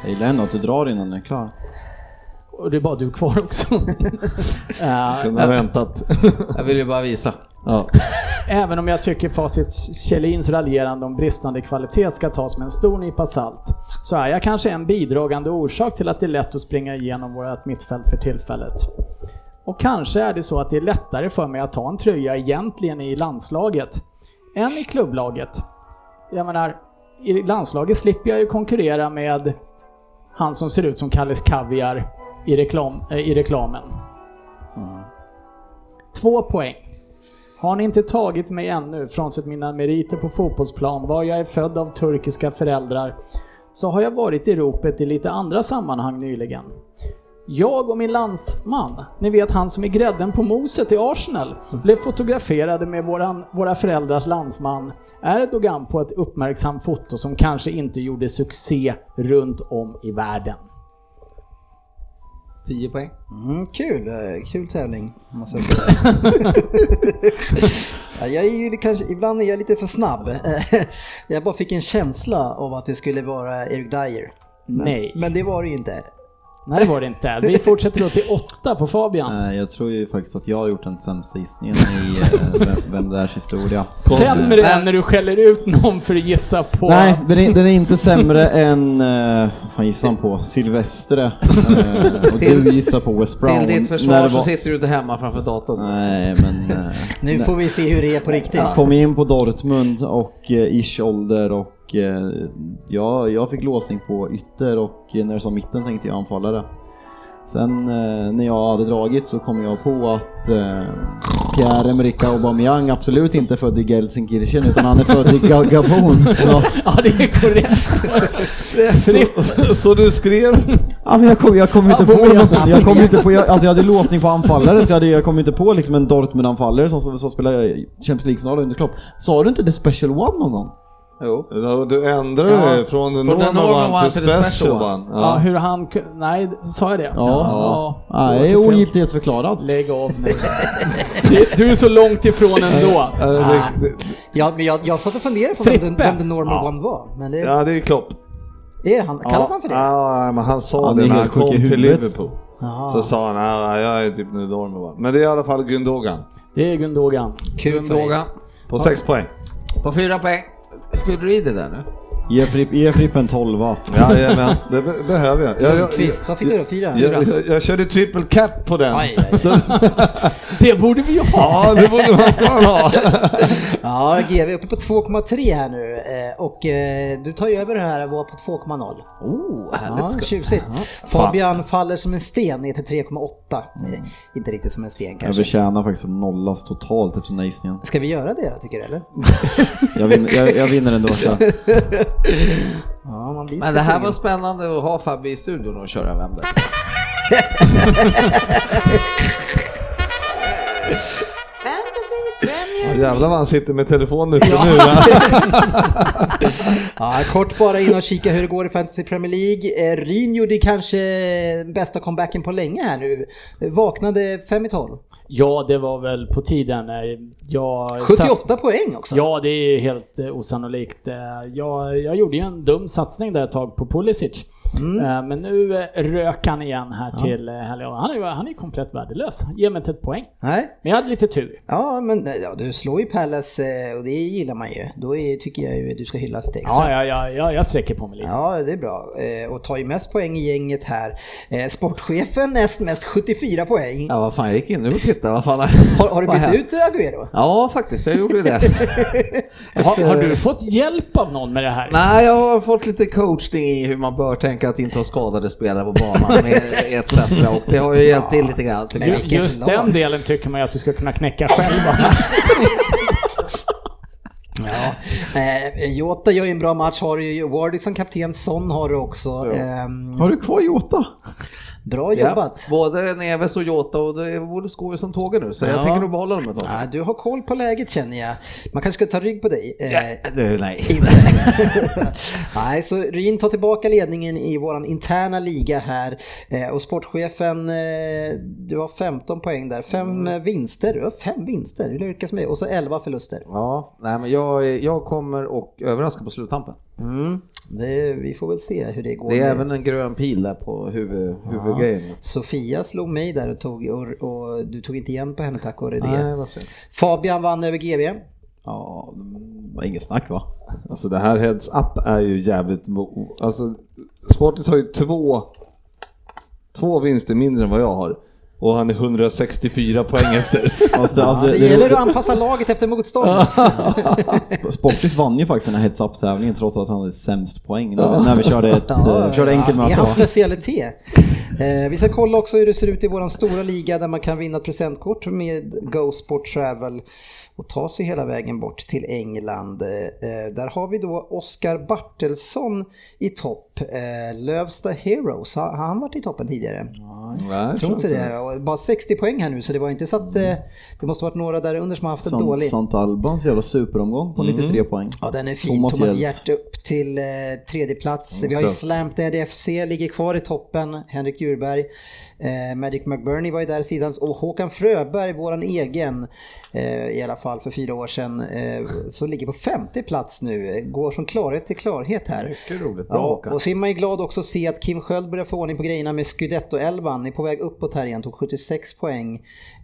F: jag gillar ändå att du drar innan den är klar.
D: Och det är bara du kvar också. Eh,
H: Kunde ha väntat.
G: Jag vill ju bara visa.
H: Ja.
D: Även om jag tycker Facit Kjellins raljerande om bristande kvalitet ska tas med en stor nypa salt, så är jag kanske en bidragande orsak till att det är lätt att springa igenom vårt mittfält för tillfället. Och kanske är det så att det är lättare för mig att ta en tröja egentligen i landslaget, än i klubblaget. Jag menar, i landslaget slipper jag ju konkurrera med han som ser ut som Kalles Kaviar i, reklam, eh, i reklamen. Två poäng. Har ni inte tagit mig ännu, frånsett mina meriter på fotbollsplan, var jag är född av turkiska föräldrar, så har jag varit i ropet i lite andra sammanhang nyligen. Jag och min landsman, ni vet han som är grädden på moset i Arsenal, blev fotograferade med våran, våra föräldrars landsman Erdogan på ett uppmärksamt foto som kanske inte gjorde succé runt om i världen.
G: 10 poäng.
I: Mm, kul, eh, kul tävling måste jag säga. ja, jag är ju kanske, ibland är jag lite för snabb. Jag bara fick en känsla av att det skulle vara Erik Dyer. Men,
D: Nej.
I: Men det var det ju inte.
D: Nej, det var det inte. Vi fortsätter då till åtta på Fabian.
F: Eh, Jag tror ju faktiskt att jag har gjort den sämsta gissningen i eh, vem, vem det ärs historia.
D: Sämre än när du skäller ut någon för att gissa på...
F: Nej, den är, den är inte sämre än, eh, vad fan gissar han på? Silvestre. Och
G: Till-
F: du gissar på West Brown.
G: Till ditt
F: när
G: försvar
F: det
G: så
F: var-
G: sitter du inte hemma framför datorn.
F: Nej, men...
I: Nu får vi se hur det är på riktigt.
F: Jag kom in på Dortmund och ish ålder och eh, ja, jag fick låsning på ytter och när det sa mitten tänkte jag anfallare. Sen eh, när jag hade dragit så kom jag på att eh, Pierre-Emerick Aubameyang absolut inte är född i Gelsenkirchen utan han är född i Ga- Gabon. Så,
D: Ja, det är korrekt.
H: Så, så du skrev?
F: ja, men jag kom, jag kom inte på något. Jag kom inte på, jag, alltså jag hade låsning på anfallare så jag, hade, jag kom inte på liksom en Dortmund-anfallare som, som, som spelar Champions League-final under Klopp. Sa du inte The Special One någon gång?
G: Jo.
H: Du- ändrade
D: Ja.
H: det från the
G: the
H: normal,
G: normal
H: one to special one.
D: Ja.
H: Ja.
D: hur han Nej, sa jag det?
F: Ja.
D: ja.
F: Nej, ogiltighetsförklarad.
D: Lägg av nu. Du- är så långt ifrån ändå.
H: Ja,
C: Ja, men jag, jag satt och funderade på vem, vem the normal
H: Ja.
C: one var. Men det,
H: Ja, det är Klopp.
C: är han, kallas han för det?
H: Ja, men han sa
F: Han
H: det
F: är
H: när han kom till. Liverpool.
C: Jaha.
H: Så sa han, ja, jag är typ nu normal one. Men det är i alla fall Gundogan.
D: Det är Gundogan.
C: Kul.
G: Fråga.
H: På sex poäng.
G: På fyra poäng. Fyller du i det där nu?
F: Ge Fripp, ge Fripp en tolva.
H: Jajamän, det be behöver jag. Jag, jag,
C: Lundqvist, vad fick du då? Fyra?
H: jag, jag, jag körde triple cap på den.
C: Aj, aj, aj.
D: Det borde vi ju ha!
H: ja, det borde man fan ha.
C: Ja, GV är uppe på 2,3 här nu eh, och eh, du tar ju över det här och var på 2,0.
G: Oh, härligt.
C: Ja,
G: ska-
C: tjusigt. Fabian faller som en sten ner till 3,8. Eh, Inte riktigt som en sten
F: Jag
C: kanske.
F: förtjänar faktiskt att nollas totalt efter den här gissningen.
C: Ska vi göra det tycker du eller?
F: Jag vinner, jag, jag vinner ändå. Så.
C: Ja, man blir
G: Men det här
C: sugen.
G: var spännande att ha Fabbe i studion och köra vem det.
A: Fantasy Premier
H: Jävlar vad han sitter med telefonen uppe nu. va?
C: Ja, kort bara in och kika hur det går i Fantasy Premier League. Eh, Ryn gjorde kanske bästa comebacken på länge här nu. Vaknade 5 i 12.
D: Ja, det var väl på tiden. Eh, Jag
C: 78 poäng också.
D: Ja, det är helt eh, osannolikt. Eh, Jag, jag gjorde ju en dum satsning där ett tag på Pulisic.
C: Mm.
D: Eh, Men nu eh, rök han igen här till eh, helgen. Han är ju han är komplett värdelös. Ge mig inte ett poäng.
C: Nej.
D: Men jag hade lite tur.
C: Ja, men eh, ja, du slår ju eh, och det gillar man ju. Då är, tycker jag ju att du ska hyllas lite extra.
D: Ja, ja, ja, ja, jag sträcker på mig lite.
C: Ja, det är bra. Eh, Och tar ju mest poäng i gänget här. Eh, Sportchefen näst mest 74 poäng.
G: Ja, vad fan, jag gick in nu och tittade. Vad fan
C: Har, har du bytt ut Agüero?
G: Ja, faktiskt. Jag gjorde det.
D: Har, har du fått hjälp av någon med det här?
G: Nej, jag har fått lite coachning i hur man bör tänka att inte ha skadade spelare på banan etc. Och det har ju hjälpt till lite grann
C: Men
D: Just
C: lag.
D: den delen tycker man ju att du ska kunna knäcka själv.
C: Ja. Eh, Jota gör ju en bra match, har ju Wardy som kapten, Son har du också. Ehm,
F: Har du kvar Jota?
C: Bra
G: Ja,
C: jobbat.
G: både Neves och Jota och det borde skå ju som tåget nu så
C: Ja.
G: jag tänker nog behålla dem ett tag.
C: Ja, du har koll på läget känner jag. Man kanske ska ta rygg på dig. Eh,
G: Du, nej.
C: Nej, så Ryn tar tillbaka ledningen i våran interna liga här. Eh, och sportchefen, eh, du har 15 poäng där. Fem eh, vinster, du har fem vinster, du lyckas med. Och så 11 förluster.
G: Ja, nej men jag, jag kommer och överraska på sluttampen.
C: Mm. Det, vi får väl se hur det går.
G: Det är
C: med-
G: även en grön pil där på huvud, huvudgrejen.
C: Sofia slog mig där och, tog, och, och du tog inte igen på henne tack vare det.
G: Nej, vad synd.
C: Fabian vann över GB.
F: Ja, det var inget snack va?
H: Alltså det här heads up är ju jävligt... Alltså Sportis har ju två, två vinster mindre än vad jag har. Och han är 164 poäng efter.
F: Alltså, alltså,
C: det,
F: det,
C: gäller att anpassa laget efter motståndet.
F: Sportis vann ju faktiskt den här heads up-tävlingen trots att han hade sämst poäng när, när vi körde ett eh, körde enkelt
C: det är
F: möte.
C: hans specialitet. Eh, vi ska kolla också hur det ser ut i våran stora liga där man kan vinna ett presentkort med Go Sport Travel och ta sig hela vägen bort till England. Eh, där har vi då Oskar Bartelsson i topp. Eh, Lövsta Heroes, har har han varit i toppen tidigare?
H: Nej,
C: Jag tror inte det. Och Bara 60 poäng här nu så det var inte så att eh, det måste varit några där under som har haft det dåligt.
F: Sant Albans jävla superomgång på 93 poäng.
C: Ja den är fin.
F: Thomas
C: Thomas. Hjert upp till eh, tredje plats. Vi har ju. Slamp FC, ligger kvar i toppen. Henrik Djurberg. Eh, Magic McBurney var ju där sidan. Och Håkan Fröberg, våran egen, eh, i alla fall för fyra år sedan, eh, så ligger på femte plats nu. Går från klarhet till klarhet här.
G: Mycket roligt. Bra
C: Ja,
G: Håkan.
C: och så är man ju glad också att se att Kim Sköld börjar få ordning på grejerna med Scudetto-11. Är på väg uppåt här igen, tog 76 poäng.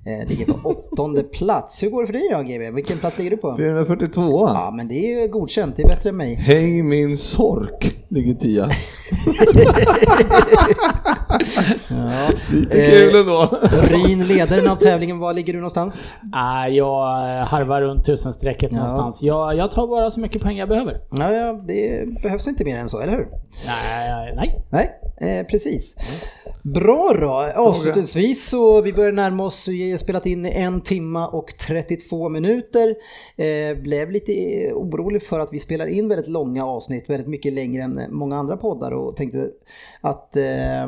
C: Eh, ligger på åttonde plats. Hur går det för dig då GB? Vilken plats ligger du på?
H: 442
C: Ja, men det är ju godkänt. Det är bättre än mig.
H: Häng min sork ligger tia.
C: Ja.
H: Lite kul ändå.
C: Ryn, ledaren av tävlingen, var ligger du någonstans?
D: Nej, jag eh, harvar runt tusenstrecket
C: Ja.
D: någonstans. Jag, jag tar bara så mycket pengar jag behöver.
C: Ja, ja, det behövs inte mer än så, eller hur?
D: Nej, nej.
C: Nej, eh, precis. Bra då. Avslutningsvis så vi börjar närma oss, spelat in i en timma och 32 minuter. Eh, blev lite eh, orolig för att vi spelar in väldigt långa avsnitt, väldigt mycket längre än många andra poddar och tänkte att eh,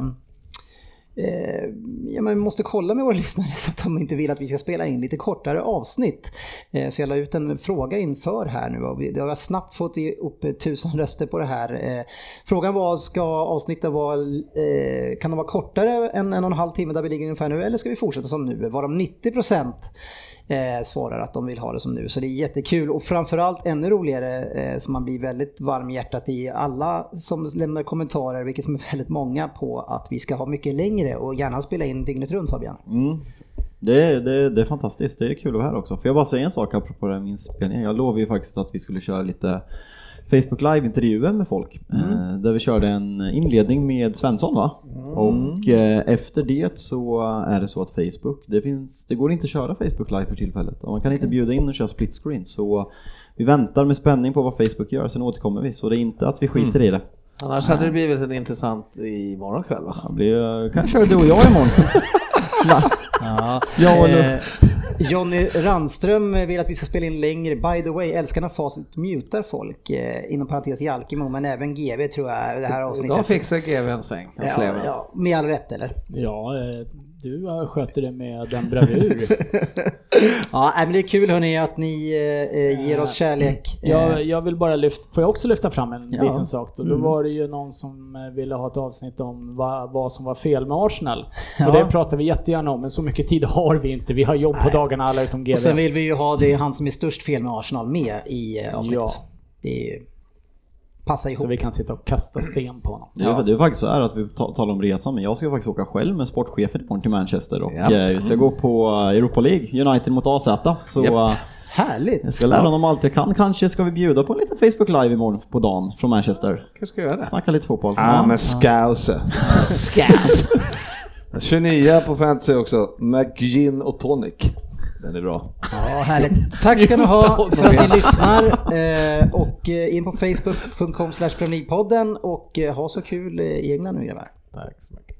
C: eh, ja, men vi måste kolla med våra lyssnare så att de inte vill att vi ska spela in lite kortare avsnitt. Eh, så jag la ut en fråga inför här nu och vi, det har snabbt fått upp tusen röster på det här. Eh, frågan var, ska avsnitten vara, eh, kan de vara kortare än en och en halv timme där vi ligger ungefär nu eller ska vi fortsätta som nu? Varav 90 procent eh, svarar att de vill ha det som nu. Så det är jättekul och framförallt ännu roligare eh, som man blir väldigt varm i hjärtat i alla som lämnar kommentarer, vilket som är väldigt många, på att vi ska ha mycket längre och gärna spela in dygnet runt Fabian.
F: Mm. Det, det, det är fantastiskt, det är kul att vara här också. Får jag bara säga en sak apropå det här med inspelningen? Jag lovade ju faktiskt att vi skulle köra lite Facebook live-intervjuer med folk. Eh, där vi körde en inledning med Svensson va? Och eh, efter det så är det så att Facebook, det, finns, det går inte att köra Facebook live för tillfället. Och man kan inte bjuda in och köra split screen. Så vi väntar med spänning på vad Facebook gör, sen återkommer vi. Så det är inte att vi skiter i det.
G: Annars hade det blivit en intressant imorgon kväll va?
F: Det blir, kanske kör du och jag imorgon.
C: Ja,
F: Ja, och
C: eh, Jonny Randström vill att vi ska spela in längre. By the way, älskarna Facit mutar folk. Eh, inom parentes Jalkemo, men även GV tror jag det här avsnittet.
G: De fixar GV en sväng.
C: ja, ja, med all rätt eller?
D: Ja, eh, du eh, sköter det med en bravur.
C: Ja, men det är kul hörni att ni eh, eh, ger oss kärlek. Eh,
D: Jag, jag vill bara lyfta, får jag också lyfta fram en
C: Ja.
D: liten sak då? Då var det ju någon som eh, ville ha ett avsnitt om vad, vad som var fel med Arsenal.
C: Ja.
D: Och det pratar vi jättegärna om, men så mycket tid har vi inte. Vi har jobb på dagarna alla utom GV.
C: och sen vill vi ju ha det han som är störst fel med Arsenal med i eh, avsnittet.
D: Ja.
C: Det är ju, passar ihop.
D: Så vi kan sitta och kasta sten på honom.
F: Det är, det är faktiskt så här att vi ta- talar om resan, men jag ska faktiskt åka själv med sportchefen imorgon till Manchester och
G: Ja.
F: eh, vi ska gå på eh, Europa League, United mot AZ. Så
G: Japp.
F: eh,
C: Härligt!
F: jag ska lära honom allt jag kan. Kanske ska vi bjuda på en liten Facebook live imorgon på dagen från Manchester.
G: Kanske ska göra det.
F: Snacka lite fotboll.
H: Ah, med scouser.
C: Skas!
H: 29 på fantasy också. McGinn och Tonic. Den är bra.
C: Ja, härligt. Tack ska ni ha för att ni lyssnar. Eh, och eh, in på facebook.com slash podden och eh, ha så kul i England nu grabbar.
G: Tack så mycket.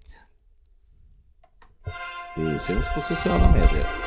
G: Vi syns på sociala medier.